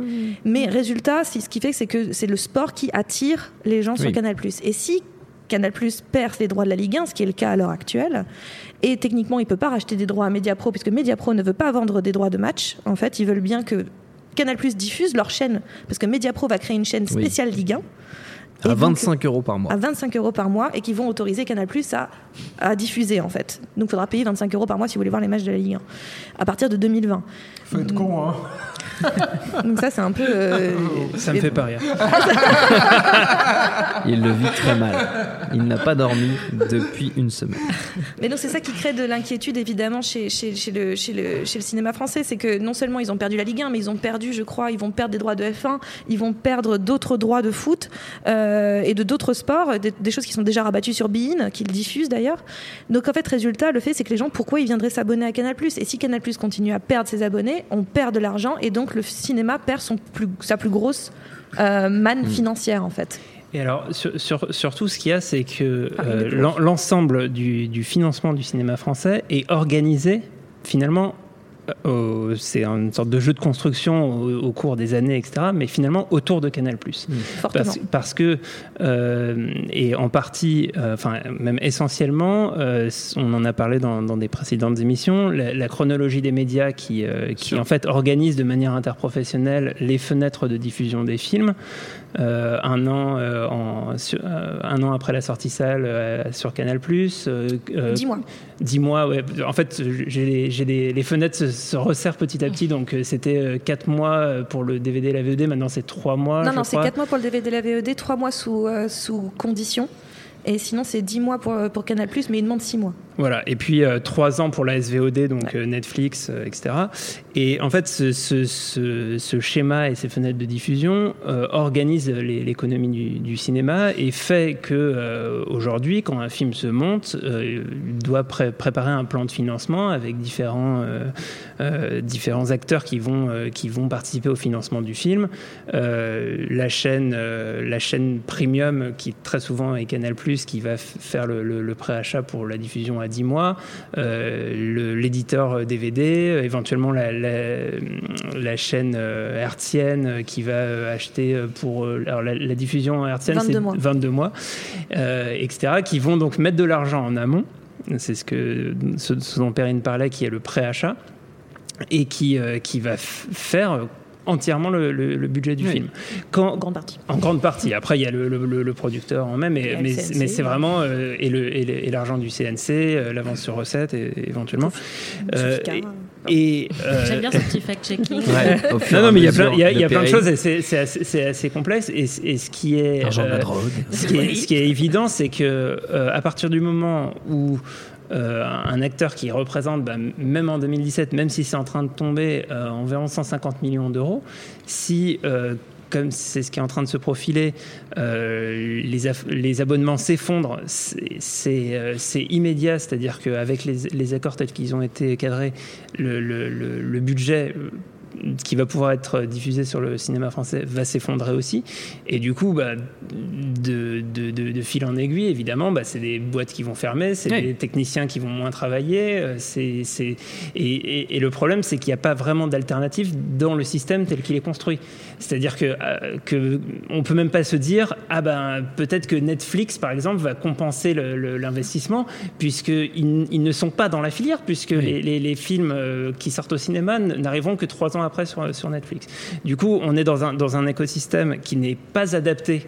Mais résultat, ce qui fait, c'est que c'est le sport qui attire les gens sur. Canal+. Et si Canal Plus perd les droits de la Ligue 1, ce qui est le cas à l'heure actuelle. Et techniquement, il ne peut pas racheter des droits à Mediapro, puisque Mediapro ne veut pas vendre des droits de match. En fait, ils veulent bien que Canal Plus diffuse leur chaîne, parce que Mediapro va créer une chaîne Oui. spéciale Ligue 1. À Et donc, 25 euros par mois. à 25 euros par mois et qui vont autoriser Canal Plus à, à diffuser en fait. Donc il faudra payer 25 euros par mois si vous voulez voir les matchs de la Ligue 1 à partir de 2020. Faut être con, hein. Donc ça c'est un peu. euh, Ça me fait pas rire. Il le vit très mal. Il n'a pas dormi depuis une semaine. Mais donc c'est ça qui crée de l'inquiétude évidemment chez, chez, chez le, chez, le, chez le cinéma français, c'est que non seulement ils ont perdu la Ligue 1, mais ils ont perdu, je crois, ils vont perdre des droits de F1, ils vont perdre d'autres droits de foot euh, et de d'autres sports, des, des choses qui sont déjà rabattues sur Bein, qu'ils diffusent d'ailleurs. Donc en fait, résultat, le fait c'est que les gens, pourquoi ils viendraient s'abonner à Canal Et si Canal continue à perdre ses abonnés, on perd de l'argent et donc le cinéma perd son plus, sa plus grosse euh, manne financière en fait. Et alors, sur, sur- surtout, ce qu'il y a, c'est que euh, l'ensemble du, du financement du cinéma français est organisé finalement euh, c'est une sorte de jeu de construction au, au, cours des années, etc., mais finalement autour de Canal+. Mmh. Parce, parce, que, euh, et en partie, euh, enfin même essentiellement, euh, on en a parlé dans, dans des précédentes émissions, la, la, chronologie des médias qui, euh, qui en fait organise de manière interprofessionnelle les fenêtres de diffusion des films. Euh, un an en, sur, un an après la sortie salle sur Canal+. Dix mois. Dix mois, ouais. En fait, j'ai les, les, fenêtres se, se, resserrent petit à petit. Donc, c'était quatre mois pour le DVD et la VOD. Maintenant, c'est trois mois. Non, non, c'est quatre mois pour le DVD et la VOD, trois mois sous, euh, sous condition. Et sinon, c'est 10 mois pour, pour Canal, mais il demande 6 mois. Voilà, et puis euh, 3 ans pour la SVOD, donc ouais. euh, Netflix, etc. Et en fait, ce, ce, ce, ce, schéma et ces fenêtres de diffusion euh, organisent l'économie du, du, cinéma et fait que euh, aujourd'hui, quand un film se monte, il doit pré préparer un plan de financement avec différents, différents acteurs qui vont, qui vont participer au financement du film. la, chaîne, la chaîne premium, qui très souvent est Canal+, qui va faire le, le, le préachat pour la diffusion à 10 mois, euh, l'éditeur DVD, euh, éventuellement la, la, la chaîne euh, hertzienne qui va acheter pour alors la, la diffusion hertzienne, c'est 22 mois, euh, etc., qui vont donc mettre de l'argent en amont. C'est ce, que, ce, ce dont Perrine parlait, qui est le préachat, et qui, euh, qui va faire entièrement le, le, le, budget du oui. film. Quand, en grande partie. En grande partie. Après, il y a le, le producteur en même, mais, mais, mais c'est vraiment euh, et l'argent du CNC, euh, l'avance sur recette, et, éventuellement. Euh, et, et j'aime bien ce petit fact-checking. Ouais, non, non, mais il y a plein, il y a, il y a plein de choses. et C'est assez, assez, complexe. Et, et, ce qui est, l'argent de la drogue. Ce qui est, ce qui est évident, c'est que à partir du moment où euh, un acteur qui représente, bah, même en 2017, même si c'est en train de tomber, euh, environ 150 millions d'euros, si euh, comme c'est ce qui est en train de se profiler, les, abonnements s'effondrent, c'est immédiat, c'est-à-dire qu'avec les, les, accords tels qu'ils ont été cadrés, le budget qui va pouvoir être diffusé sur le cinéma français va s'effondrer aussi. Et du coup, bah, de, de, de, de, fil en aiguille, évidemment, bah, c'est des boîtes qui vont fermer, c'est oui. des techniciens qui vont moins travailler. C'est, c'est... Et, et, et, le problème, c'est qu'il n'y a pas vraiment d'alternative dans le système tel qu'il est construit. C'est-à-dire que, euh, que on peut même pas se dire, ah ben peut-être que Netflix, par exemple, va compenser l'investissement, puisqu'ils ils ne sont pas dans la filière, puisque oui. les, les, les, films euh, qui sortent au cinéma n'arriveront que trois ans après sur, sur Netflix. Du coup, on est dans un, dans un écosystème qui n'est pas adapté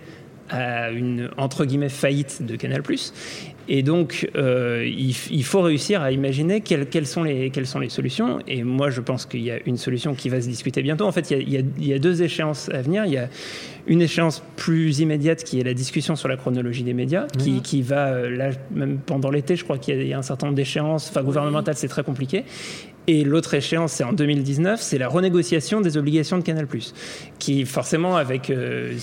à une entre guillemets faillite de Canal+. Et donc, euh, il, il, faut réussir à imaginer quelles, quelles, sont les, quelles sont les solutions. Et moi, je pense qu'il y a une solution qui va se discuter bientôt. En fait, il y a, il y a deux échéances à venir. Il y a une échéance plus immédiate qui est la discussion sur la chronologie des médias, mmh. qui, qui, va, là, même pendant l'été, je crois qu'il y, y, a un certain nombre d'échéances. Enfin, gouvernementales, c'est très compliqué. Et l'autre échéance, c'est en 2019, c'est la renégociation des obligations de Canal+, qui forcément, avec euh,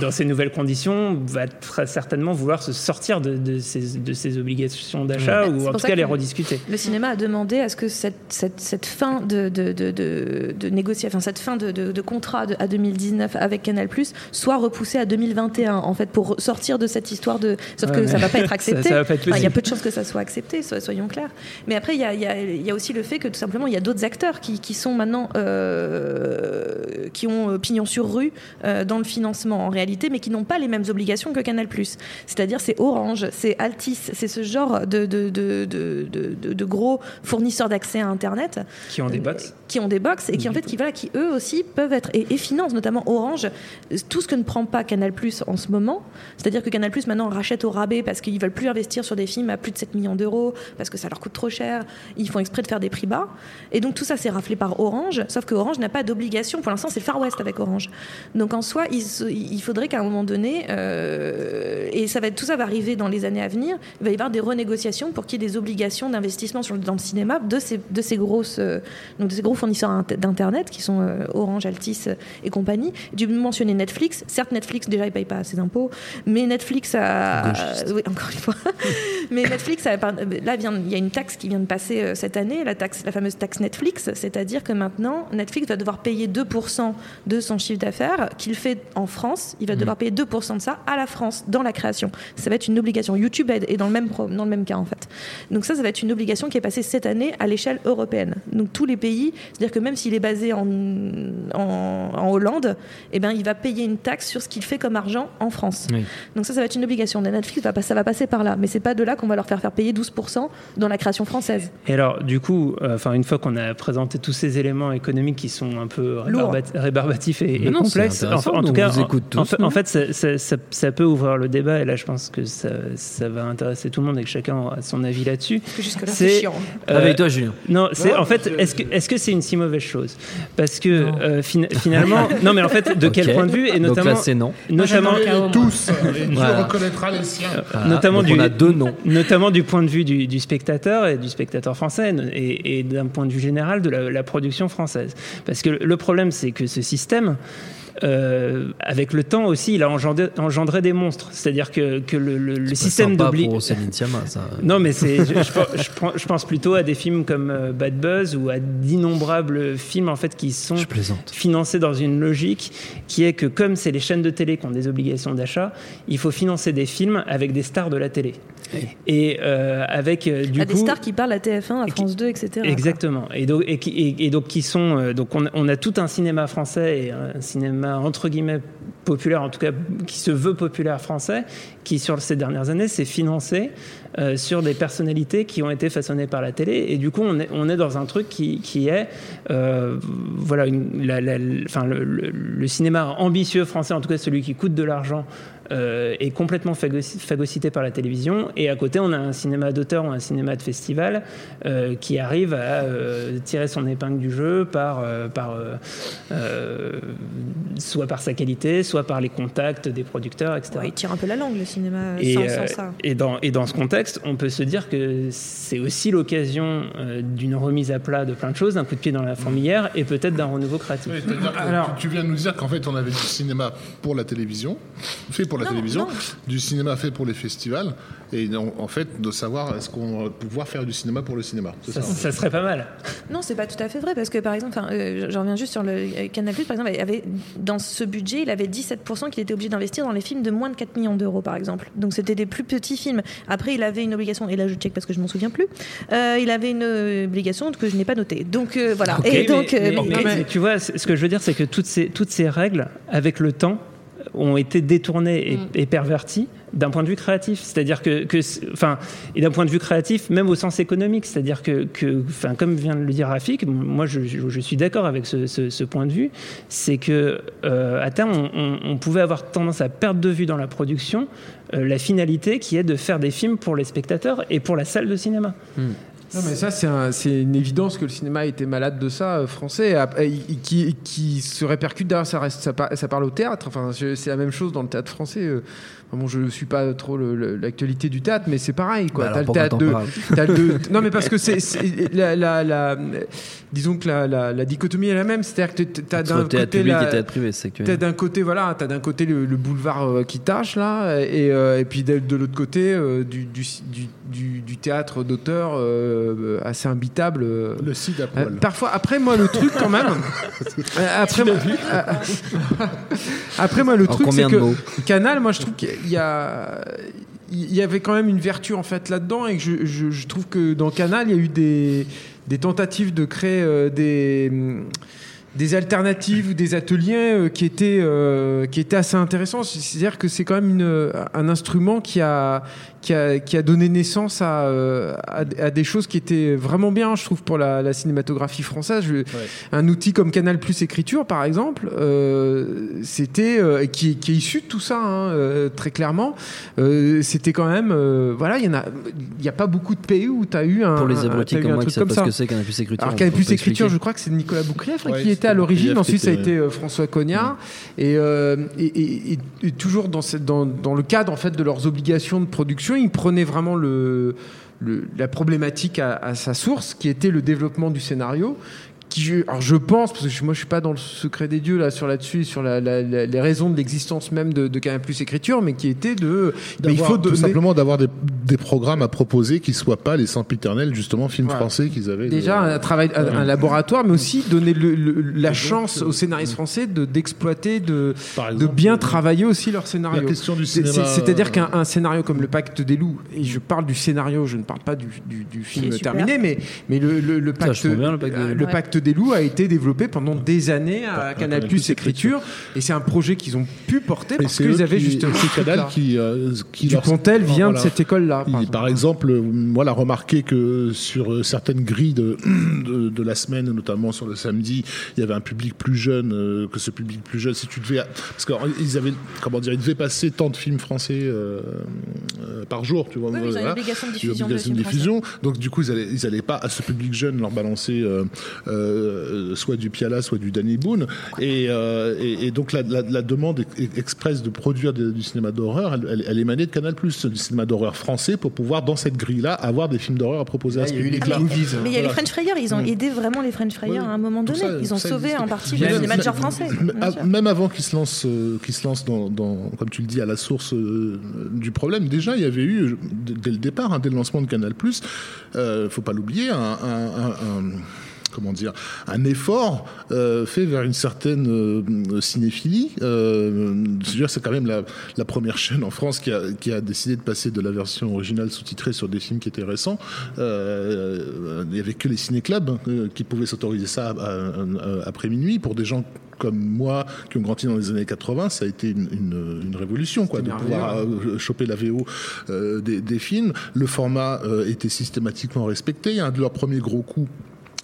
dans ces nouvelles conditions, va très certainement vouloir se sortir de, de, ces, de ces, obligations d'achat ou en tout cas les rediscuter. Le cinéma a demandé à ce que cette, cette, cette fin de, négociation, enfin cette fin de, contrat à 2019 avec Canal+ soit repoussée à 2021, en fait, pour sortir de cette histoire de. Sauf ouais, que ça va pas être accepté. enfin, il y a peu de chances que ça soit accepté, soyons clairs. Mais après, il y a aussi le fait que tout simplement il y a d'autres acteurs qui, qui, sont maintenant euh, qui ont pignon sur rue euh, dans le financement en réalité, mais qui n'ont pas les mêmes obligations que Canal+. C'est-à-dire c'est Orange, c'est Altis, c'est ce genre de, de, de, de, de gros fournisseurs d'accès à Internet qui ont des box, qui ont des box et qui en fait qui voilà qui eux aussi peuvent être et, et financent notamment Orange tout ce que ne prend pas Canal+ en ce moment. C'est-à-dire que Canal+ maintenant rachète au rabais parce qu'ils veulent plus investir sur des films à plus de 7 millions d'euros parce que ça leur coûte trop cher. Ils font exprès de faire des prix bas. Et donc tout ça c'est raflé par Orange, sauf que Orange n'a pas d'obligation. Pour l'instant, c'est le Far West avec Orange. Donc en soi, il, il faudrait qu'à un moment donné, euh, et ça va tout ça va arriver dans les années à venir, il va y avoir des renégociations pour qu'il y ait des obligations d'investissement dans le cinéma de ces, de ces grosses, euh, donc de ces gros fournisseurs d'internet qui sont euh, Orange, Altis et compagnie. Tu mentionnais Netflix. Certes, Netflix déjà il paye pas assez d'impôts, mais Netflix a, oui, encore une fois, mais Netflix a, là il y a une taxe qui vient de passer cette année, la taxe taxe, la fameuse taxe Netflix, c'est-à-dire que maintenant, Netflix va devoir payer 2% de son chiffre d'affaires qu'il fait en France. Il va devoir payer 2% de ça à la France dans la création. Ça va être une obligation. YouTube est dans le même, dans le même cas, en fait. Donc ça, ça va être une obligation qui est passée cette année à l'échelle européenne. Donc tous les pays, c'est-à-dire que même s'il est basé en, en, en Hollande, eh ben, il va payer une taxe sur ce qu'il fait comme argent en France. Oui. Donc ça, ça va être une obligation. Netflix, ça va passer par là. Mais c'est pas de là qu'on va leur faire faire payer 12% dans la création française. Et alors, du coup, enfin, une fois qu'on a présenté tous ces éléments économiques qui sont un peu rébarbat- rébarbatifs et, et non, complexes, en, en tout cas, tous, en, fait- non en fait, ça, ça- ça- ça peut ouvrir le débat. Et là, je pense que ça, ça va intéresser tout le monde et que chacun aura son avis là-dessus. Parce que jusque-là, C'est- chiant. Euh, Avec toi, Julien. Non, c'est Non, en fait, est-ce que est-ce que c'est une si mauvaise chose? Parce que euh, fin- finalement, non, mais en fait, de quel Ok. point de vue et notamment, là, c'est non. notamment, Et tous, et Dieu Voilà. reconnaîtra les siens. Voilà. notamment Donc du- on a deux noms. notamment du point de vue du, du spectateur et du spectateur français et, et d'un point de vue général de la production française. Parce que le problème, c'est que ce système, euh, avec le temps aussi, il a engendré, engendré des monstres. C'est-à-dire que, que le, le- le C'est système sympa d'obli... pour Céline Sciamma, ça. Non, mais c'est, je, je pense- je prends- je pense plutôt à des films comme euh, Bad Buzz ou à d'innombrables films en fait qui sont financés dans une logique qui est que comme c'est les chaînes de télé qui ont des obligations d'achat, il faut financer des films avec des stars de la télé. Et euh, avec euh, du à coup des stars qui parlent à TF1, à qui- France 2, etc. Exactement. Et donc, et, qui- et- et donc qui sont donc on a tout un cinéma français et un cinéma entre guillemets populaire, en tout cas qui se veut populaire français, qui sur ces dernières années s'est financé euh, sur des personnalités qui ont été façonnées par la télé. Et du coup, on est, on est dans un truc qui, qui est euh, voilà le cinéma ambitieux français, en tout cas celui qui coûte de l'argent. Euh, est complètement phagocy- phagocyté par la télévision et à côté on a un cinéma d'auteur ou un cinéma de festival euh, qui arrive à euh, tirer son épingle du jeu par, euh, par euh, euh, soit par sa qualité, soit par les contacts des producteurs, etc. Ouais, il tire un peu la langue, le cinéma, Et, sans, sans ça. et, dans, et dans ce contexte, on peut se dire que c'est aussi l'occasion euh, d'une remise à plat de plein de choses, d'un coup de pied dans la fourmilière et peut-être d'un renouveau créatif. Oui, tu viens de nous dire qu'en fait on avait du cinéma pour la télévision, fait pour la Non, télévision, non. du cinéma fait pour les festivals, et en, en fait de savoir est-ce qu'on va pouvoir faire du cinéma pour le cinéma. Ça, serait pas mal. Non, c'est pas tout à fait vrai parce que par exemple, euh, j'en reviens juste sur le euh, Canal par exemple, il avait dans ce budget, il avait 17% qu'il était obligé d'investir dans les films de moins de 4 millions d'euros par exemple. Donc c'était des plus petits films. Après, il avait une obligation et là je check parce que je m'en souviens plus. Euh, il avait une euh, obligation que je n'ai pas notée. Donc euh, voilà. Et mais- donc, euh, mais- bon, mais- mais- mais tu vois, ce que je veux dire, c'est que toutes ces, toutes ces règles, avec le temps, ont été détournées et, Mm. et perverties d'un point de vue créatif. C'est-à-dire que, enfin, et d'un point de vue créatif, même au sens économique. C'est-à-dire que, que, enfin, comme vient de le dire Rafik, moi je, je- je suis d'accord avec ce, ce- ce point de vue, c'est que euh, à terme, on, on- on pouvait avoir tendance à perdre de vue dans la production euh, la finalité qui est de faire des films pour les spectateurs et pour la salle de cinéma. Non, mais ça, c'est un- une évidence que le cinéma était malade de ça, euh, français, qui, se répercute d'ailleurs, ça, ça, par- ça parle au théâtre. Enfin, c'est la même chose dans le théâtre français. euh. Bon, je ne suis pas trop l'actualité du théâtre, mais c'est pareil. Quoi. Bah T'as le théâtre de, non, mais parce que c'est la, la- la- disons que la, la- la dichotomie est la même. C'est-à-dire que tu as d'un côté public la- et théâtre privé, c'est que. T'as d'un côté, voilà, t'as d'un côté le, le boulevard euh, qui tâche là, et, euh, et puis de, de l'autre côté euh, du, du, du, du- du théâtre d'auteur euh, assez imbitable. euh. Le à Euh, poil. parfois, après moi le truc quand même. après, moi, après moi le En truc c'est que Canal, moi je trouve il y avait quand même une vertu en fait là-dedans et je, trouve que dans Canal il y a eu des, tentatives de créer euh, des des alternatives ou des ateliers euh, qui étaient euh, qui étaient assez intéressants c'est-à-dire que c'est quand même une, un instrument qui a qui a, qui a donné naissance à, euh, à, à des choses qui étaient vraiment bien, je trouve, pour la, la cinématographie française. Je- Un outil comme Canal Plus Écriture, par exemple, euh, c'était euh, qui, qui est issu de tout ça, hein, euh, très clairement. Euh, c'était quand même, euh, voilà, il y en a, il y a pas beaucoup de pays où tu as eu un. Pour les abrutis t'as eu comme un moi qui truc savent pas ce que c'est Canal Plus Écriture. Alors Canal Plus Écriture, expliquer. je crois que c'est Nicolas Boukrieff Ouais, qui était à l'origine. Ensuite, ça a été euh, François Cognard. Et, euh, et, et- et- et toujours dans, cette- dans, dans le cadre en fait de leurs obligations de production, ils prenaient vraiment le, le- la problématique à, à sa source, qui était le développement du scénario qui alors je pense, parce que moi je suis pas dans le secret des dieux là sur là-dessus, sur la, la- la- les raisons de l'existence même de, de Canal Plus Écriture, mais qui était de, mais il faut tout donner- simplement d'avoir des, des programmes à proposer qui soient pas les sempiternels justement films Voilà. français qu'ils avaient Déjà de- un travail, un, un laboratoire, mais aussi donner le- le- la chance aux scénaristes français de d'exploiter, de, de bien travailler aussi leur scénario. La question du cinéma, c'est- C'est-à-dire euh, qu'un un scénario comme Le Pacte des loups, et je parle du scénario, je ne parle pas du, du- du film terminé, mais, mais le, le- le pacte, vachement bien, Le Pacte des euh, loups. le Ouais. Pacte des loups a été développé pendant des années à Canal Canal+, Plus Écriture, et c'est un projet qu'ils ont pu porter parce qu'ils avaient qui- justement. c'est ce Canal qui, euh, qui leur- vient Voilà. de cette école-là. Par Par exemple. exemple, euh, voilà, remarquez que sur euh, certaines grilles de, de, de la semaine, notamment sur le samedi, il y avait un public plus jeune, euh, que ce public plus jeune, si tu devais, parce qu'ils avaient, comment dire, ils devaient passer tant de films français euh, euh, par jour, tu vois. Oui, oui, ils ont une voilà. obligation de diffusion de obligation de films diffusion. Donc du coup, ils allaient, ils allaient pas à ce public jeune leur balancer euh, soit du Piala, soit du Danny Boone. Et, euh, et, et donc la, la, la demande ex- express de produire de- du cinéma d'horreur, elle, elle, elle émanait de Canal+, du cinéma d'horreur français, pour pouvoir dans cette grille-là avoir des films d'horreur à proposer à ce il y a eu les public-là. Mais il y a les Voilà. French Fryers, ils ont Mm. aidé vraiment les French Fryers Ouais, à un moment donné. ça- ils ont sauvé existe. en partie Même- le cinéma de genre français. même- avant qu'ils se lancent, euh, qu'ils se lancent dans, dans, comme tu le dis, à la source euh, du problème, déjà, il y avait eu, dès le départ, hein, dès le lancement de Canal+, euh, faut pas l'oublier, un, un- un- un- comment dire, un effort euh, fait vers une certaine euh, cinéphilie. Euh, dire, c'est quand même la, la première chaîne en France qui a, qui a décidé de passer de la version originale sous-titrée sur des films qui étaient récents. Euh, il y avait que les ciné-clubs qui pouvaient s'autoriser ça à- à- après minuit. Pour des gens comme moi qui ont grandi dans les années 80, ça a été une, une- une révolution, quoi, de pouvoir euh, choper la VO euh, des, des films. Le format euh, était systématiquement respecté. Un de leurs premiers gros coups.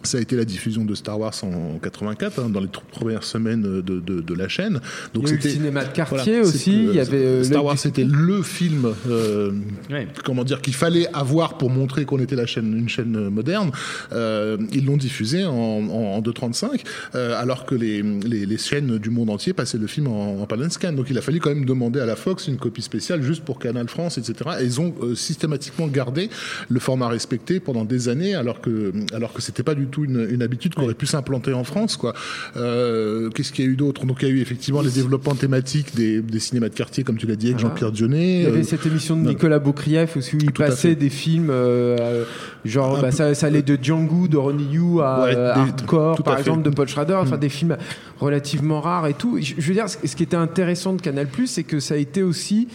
Ça a été la diffusion de Star Wars en 84, hein, dans les premières semaines de, de, de la chaîne. Il y a eu le cinéma de quartier voilà, aussi, c'est- il y avait, euh, Star Wars, c'était le film, euh, Ouais. comment dire, qu'il fallait avoir pour montrer qu'on était la chaîne, une chaîne euh, moderne. Euh, ils l'ont diffusé en, en, en 2.35, euh, alors que les, les, les chaînes du monde entier passaient le film en, en pan and scan. Donc il a fallu quand même demander à la Fox une copie spéciale juste pour Canal France, etc. Et ils ont euh, systématiquement gardé le format respecté pendant des années, alors que alors que c'était pas du tout une, une habitude qui aurait pu s'implanter en France, quoi. Euh, Qu'est-ce qu'il y a eu d'autre? Donc il y a eu effectivement les développements thématiques des, des cinémas de quartier, comme tu l'as dit, avec. Jean-Pierre Dionnet. Il y avait Euh, cette émission de. Nicolas Boukrieff aussi où il passait des films euh, genre bah, ça, ça allait de Django de Ronnie Yu à Ouais, des- Hardcore par exemple de Paul Schrader enfin Mm. des films relativement rares et tout je, je veux dire ce ce qui était intéressant de Canal c'est que ça a été aussi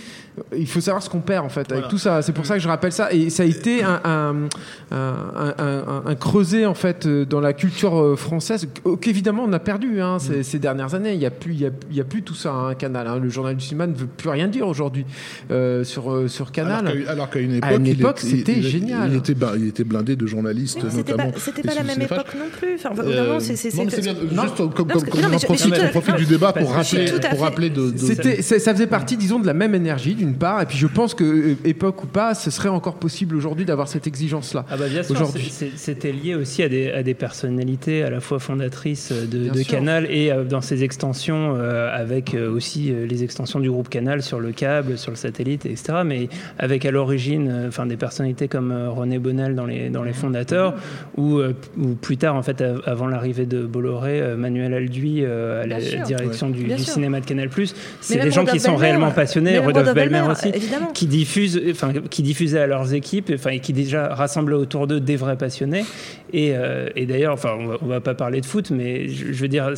il faut savoir ce qu'on perd en fait avec Voilà. tout ça c'est pour ça que je rappelle ça et ça a été un, un, un, un- un- un creuset en fait euh, dans la culture euh, française qu- qu'évidemment on a perdu hein, ces, Mm. ces dernières années il y a plus il y a, il y a plus tout ça hein, Canal hein. le journal du cinéma ne veut plus rien dire aujourd'hui euh, sur euh, sur Canal Alors qu'à, une époque, À une il époque, était- c'était génial. Il était, ba- il était blindé de journalistes, Oui, C'était pas, notamment. c'était des pas la même époque non plus. Enfin, Euh, c'est, c'est, non, mais c'est- c'est bien. Juste comme, Non, on profite, du débat pour rappeler, ça faisait partie, disons, de la même énergie, d'une part, et puis je pense que, euh, époque ou pas, ce serait encore possible aujourd'hui d'avoir cette exigence-là. Ah bah bien sûr, c'était lié aussi à des, à des personnalités à la fois fondatrices de, Bien de. Canal et euh, dans ses extensions, euh, avec euh, aussi euh, les extensions du groupe Canal sur le câble, sur le satellite, etc. Mais avec à l'origine euh, enfin, des personnalités comme euh, René Bonnel dans les, dans les fondateurs, ou, euh, ou plus tard, en fait, av- avant l'arrivée de Bolloré, euh, Manuel Alduy euh, à la Bien sûr. direction du, cinéma de Canal+. C'est des gens qui sont réellement passionnés, Rodolphe Aussi, évidemment. qui diffusent, enfin, qui diffusaient à leurs équipes, enfin, et qui déjà rassemblaient autour d'eux des vrais passionnés. Et, euh, et d'ailleurs, enfin, on va, on va pas parler de foot, mais je, je veux dire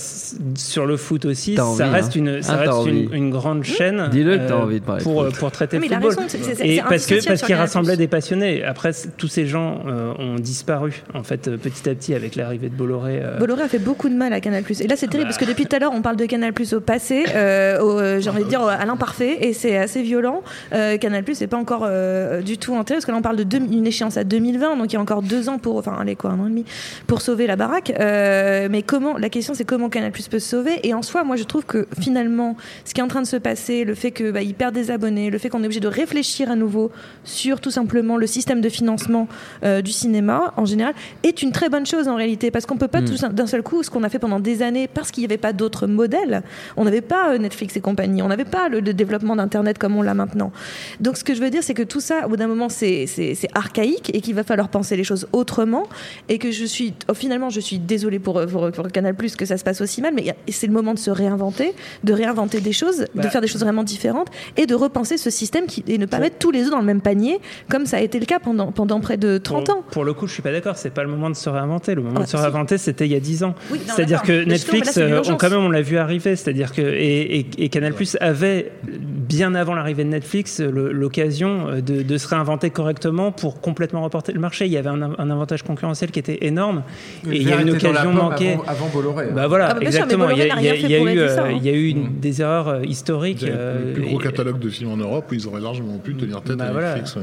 sur le foot aussi, ça envie, reste hein. une, ça Ah, reste une, une grande chaîne. Dis-le que t'as euh, envie de parler de pour foot. pour traiter Non, mais le il a football. raison, c'est- c'est- et c'est parce que parce qu'ils rassemblaient des passionnés. Après, c- tous ces gens euh, ont disparu en fait euh, petit à petit avec l'arrivée de Bolloré. euh, Bolloré a fait beaucoup de mal à Canal+. Et là, c'est terrible parce que depuis tout à l'heure, on parle de Canal+ au passé, au, euh, j'ai envie de dire à l'imparfait, et c'est assez violent. Euh, Canal+ n'est pas encore euh, du tout intégré parce que là, on parle de deux- une échéance à 2020, donc il y a encore deux ans pour, enfin, allez quoi, un an et demi pour sauver la baraque. Euh, mais comment La question, c'est comment Canal+ peut se sauver. Et en soi, moi, je trouve que finalement, ce qui est en train de se passer, le fait que bah, il perd des abonnés, le fait qu'on est obligé de réfléchir à nouveau sur tout simplement le système de financement du cinéma en général, est une très bonne chose en réalité parce qu'on peut pas Mm. tout d'un seul coup ce qu'on a fait pendant des années parce qu'il n'y avait pas d'autres modèles. On n'avait pas Netflix et compagnie, on n'avait pas le, le développement d'Internet comme on l'a maintenant. Donc ce que je veux dire, c'est que tout ça, au bout d'un moment, c'est archaïque et qu'il va falloir penser les choses autrement. Et que je suis, oh, finalement, je suis désolée pour, pour, pour Canal Plus que ça se passe aussi mal, mais c'est le moment de se réinventer, de réinventer des choses, de Bah. faire des choses vraiment différentes et de repenser ce système qui, et ne pas mettre tous les œufs dans le même panier, comme ça a été le cas pendant, pendant près de 30 pour, ans. Pour le coup, je suis pas d'accord. C'est pas le moment de se réinventer. Le moment Ah, de se si. réinventer, c'était il y a 10 ans. Oui, C'est-à-dire que Netflix, là, c'est euh, on, quand même, on l'a vu arriver. C'est-à-dire que et, et- et Canal Plus avait bien avant l'arrivée Netflix le- l'occasion euh, de, de se réinventer correctement pour complètement reporter le marché. Il y avait un, un avantage concurrentiel qui était énorme et il y a une occasion manquée. Avant, avant Bolloré. hein. Bah voilà, Ah bah sûr, exactement. il y a, Bolloré n'a il y a- rien fait il y a pour eu, aider ça, euh, hein. il y a eu une- des erreurs euh, historiques. Euh, le plus gros et- catalogue de films en Europe, ils auraient largement pu tenir tête Bah à voilà. Netflix.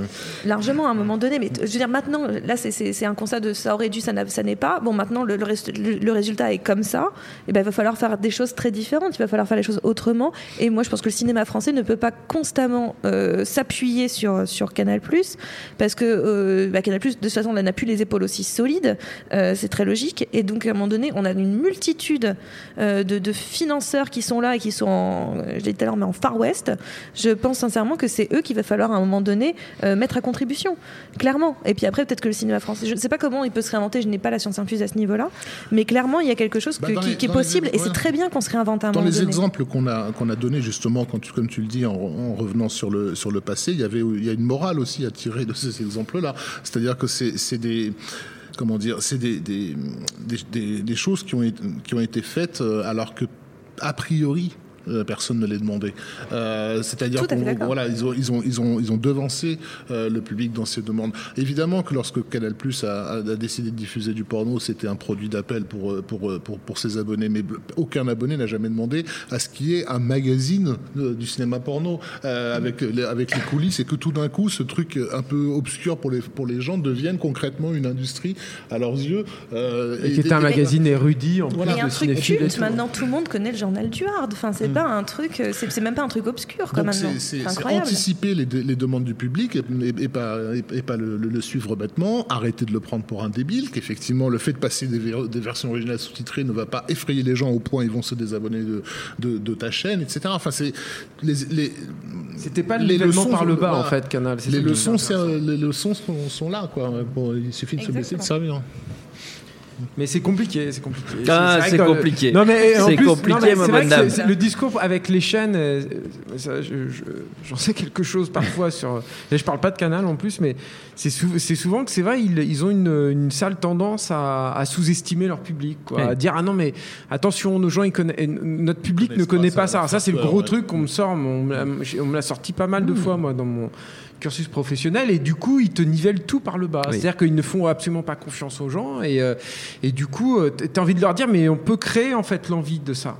Largement à un moment donné, mais je veux dire maintenant, là c'est- un constat de ça aurait dû, ça n'est pas. Bon maintenant le, le reste- le- le résultat est comme ça, et ben il va falloir faire des choses très différentes, il va falloir faire les choses autrement. Et moi je pense que le cinéma français ne peut pas constamment euh, s'appuyer sur sur Canal parce que euh, bah, Canal de toute façon on n'a plus les épaules aussi solides, euh, c'est très logique. Et donc à un moment donné on a une multitude euh, de, de financeurs qui sont là et qui sont, en, je l'ai dit tout à l'heure, mais en Far West. Je pense sincèrement que c'est eux qu'il va falloir à un moment donné mettre à contribution, clairement. Et puis après, peut-être que le cinéma français, je ne sais pas comment il peut se réinventer, je n'ai pas la science infuse à ce niveau-là, mais clairement, il y a quelque chose Bah, que- dans qui, les- qui est dans les- possible et ouais. c'est très bien qu'on se réinvente à un Dans moment les donné. exemples qu'on a qu'on a donnés justement, quand comme tu le dis, en, en revenant sur le sur le passé, il y avait a une morale aussi à tirer de ces exemples-là. C'est-à-dire que c'est des choses qui ont été, qui ont été faites euh, alors que a priori personne ne les demandait. Euh, C'est-à-dire d'accord. voilà, ils ont, ils ont, ils ont, ils ont devancé euh, le public dans ces demandes. Évidemment que lorsque Canal Plus a, décidé de diffuser du porno, c'était un produit d'appel pour, euh, pour, euh, pour, pour ses abonnés, mais aucun abonné n'a jamais demandé à ce qu'il y ait un magazine euh, du cinéma porno euh, avec, les, avec les coulisses et que tout d'un coup, ce truc un peu obscur pour les, pour les gens devienne concrètement une industrie à leurs yeux. euh, Et qui est un magazine érudit en plus y a un de truc culte maintenant, tout le monde connaît le journal du hard. Enfin, c'est pas un truc, euh, c'est c'est même pas un truc obscur Donc maintenant. c'est- c'est C'est c'est incroyable. anticiper les, de- les demandes du public et, et- et pas, et, et pas le, le- le suivre bêtement, arrêter de le prendre pour un débile, qu'effectivement le fait de passer des, ver- des versions originales sous-titrées ne va pas effrayer les gens au point ils vont se désabonner de, de, de ta chaîne, etc. Enfin, c'est les, les, C'était pas le les leçons par le bas en fait, Canal. les leçons, les leçons sont, sont là, quoi. Bon, il suffit de se baisser de servir. Mais c'est compliqué, c'est compliqué. Ah, c'est compliqué. Non mais en C'est plus, compliqué, non, mais vrai que c'est- Le discours avec les chaînes, euh, je- j'en sais quelque chose parfois sur. Et je parle pas de Canal en plus, mais c'est sou- c'est souvent que c'est vrai, ils, ils ont une, une sale tendance à, à sous-estimer leur public, quoi, Ouais. à dire ah non mais attention, nos gens, ils notre public ne connaît pas pas ça, ça. Ça c'est le gros ouais. truc qu'on me sort, on me l'a- on me l'a sorti pas mal de Mmh. fois moi dans mon cursus professionnel et du coup ils te nivellent tout par le bas. Oui. C'est-à-dire qu'ils ne font absolument pas confiance aux gens et, euh, et du coup euh, t- t'as envie de leur dire mais on peut créer en fait l'envie de ça.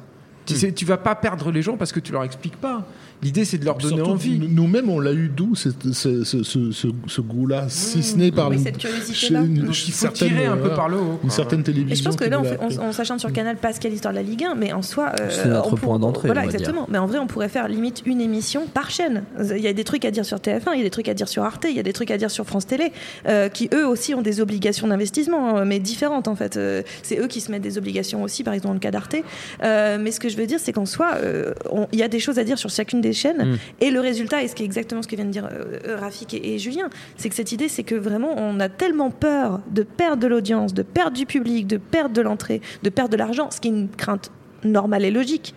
Tu, sais, tu vas pas perdre les gens parce que tu leur expliques pas. L'idée c'est de leur donner Surtout, envie. nous- Nous-mêmes, on l'a eu d'où ce, ce, ce, ce, ce goût-là, si ce n'est par Oui, une- cette curiosité-là. chez une- Donc il faut certaine, tirer un peu voilà, par le haut. Une certaine télévision. Et je pense que là, on, fait- on- on s'acharne sur Canal parce quelle histoire de la Ligue 1, mais en soi, euh, C'est notre on point d'entrée, Voilà, on va dire. exactement. Mais en vrai, on pourrait faire limite une émission par chaîne. Il y a des trucs à dire sur TF1, il y a des trucs à dire sur Arte, il y a des trucs à dire sur France Télé, euh, qui eux aussi ont des obligations d'investissement, euh, mais différentes en fait. Euh, c'est eux qui se mettent des obligations aussi, par exemple dans le cas d'Arte. Euh, mais ce que je veux dire, c'est qu'en soi, euh, il y a des choses à dire sur chacune des chaînes, Mm. et le résultat, et ce qui est exactement ce que viennent de dire euh, euh, Rafik et, et Julien, c'est que cette idée, c'est que vraiment, on a tellement peur de perdre de l'audience, de perdre du public, de perdre de l'entrée, de perdre de l'argent, ce qui est une crainte normale et logique.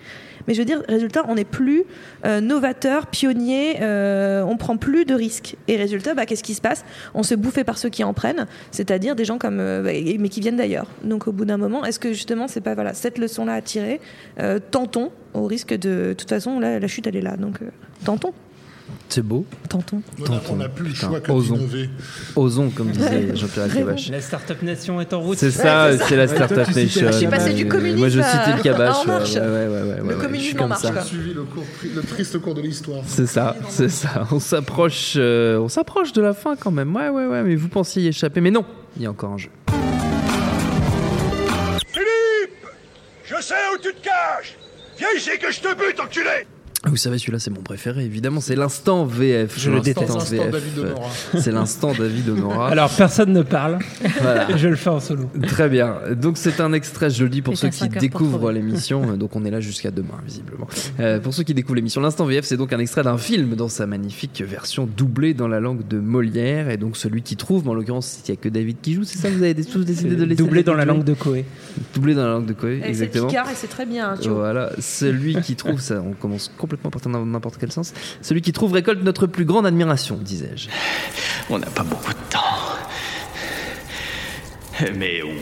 Mais je veux dire, résultat, on n'est plus euh, novateur, pionnier, euh, on prend plus de risques. Et résultat, bah, qu'est-ce qui se passe? On se bouffait par ceux qui en prennent, c'est-à-dire des gens comme, euh, bah, mais qui viennent d'ailleurs. Donc au bout d'un moment, est-ce que justement, c'est pas voilà cette leçon-là à tirer? Euh, Tentons, au risque de, de toute façon, là, la chute elle est là. Donc euh, tentons, C'est beau. tentons. On a- On n'a plus le Putain, choix que osons. d'innover. Osons, comme disait Jean-Pierre Elkabbach. La Startup Nation est en route. C'est ça, Ouais, c'est la Startup Nation. suis passé du communisme Moi, je citais le Kabbach. à En Marche. ouais, ouais, ouais, ouais, ouais, ouais, je communisme En Marche, suivi le, cours, le triste cours de l'histoire. C'est ça, c'est ça. On s'approche, euh, on s'approche de la fin quand même. Ouais, ouais, ouais. Mais vous pensiez y échapper, mais non. Il y a encore un jeu. Philippe Je sais où tu te caches Viens ici que je te bute, enculé Vous savez, celui-là, c'est mon préféré. Évidemment, c'est l'instant VF. Je le déteste. C'est l'instant David Honora. Alors personne ne parle. Voilà. Je le fais en solo. Très bien. Donc c'est un extrait, dis pour ceux qui découvrent l'émission. Euh, Donc on est là jusqu'à demain, visiblement. Euh, pour ceux qui découvrent l'émission, l'instant VF, c'est donc un extrait d'un film dans sa magnifique version doublée dans la langue de Molière. Et donc celui qui trouve, mais en l'occurrence, il n'y a que David qui joue, c'est ça Vous avez tous décidé de laisser Doublé dans la langue de Koé. Doublé dans la langue de Koé, Et c'est exactement. Picard et c'est très bien. hein, tu vois. Voilà, celui qui trouve, ça, on commence complètement par dans n'importe quel sens. Celui qui trouve récolte notre plus grande admiration, disais-je. On n'a pas beaucoup de temps. Mais on.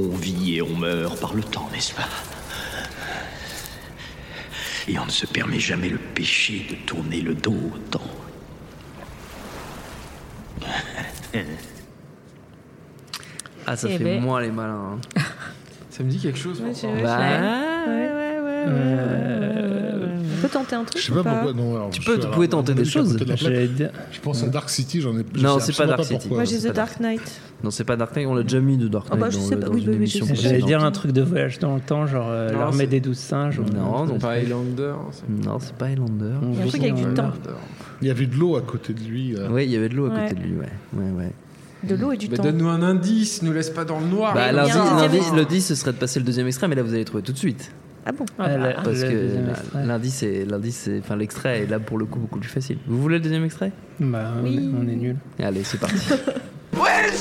On vit et on meurt par le temps, n'est-ce pas? Et on ne se permet jamais le péché de tourner le dos au temps. Ah, ça Eh fait ben. moins les malins. hein. Ça me dit quelque chose. Ouais, Bah, ouais, ouais, ouais. On peut tenter un truc Je sais pas pourquoi. Non, alors, Tu peux- tu pouvais tenter des choses. de. Je pense à Dark City, j'en ai. Non, c'est pas Dark City. Moi, j'ai The Dark Knight. Non, c'est pas Dark Knight, on l'a déjà mis de Dark Ah Knight bah, je dans, sais pas, oui, oui, oui. J'allais dire un truc de voyage dans le temps, genre euh, l'armée des douze singes. Non, non, Pas Highlander. Non, c'est pas Highlander. Il y a un truc avec du temps. Il y avait de l'eau à côté de lui. euh. Oui, il y avait de l'eau à côté de lui, ouais. ouais, ouais. De l'eau et du Bah, temps. Donne-nous un indice, nous laisse pas dans le noir. Bah, 10, ce serait de passer le deuxième extrait, mais là, vous allez trouver tout de suite. Ah bon Ah, la- Parce le que c'est, lundi, c'est, enfin, l'extrait est là pour le coup beaucoup plus facile. Vous voulez le deuxième extrait? Bah, on, Oui. est, on est nuls. Allez, c'est parti.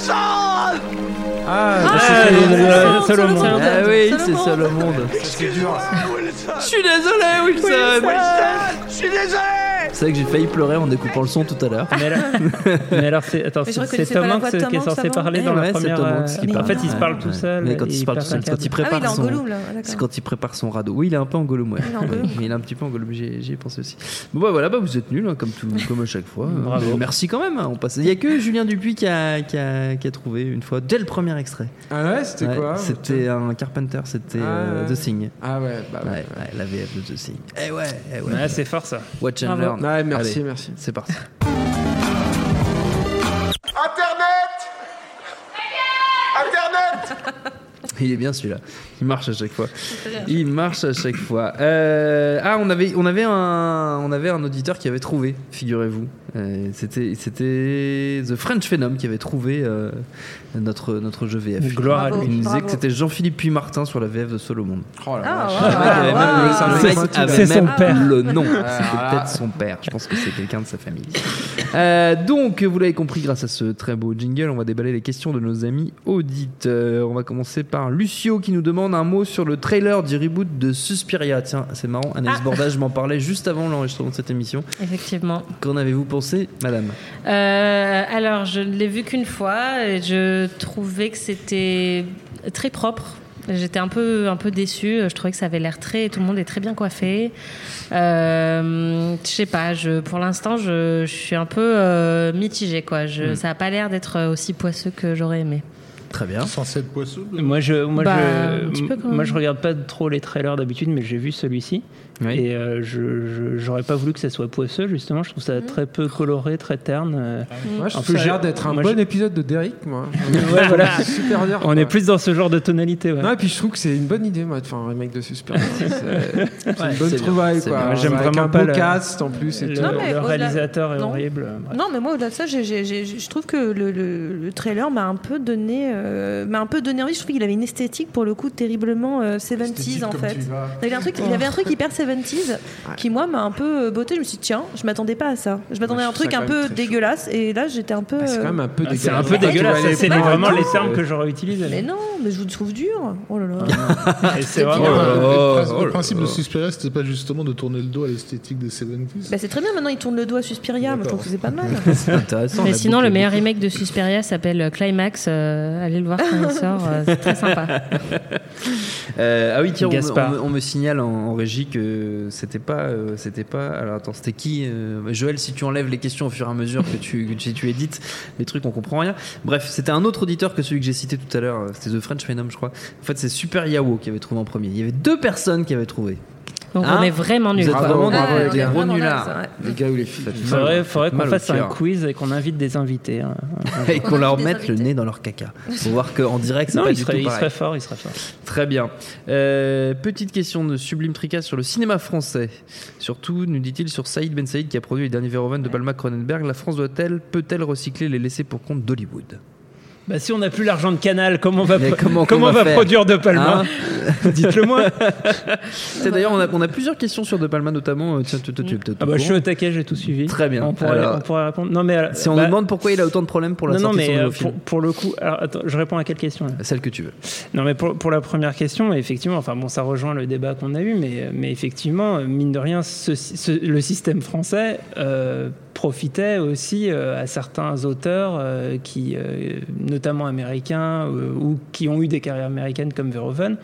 Ah, Ah, c'est-. Solomon. Solomon. ah oui, c'est Solomon. seul au monde. c'est dur. Je suis désolé, Wilson. Je suis désolé C'est vrai que j'ai failli pleurer en découpant le son tout à l'heure. Mais, là- mais alors, c'est, attends, Mais c'est, Tom Hanks qui est censé avant. parler dans ouais, la c'est première. Tom euh, en fait, il se parle Ouais, tout seul. Mais quand il se parle tout seul, c'est quand il un prépare Ah son. Ah, C'est quand il prépare son radeau. Oui, il est un peu en Gollum, ouais. Mais il est un petit peu en Gollum, j'y ai pensé aussi. Bon, bah voilà, bah, vous êtes nuls, hein, comme, tout, comme à chaque fois. Bravo. Merci quand même. hein, on passe... Il n'y a que Julien Dupuis qui a, qui, a, qui a trouvé une fois, dès le premier extrait. Ah ouais, c'était Ouais, quoi C'était un Carpenter, c'était Ah, euh, ouais. The Thing. Ah ouais, bah Ouais, ouais. la VF de The Thing. Eh ouais, eh ouais. Ouais, c'est fort ça. Watch and Bravo. learn. Ouais, merci, Allez, merci. C'est parti. Il est bien celui-là. Il marche à chaque fois. Il marche à chaque fois. Euh, ah, on avait, on avait un, on avait un auditeur qui avait trouvé, figurez-vous. Euh, c'était, c'était The French Phenom qui avait trouvé euh, notre, notre jeu VF. Gloire à Bravo. lui. Il nous disait que c'était Jean-Philippe Puy-Martin sur la VF de Solomon. Oh la Ah, Ah, c'est son- avait c'est son même père. le nom. Ah, C'était peut-être son père. Je pense que c'est quelqu'un de sa famille. Euh, donc, vous l'avez compris, grâce à ce très beau jingle, on va déballer les questions de nos amis auditeurs. On va commencer par Lucio qui nous demande un mot sur le trailer du reboot de Suspiria. Tiens, c'est marrant, Anaïs Ah. Bordage m'en parlait juste avant l'enregistrement de cette émission. Effectivement. Qu'en avez-vous pensé, madame? Euh, alors, je ne l'ai vu qu'une fois et je trouvais que c'était très propre. J'étais un peu, un peu déçue. Je trouvais que ça avait l'air très. Tout le monde est très bien coiffé. Euh, je sais pas. Je, pour l'instant, je, je suis un peu euh, mitigée. Quoi. Je, Hmm. Ça n'a pas l'air d'être aussi poisseux que j'aurais aimé. Très bien. Censé être poisseux. le- Moi, je, moi, Bah, je, moi, je regarde pas trop les trailers d'habitude, mais j'ai vu celui-ci. Oui. Et euh, je, j'aurais pas voulu que ça soit poisseux, justement. Je trouve ça très peu coloré, très terne. euh. Moi, je En trouve plus, ça a l'air d'être un moi, bon épisode de Derrick, moi. Ouais, voilà. Super. On quoi. est plus dans ce genre de tonalité. Ouais. Non, et puis je trouve que c'est une bonne idée, moi, de faire un remake de Suspiria. C'est c'est Ouais, une bonne trouvaille, quoi. j'aime vraiment un pas le- cast en plus et le, tout. Non, mais le au-delà- réalisateur est non. horrible. Bref. Non, mais moi, au-delà de ça, je trouve que le, le- le trailer m'a un peu donné, euh, m'a un peu donné envie. Je trouve qu'il avait une esthétique, pour le coup, terriblement euh, 70s, en fait. Il avait un truc, il avait un truc hyper 70s qui, moi, m'a un peu euh, botté. Je me suis dit, tiens, je m'attendais pas à ça. Je m'attendais à un truc un peu chaud. dégueulasse. Et là, j'étais un peu. Ah, c'est euh, quand même un peu Ah, dégueulasse. C'est un peu Tu vois, dégueulasse. les C'est vraiment les termes euh, que j'aurais utilisés. Mais non, mais je vous trouve dur. Oh là là. C'est vraiment. le- principe- de. Suspiria, c'était pas justement de tourner le dos à l'esthétique des 70s Bah, c'est très bien, maintenant il tourne le dos à Suspiria, moi je trouve que c'est pas mal. C'est intéressant. Mais sinon, le meilleur remake de Suspiria s'appelle Climax. Euh, allez le voir quand il sort. euh, c'est très sympa. Euh, ah oui, tiens, on me, Gaspard. on me- on me signale en, en régie que c'était pas, euh, c'était pas. Alors attends, c'était qui euh, Joël, si tu enlèves les questions au fur et à mesure que tu, que tu, tu édites les trucs, on comprend rien. Bref, c'était un autre auditeur que celui que j'ai cité tout à l'heure. C'était The French Phenom, je crois. En fait, c'est Super Yao qui avait trouvé en premier. Il y avait deux personnes qui avaient trouvé. Donc Hein on est vraiment nuls. Vous êtes quoi. vraiment dans Ah, les on est gros nullards. ouais. Les gars ou les filles. Il faudrait, faudrait qu'on fasse un quiz et qu'on invite des invités. hein. Et qu'on leur mette le nez dans leur caca. Pour voir qu'en direct, c'est pas il du serait, tout il pareil. serait fort, il serait fort. Très bien. Euh, petite question de Sublime Tricas sur le cinéma français. Surtout, nous dit-il, sur Saïd Ben Saïd qui a produit les derniers Verhoeven de Palma Cronenberg. La France doit-elle, peut-elle recycler les laissés pour compte d'Hollywood? Bah, si on n'a plus l'argent de Canal, comment on va, Mais pro- comment comment qu'on on va va faire produire De Palma Hein Dites-le moi. C'est d'ailleurs, on a, on a plusieurs questions sur De Palma, notamment. euh, tiens, tu Ah bah, je suis au taquet, j'ai tout suivi. Très bien. On pourrait, Alors, on pourrait répondre. Non, mais, euh, Si on bah, nous demande pourquoi il a autant de problèmes pour la non, non, sortie de mais son euh, pour, pour le coup, alors, attends, je réponds à quelle question là? Celle que tu veux. Non, mais pour, pour la première question, effectivement, enfin bon, ça rejoint le débat qu'on a eu, mais, mais effectivement, mine de rien, ce- ce- le système français euh, profitait aussi euh, à certains auteurs euh, qui, euh, notamment américains, ou qui ont eu des carrières américaines comme Verhoeven,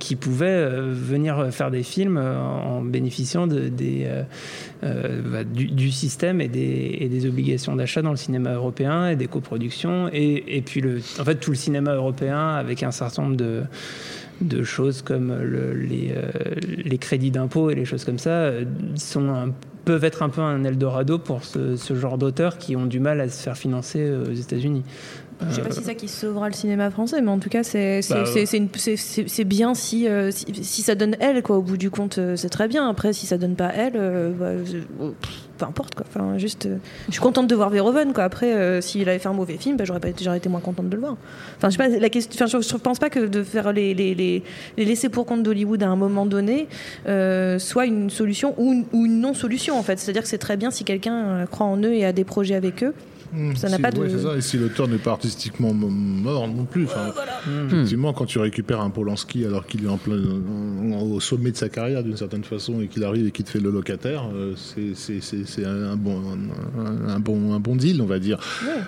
qui pouvaient venir faire des films en bénéficiant bah, du, système et des, obligations d'achat dans le cinéma européen et des coproductions. Et, puis en fait tout le cinéma européen avec un certain nombre de, choses comme le- les, crédits d'impôt et les choses comme ça sont un- peuvent être un peu un Eldorado pour ce, ce genre d'auteurs qui ont du mal à se faire financer euh, aux États-Unis. Je sais pas Euh, si c'est ça qui sauvera le cinéma français, mais en tout cas, c'est Bah, bien si, si, si ça donne elle, quoi. Au bout du compte, euh, c'est très bien. Après, si ça donne pas elle, bah, oh, pff, peu importe, quoi. Enfin, juste, je suis contente de voir Verhoeven, quoi. Après, euh, s'il avait fait un mauvais film, bah, j'aurais pas été, j'aurais été moins contente de le voir. Enfin, je sais pas, la question. Enfin, je, je pense pas que de faire les, les, les, les laisser pour compte d'Hollywood à un moment donné euh, soit une solution ou une, ou une non-solution, en fait. C'est-à-dire que c'est très bien si quelqu'un euh, croit en eux et a des projets avec eux. Mmh, Ça n'a si- pas de- ouais, ça. Et si l'auteur n'est pas artistiquement mort non plus. Enfin, Effectivement, quand tu récupères un Polanski alors qu'il est en plein, au sommet de sa carrière d'une certaine façon et qu'il arrive et qu'il te fait le locataire, euh, c'est- un, bon, un, un bon, un bon deal, on va dire.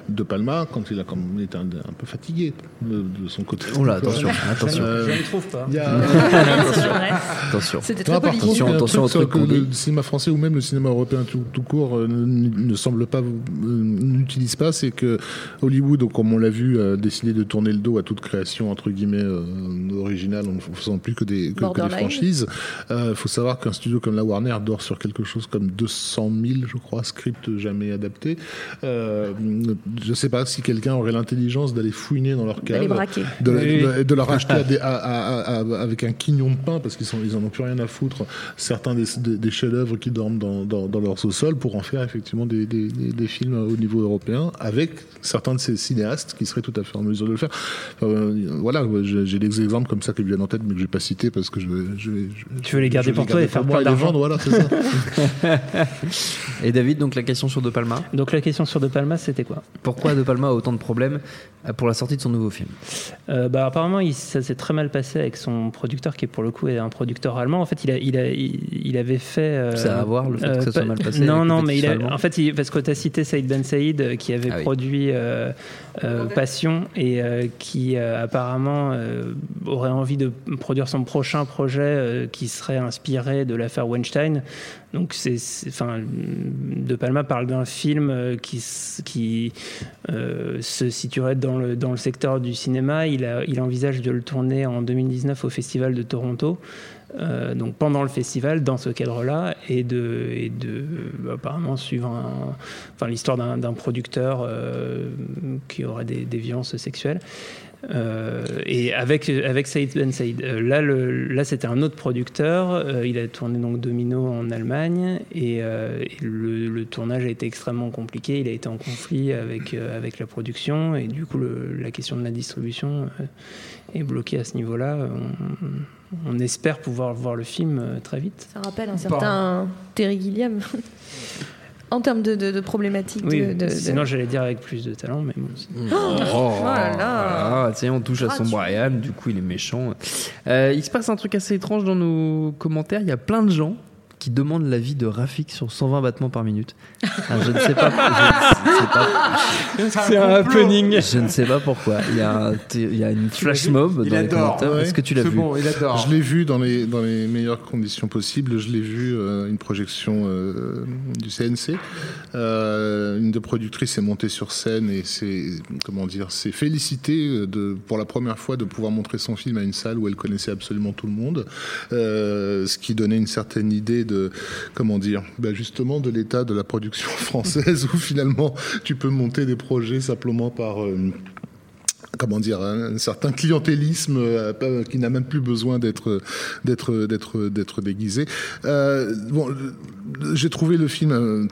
De Palma, quand il a comme, était un, un peu fatigué de, de son côté. Oh là, attention, attention. Euh, je ne trouve pas. il y a- Attention. C'était très poli. attention truc au truc que dit. le cinéma français ou même le cinéma européen tout, tout court euh, ne, ne semble pas, euh, n'utilise pas, c'est que Hollywood, comme on l'a vu, a décidé de tourner le dos à toute création entre guillemets euh, originale en ne faisant plus que des, que- que, des Borderline. franchises. Il faut savoir qu'un studio comme la Warner dort sur quelque chose comme 200 000, je crois, scripts jamais adaptés. Euh, je sais pas si quelqu'un aurait l'intelligence d'aller fouiner dans leur cave de, de- de leur acheter à des- à- à- à- à- avec un quignon de pain parce qu'ils ils en ont plus rien à foutre certains des, des- des chefs-d'œuvre qui dorment dans, dans, dans leur sous-sol pour en faire effectivement des, des- des- des films au niveau européen avec certains de ces cinéastes qui seraient tout à fait en mesure de le faire. Euh, voilà, j'ai des exemples comme ça qui me viennent en tête mais que je vais pas citer parce que je, vais- je, vais- je- Tu veux les garder pour toi et faire moi plein et les d'argent. vendre, voilà, c'est ça. Et David, donc la question sur De Palma. Donc la question sur De Palma, c'était quoi? Pourquoi De Palma a autant de problèmes euh, pour la sortie de son nouveau film? Euh, bah, apparemment, il- ça s'est très mal passé avec son producteur, qui pour le coup est un producteur allemand. En fait, il, a, il, a, il, il avait fait. euh, Ça a à voir, le fait que ça soit pas- mal passé Non, non, mais il soit a, en fait, il- parce que tu as cité Saïd Ben Saïd, euh, qui avait Ah oui. produit euh, euh, Passion et euh, qui euh, apparemment euh, aurait envie de produire son prochain projet euh, qui serait inspiré de l'affaire Weinstein. Donc, c'est, enfin, De Palma parle d'un film qui, euh, se situerait dans le, dans le secteur du cinéma. Il, a, il envisage de le tourner en 2019 au Festival de Toronto. Euh, donc pendant le festival, dans ce cadre-là, et de, apparemment suivre un- enfin, l'histoire d'un producteur euh, qui aurait des, violences sexuelles. Euh, et avec, avec Saïd Ben. Euh, là, là c'était un autre producteur. Il a tourné donc Domino en Allemagne et, le, tournage a été extrêmement compliqué. Il a été en conflit avec, avec la production et du coup, la question de la distribution est bloquée à ce niveau-là. On, on espère pouvoir voir le film euh, très vite. Ça rappelle un certain Terry Gilliam. en termes de, de, de problématiques Oui, de, de- de- sinon j'allais dire avec plus de talent, mais bon. c'est- Oh, là là. Voilà, tu sais, on touche à son Brian, du coup il est méchant. Euh, il se passe un truc assez étrange dans nos commentaires. Il y a plein de gens qui demande l'avis de Rafik sur 120 battements par minute. Ah, je ne sais pas. je ne sais pas- C'est un happening. Je ne sais pas pourquoi. Il y a, un- il y a une flash mob dans Il les adore, commentaires. ouais. Est-ce que tu l'as vu bon, il adore. Je l'ai vu dans les, dans les meilleures conditions possibles. Je l'ai vu, euh, une projection euh, du CNC. Euh, une des productrices est montée sur scène et c'est, comment dire, c'est félicité de, pour la première fois de pouvoir montrer son film à une salle où elle connaissait absolument tout le monde. Euh, ce qui donnait une certaine idée de, comment dire, bah justement de l'état de la production française où finalement tu peux monter des projets simplement par, euh, comment dire un, certain clientélisme euh, qui n'a même plus besoin d'être d'être d'être d'être déguisé. Euh, bon, j'ai trouvé le film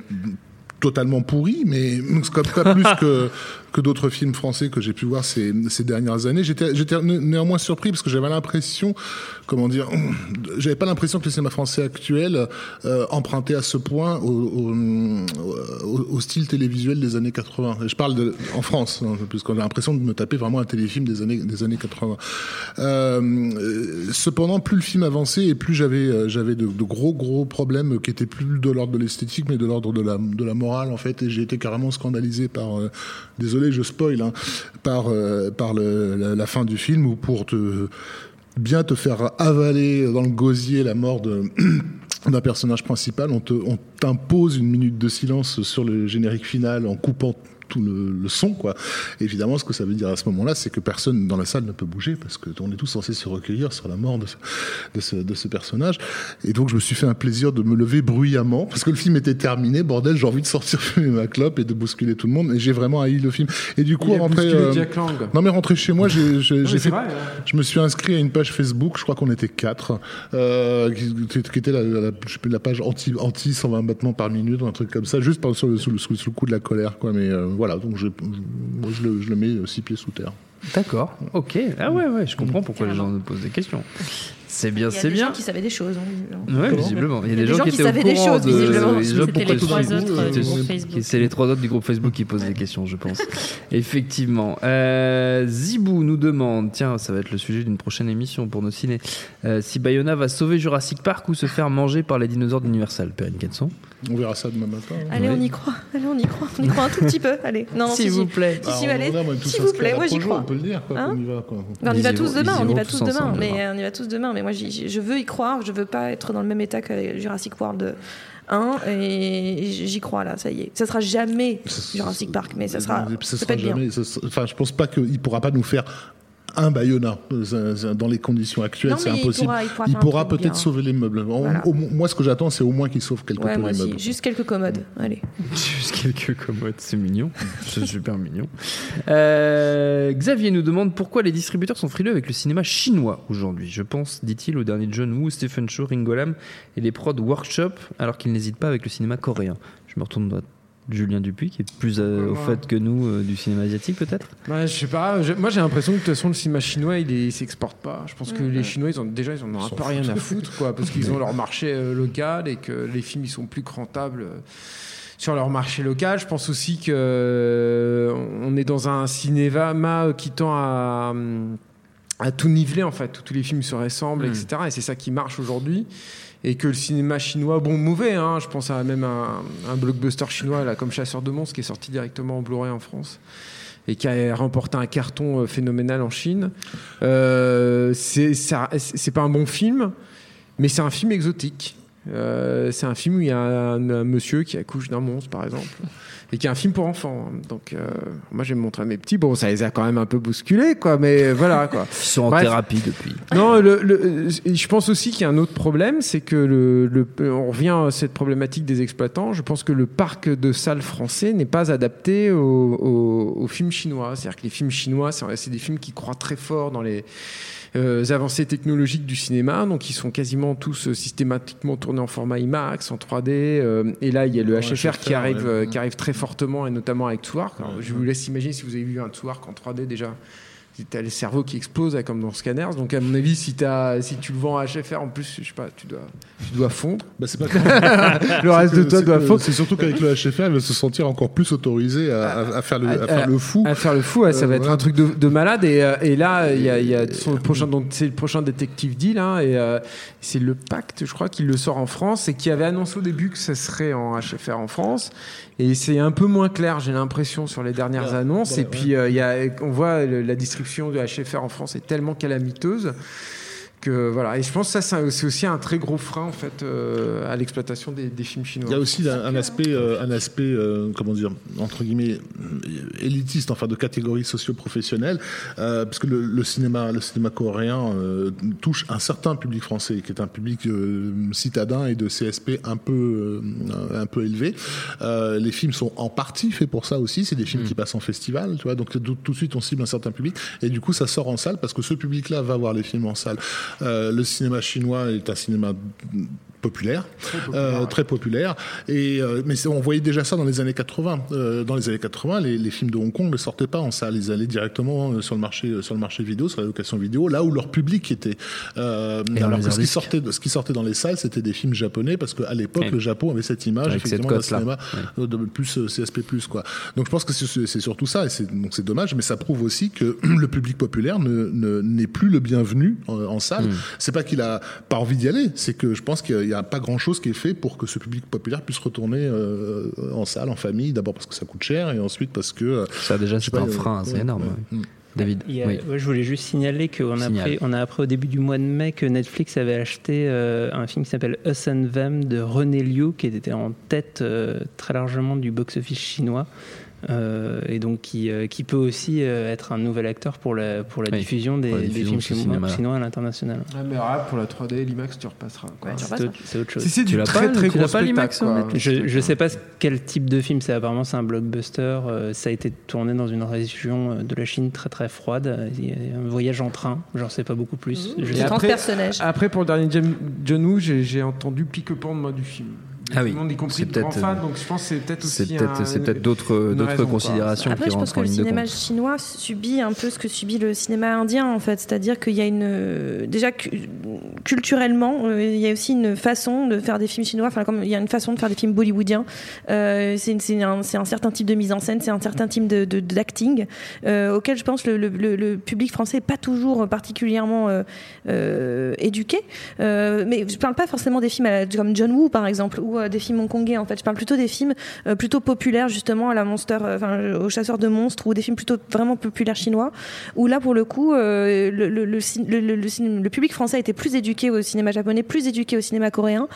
totalement pourri, mais comme pas plus que que d'autres films français que j'ai pu voir ces, ces dernières années. J'étais j'étais né- néanmoins surpris parce que j'avais l'impression, comment dire, j'avais pas l'impression que le cinéma français actuel euh, empruntait à ce point au, au style télévisuel des années 80. Et je parle en France, hein, puisqu'on a l'impression de me taper vraiment un téléfilm des années des années 80. Euh, euh, cependant, plus le film avançait et plus j'avais euh, j'avais de, gros gros problèmes qui étaient plus de l'ordre de l'esthétique, mais de l'ordre de la de la morale en fait. Et j'ai été carrément scandalisé par euh, désolé je spoil hein, par euh, par la, la fin du film où pour te bien te faire avaler dans le gosier la mort d'un personnage principal, on t'impose une minute de silence sur le générique final en coupant tout le, le son quoi. Évidemment, ce que ça veut dire à ce moment-là, c'est que personne dans la salle ne peut bouger parce que on est tous censés se recueillir sur la mort de ce, de ce, de ce personnage. Et donc, je me suis fait un plaisir de me lever bruyamment parce que le film était terminé. Bordel, j'ai envie de sortir fumer ma clope et de bousculer tout le monde. Et j'ai vraiment haï le film. Et du coup, Jack Lang. Non, mais rentrer chez moi, j'ai j'ai- Non, j'ai mais fait. vrai, hein. Je me suis inscrit à une page Facebook. Je crois qu'on était quatre, euh, qui, qui était la, page anti anti 120 battements par minute, ou un truc comme ça, juste par, sur le, sous, le, sous le coup de la colère, quoi. Mais euh, voilà, donc je, moi, je le, je le mets euh, six pieds sous terre. D'accord, ok. Ah ouais, ouais, je comprends pourquoi les gens nous posent des questions. C'est bien, Il y a c'est des bien. gens qui savaient des choses. hein, visiblement. Ouais, Comment visiblement. Il y a des gens, qui étaient savaient au des choses, de- visiblement. C'était les trois autres euh, du c'est- groupe Facebook. C'est les trois autres du groupe Facebook qui posent des questions, je pense. Effectivement. Euh, Zibou nous demande, tiens, ça va être le sujet d'une prochaine émission pour nos ciné, euh, si Bayona va sauver Jurassic Park ou se faire manger par les dinosaures d'Universal. Perrine Quetzon On verra ça demain matin. hein. Allez, Oui. on y croit. Allez, on y croit. On y croit un tout petit peu. Allez. Non, non, S'il si, vous si. plaît. Ah, on on S'il vous plaît, la moi j'y crois. On peut le dire, quoi, Hein qu'on y va, quoi. Mais on y va tous demain, on y va tous demain. Mais euh, on y va tous demain. Mais moi, j'y- j'y- je veux y croire. Je veux pas être dans le même état que Jurassic World 1. Et j'y crois là, ça y est. Ça sera jamais Jurassic Park, mais ça sera. Ça sera peut être bien. jamais. sera- Enfin, je pense pas qu'il pourra pas nous faire un Bayona euh, ça- dans les conditions actuelles, c'est il impossible. pourra- il pourra peut-être sauver les meubles. Au- moi, ce que j'attends, c'est au moins qu'il sauve quelque Ouais, moi les meubles. Juste quelques commodes. Allez. Juste quelques commodes, c'est mignon. C'est super mignon. Euh, Xavier nous demande pourquoi les distributeurs sont frileux avec le cinéma chinois aujourd'hui. Je pense, dit-il, au dernier John Woo, Stephen Chow, Ringo Lam et les prods Workshop, alors qu'ils n'hésitent pas avec le cinéma coréen. Je me retourne vers Julien Dupuis, qui est plus euh, au fait que nous euh, du cinéma asiatique, peut-être? Ouais, je sais pas. je- moi, j'ai l'impression que de toute façon, le cinéma chinois, il, il s'exporte pas. Je pense que les Chinois, ils ont déjà, ils en ont un peu rien à foutre, quoi, parce qu'ils ont leur marché euh, local et que les films, ils sont plus rentables. Sur leur marché local, je pense aussi que euh, on est dans un cinéma qui tend à, à tout niveler en fait, où tous les films se ressemblent, Mm. etc. Et c'est ça qui marche aujourd'hui. Et que le cinéma chinois, bon, mauvais, hein, je pense à même un, blockbuster chinois là, comme Chasseur de monstres qui est sorti directement en Blu-ray en France et qui a remporté un carton euh, phénoménal en Chine. Euh, c'est pas un bon film, mais c'est un film exotique. Euh, c'est un film où il y a un, un monsieur qui accouche d'un monstre, par exemple, et qui est un film pour enfants. hein. Donc, euh, moi, je vais me montrer à mes petits. Bon, ça les a quand même un peu bousculés, quoi, mais voilà, quoi. Ils sont en thérapie depuis. Non, le, le- je pense aussi qu'il y a un autre problème, c'est que le, le- on revient à cette problématique des exploitants. Je pense que le parc de salles français n'est pas adapté aux, aux- aux films chinois. C'est-à-dire que les films chinois, c'est des films qui croient très fort dans les euh, avancées technologiques du cinéma, donc ils sont quasiment tous euh, systématiquement tournés en format IMAX, en 3D. euh, et là, il y a le Ouais, HFR qui arrive, ouais. euh, qui arrive très fortement, et notamment avec. Alors, Ouais, je vous laisse imaginer si vous avez vu un Tsuark en 3D déjà. T'as les cerveaux qui explosent comme dans Scanners. Donc, à mon avis, si, as, si tu le vends à HFR, en plus, je sais pas, tu dois, tu dois fondre. Bah, c'est pas le reste de toi doit que- fondre. C'est surtout qu'avec le HFR, il va se sentir encore plus autorisé à, à- à faire le, à faire le fou. À faire le fou, ouais, ça Euh, va être voilà. un truc de, de malade. Et, euh, et là, il y a, il y a son prochain, c'est le prochain détective deal, hein, et euh, c'est le Pacte, je crois, qui le sort en France et qui avait annoncé au début que ça serait en HFR en France. Et c'est un peu moins clair, j'ai l'impression, sur les dernières annonces. Et puis, euh, il y a, on voit le- la distribution de HFR en France est tellement calamiteuse. Que, voilà. Et je pense que ça, c'est aussi un très gros frein en fait, euh, à l'exploitation des, des films chinois. Il y a aussi un, un aspect, euh, un aspect, euh, comment dire, entre guillemets, euh, élitiste, enfin de catégorie socio-professionnelle, euh, parce que le, le cinéma, le cinéma coréen euh, touche un certain public français, qui est un public euh, citadin et de CSP un peu, euh, un peu élevé. Euh, les films sont en partie faits pour ça aussi. C'est des films qui passent en festival, tu vois. Donc tout, tout de suite, on cible un certain public, et du coup, ça sort en salle parce que ce public-là va voir les films en salle. Euh, le cinéma chinois est un cinéma populaire, euh, très populaire. Et euh, mais on voyait déjà ça dans les années 80. Euh, dans les années 80, les, les films de Hong Kong ne sortaient pas en salle, ils allaient directement euh, sur le marché, euh, sur le marché vidéo, sur la location vidéo, là où leur public était. Euh, alors que ce qui sortait, ce qui sortait dans les salles, c'était des films japonais parce qu'à l'époque, le Japon avait cette image Avec effectivement d'un cinéma euh, de plus euh, CSP+. Quoi. Donc je pense que c'est surtout ça, et c'est donc c'est dommage, mais ça prouve aussi que le public populaire ne ne- n'est plus le bienvenu en, en salle. Mm. C'est pas qu'il a pas envie d'y aller, c'est que je pense qu'il n'y a pas grand-chose qui est fait pour que ce public populaire puisse retourner euh, en salle, en famille, d'abord parce que ça coûte cher, et ensuite parce que... euh, Ça déjà, c'est un frein euh, assez ouais, énorme. ouais. ouais. Mm. David, Il a- oui. ouais, je voulais juste signaler qu'on a, appris, on a appris au début du mois de mai que Netflix avait acheté euh, un film qui s'appelle Us and Them de René Liu, qui était en tête euh, très largement du box-office chinois. Euh, et donc qui, euh, qui peut aussi euh, être un nouvel acteur pour la, pour la Oui, diffusion des, pour la des diffusion films de chinois, à l'international. Ah, mais alors là, pour la 3D, l'IMAX, tu repasseras. C'est autre, chose. C'est- c'est Tu du l'as très pas- très tu gros pas l'IMAX, Je, je sais pas quel type de film c'est. Apparemment, c'est un blockbuster. euh, ça a été tourné dans une région de la Chine très très froide. Il y a un voyage en train. J'en sais pas beaucoup plus. Je Et sais- 30 après- personnages. Après, pour le dernier John Woo, j'ai j'ai entendu pique-pan de moi du film. Ah oui, Tout le monde, y compris c'est de grands peut-être, fans, euh, donc je pense que c'est peut-être C'est aussi peut-être un- c'est peut-être d'autres une d'autres considérations Après, qui je pense que le cinéma chinois subit un peu ce que subit le cinéma indien, en fait. C'est-à-dire qu'il y a une. Déjà, cu- culturellement, euh, il y a aussi une façon de faire des films chinois. Enfin, comme il y a une façon de faire des films bollywoodiens. Euh, c'est une- c'est un, c'est un certain type de mise en scène, c'est un certain type de- de- d'acting euh, auquel je pense le, le- le- le public français n'est pas toujours particulièrement euh, euh, éduqué. Euh, mais je parle pas forcément des films à la- comme John Woo, par exemple, ou euh, des films hongkongais. En fait, je parle plutôt des films euh, plutôt populaires, justement, à la monster, euh, enfin, au chasseur de monstres, ou des films plutôt vraiment populaires chinois. Où là, pour le coup, le, public français a été plus éduqué au cinéma japonais, plus éduqué au cinéma coréen,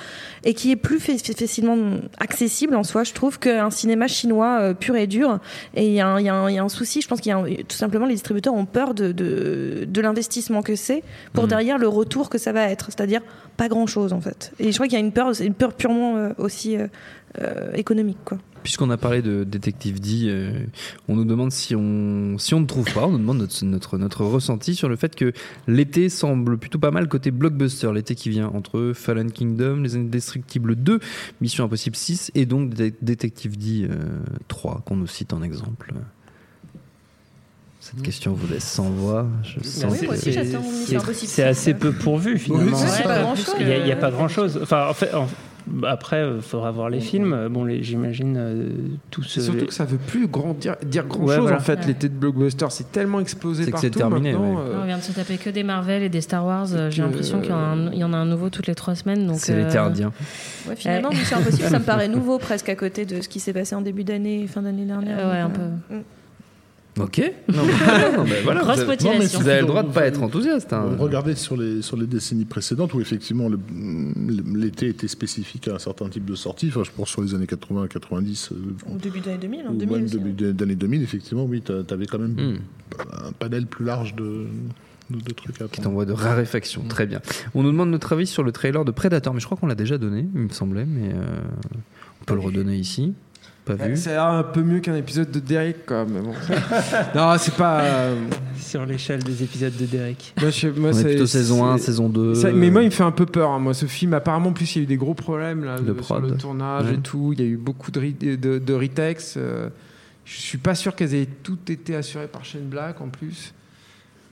et qui est plus fa- fa- facilement accessible en soi, je trouve, qu'un cinéma chinois pur et dur. Et il y, a un- y y a souci, je pense qu'il y a un- tout simplement les distributeurs ont peur de, de, de l'investissement que c'est pour Mhm. derrière le retour que ça va être, c'est-à-dire pas grand-chose en fait. Et je crois qu'il y a une peur, une peur purement euh, aussi euh, euh, économique, quoi. Puisqu'on a parlé de Détective D, euh, on nous demande si on, si on ne trouve pas, on nous demande notre, notre, notre ressenti sur le fait que l'été semble plutôt pas mal côté blockbuster, l'été qui vient entre Fallen Kingdom, Les Indestructibles 2, Mission Impossible 6 et donc Dé- Détective D euh, 3 qu'on nous cite en exemple. Cette question vous laisse sans voix. Je sens oui, que- moi aussi, c'est- assez peu pourvu finalement. Il n'y a, il y a pas grand chose. Enfin, en fait, en- après, il faudra voir les films. Bon, les- j'imagine euh, tous. C'est euh, surtout les- que ça veut plus grand dire, dire grand Ouais, chose voilà. en fait. Ouais. L'été de blockbuster, c'est tellement explosé C'est que partout c'est terminé, maintenant. ouais. euh, On vient de se taper que des Marvel et des Star Wars. euh, J'ai que- l'impression qu'il y, en a un- il y en a un nouveau toutes les trois semaines. donc, C'est euh, l'été indien. Ouais, finalement, Ouais. Mission Impossible, ça me paraît nouveau presque à côté de ce qui s'est passé en début d'année, fin d'année dernière. Euh, ouais, un euh, mm. Ok. Non, mais- non, mais voilà, Grosse vous avez- motivation. Vous avez le droit de pas être enthousiaste. hein. Regardez sur les, sur les décennies précédentes où effectivement l'été était spécifique à un certain type de sortie. Enfin, je pense sur les années 80, 90, euh, Au début d'année 2000, en ou 2000 même aussi, début hein. d'année 2000, effectivement, oui, tu avais quand même Hmm. un panel plus large de, de, de trucs à qui est prendre. en voie de raréfaction. Très bien. On nous demande notre avis sur le trailer de Predator, mais je crois qu'on l'a déjà donné, il me semblait, mais euh, on peut le redonner ici. Pas vu. C'est un peu mieux qu'un épisode de Derek, quoi. Mais bon. non, c'est pas. euh, Sur l'échelle des épisodes de Derek. moi, je- moi, On est c'est- plutôt saison 1, c'est- saison 2. Ça- mais moi, il me fait un peu peur. hein. Moi, ce film, apparemment, en plus, il y a eu des gros problèmes là, De de- sur le tournage Ouais. et tout. Il y a eu beaucoup de, de, de retakes. euh, je suis pas sûr qu'elles aient toutes été assurées par Shane Black en plus.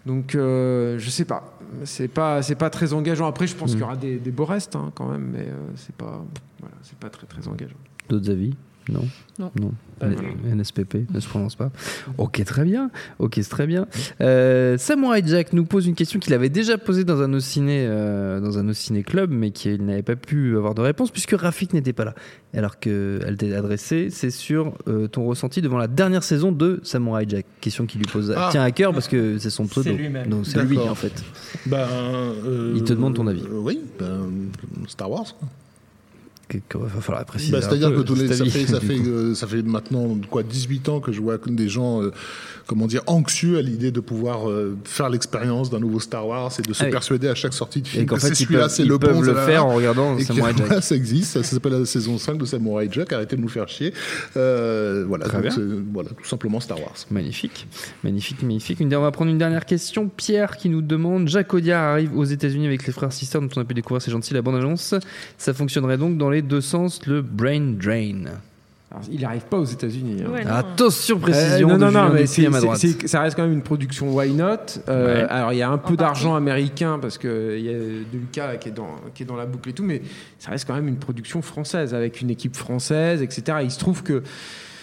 Donc, euh, je sais pas. C'est pas, c'est pas très engageant. Après, je pense Mm. qu'il y aura des, des beaux restes hein, quand même, mais euh, c'est pas, voilà, c'est pas très très engageant. D'autres avis? Non Non. Pas N- vraiment. NSPP ne se prononce pas. Ok, très bien. Ok, c'est très bien. Euh, Samurai Jack nous pose une question qu'il avait déjà posée dans un ciné, dans un ciné club, mais qu'il n'avait pas pu avoir de réponse puisque Rafik n'était pas là. Alors qu'elle t'est adressée, c'est sur euh, ton ressenti devant la dernière saison de Samurai Jack. Question qui lui pose Ah. tient à cœur parce que c'est son pseudo. C'est lui-même. Donc c'est lui en fait. Ben, euh, Il te demande ton avis. euh, oui, ben, Star Wars. Que- va falloir préciser. Bah, C'est-à-dire que tous les- ça, fait, ça, fait, euh, ça fait maintenant quoi 18 ans que je vois des gens, euh, comment dire, anxieux à l'idée de pouvoir euh, faire l'expérience d'un nouveau Star Wars et de se Ah oui. persuader à chaque sortie de film Et que c'est celui-là, c'est le peuvent bon. le faire en regardant et Samurai Jack. voilà, ça existe, ça s'appelle la saison 5 de Samurai Jack, arrêtez de nous faire chier. Voilà, donc voilà, tout simplement Star Wars. Magnifique, magnifique, magnifique. Une, on va prendre une dernière question. Pierre qui nous demande Jacques Audiard arrive aux États-Unis avec les frères Sisters, dont on a pu découvrir, c'est gentil, la bande-annonce. Ça fonctionnerait donc dans les deux sens, le brain drain. Alors, il n'arrive pas aux États-Unis. hein. Ouais. Attention, précision. Euh, non, non, mais ça reste quand même une production Why Not. Euh, Ouais. Alors, il y a un peu En d'argent américain parce qu'il y a De Lucas qui, est dans, qui est dans la boucle et tout, mais ça reste quand même une production française avec une équipe française, etc. Il se trouve que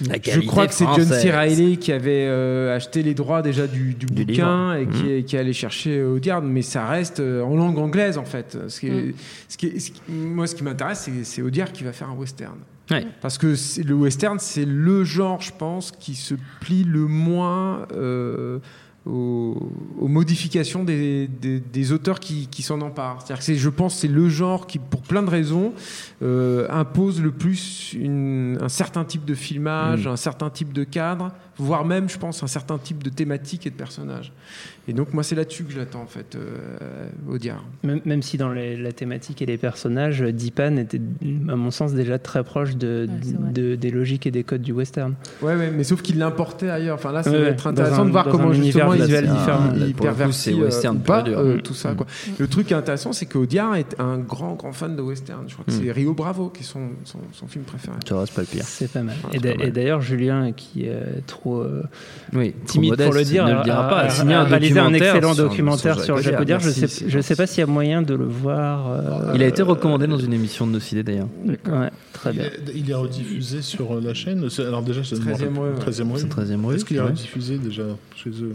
je crois que c'est John. C. Reilly qui avait euh, acheté les droits déjà du, du Du bouquin livre. et qui, Mhm. est- qui est allé chercher Audiard, mais ça reste euh, en langue anglaise en fait. Ce qui est- Mhm. ce qui est- ce qui- moi, ce qui m'intéresse, c'est, c'est Audiard qui va faire un western. Ouais. Parce que c'est- le western, c'est le genre, je pense, qui se plie le moins euh, aux, aux modifications des, des- des auteurs qui, qui s'en emparent. C'est-à-dire que c'est, je pense, que c'est le genre qui, pour plein de raisons, euh, impose le plus une- un certain type de filmage, Mm. un certain type de cadre, voire même, je pense, un certain type de thématique et de personnage. Et donc, moi, c'est là-dessus que je l'attends, en fait, euh, Audiard. Même, même si dans les- la thématique et les personnages, Deepan était, à mon sens, déjà très proche de, Ouais, des logiques et des codes du western. Ouais, ouais, mais sauf qu'il l'importait ailleurs. Enfin, là, ça Ouais, va être intéressant un- de voir comment justement il, visuel il- différent. il pervertit, euh, pas, euh, Mm. tout ça. Quoi. Le truc qui est intéressant, c'est qu'Audiard est un grand, grand fan de western. Je crois que Mm. c'est Rio Bravo qui est son, son, son film préféré. Ça reste pas le pire. C'est pas mal. Ouais, et c'est d'a- pas mal. et d'ailleurs, Julien, qui est trop euh, Oui, timide pour le dire, ne le dira pas. a- signé un réalisé un excellent documentaire sur sur Jacques Audiard. Je Merci, sais, c'est je sais pas s'il y a moyen de le voir. euh, Il a été recommandé dans une émission de Nocide d'ailleurs. Ouais, très Il bien. est, il est rediffusé sur euh, la chaîne. Alors déjà, c'est 13e rue, ouais. 13e rue. C'est 13e rue. Est-ce qu'il est rediffusé déjà chez eux?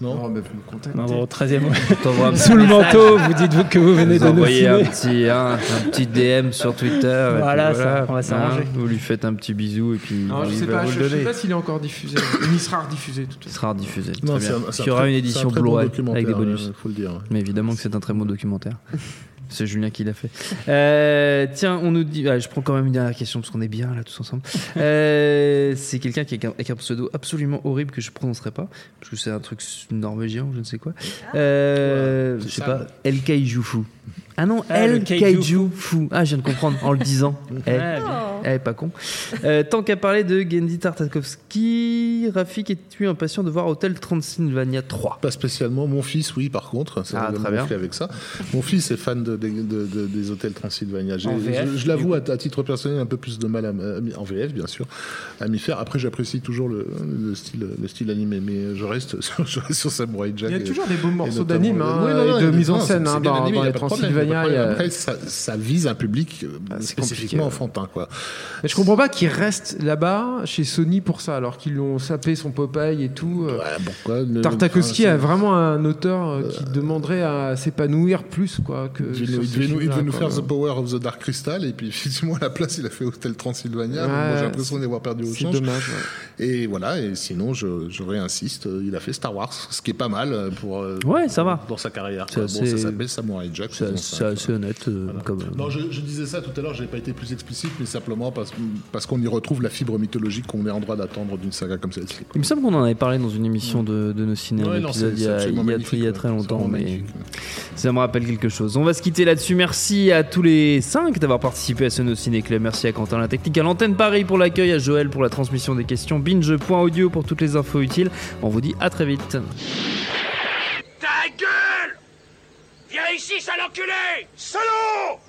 Non? Non, mais vous me contactez. Non, bon, 13e. T'envoies un petit Sous le manteau, vous dites que vous venez Vous de nous envoyez un petit, un, un petit DM sur Twitter. et Voilà, ça, on va s'arranger. Vous lui faites un petit bisou et puis Non, je il sais va pas, vous je, le je sais donner. pas s'il est encore diffusé. Mais il sera rediffusé de toute Il sera diffusé. Non, Très bien. un- Il y aura une édition très bon Blu-ray documentaire, avec des euh, bonus. faut le dire. ouais. Mais évidemment que c'est un très bon documentaire. C'est Julien qui l'a fait. Euh, tiens, on nous dit. ah, je prends quand même une dernière question parce qu'on est bien là tous ensemble. Euh, c'est quelqu'un qui a un- avec un pseudo absolument horrible que je prononcerai pas parce que c'est un truc norvégien ou je ne sais quoi. Euh, Voilà, je sais ça. pas. El Kaiju Fu. Ah non, Ah, El Kaiju Kaiju Fu. Ah, je viens de comprendre en le disant. Eh, Oh. eh, pas con. Euh, tant qu'à parler de Gendy Tartakovsky, Rafik, es-tu impatient de voir Hotel Transylvania 3 Pas spécialement. Mon fils, oui, par contre. Ça Ah, va très bien. avec ça. Mon fils est fan de, de- de- de- des hôtels Transylvania. VF, je je l'avoue, à, à titre personnel, un peu plus de mal à, en VF, bien sûr, à m'y faire. Après, j'apprécie toujours le, le style, le style animé, mais je reste sur, je reste sur Samurai Jack. Il y a et- toujours des beaux morceaux d'anime hein, Oui, et de mise en scène hein, dans, les Transylvania. A-. Après, ça, ça vise un public euh, Ah, spécifiquement enfantin, quoi. Mais je comprends pas qu'ils restent là-bas chez Sony pour ça, alors qu'ils l'ont sapé son Popeye et tout. euh. Ouais, pourquoi Tartakovsky enfin, a vraiment un auteur euh, qui demanderait à s'épanouir plus quoi que. Il devait, nous, faire The Power of the Dark Crystal et puis effectivement à la place il a fait Hotel Transylvania. Ouais, Moi j'ai l'impression d'y avoir perdu au change. dommage. ouais. Et voilà, et sinon je, je réinsiste, euh, il a fait Star Wars, ce qui est pas mal euh, pour euh, Ouais, ça va. dans sa carrière. Bon, ça s'appelle Samurai Jack. C'est saison c'est 5, assez honnête. euh, Voilà. comme, Non, je, je disais ça tout à l'heure, j'ai pas été plus explicite, mais simplement parce, parce qu'on y retrouve la fibre mythologique qu'on est en droit d'attendre d'une saga comme celle-ci. Il me semble qu'on en avait parlé dans une émission de, de nos ciné, Ouais, non, il y a, il y a- magnifique, il y a ouais. très longtemps, mais ça me rappelle quelque chose. On va se quitter là-dessus. Merci à tous les cinq d'avoir participé à ce No Ciné Club. Merci à Quentin la technique, à l'antenne Paris pour l'accueil, à Joël pour la transmission des questions, binge.audio pour toutes les infos utiles. On vous dit à très vite. Ta gueule Viens ici, sale enculé! Salaud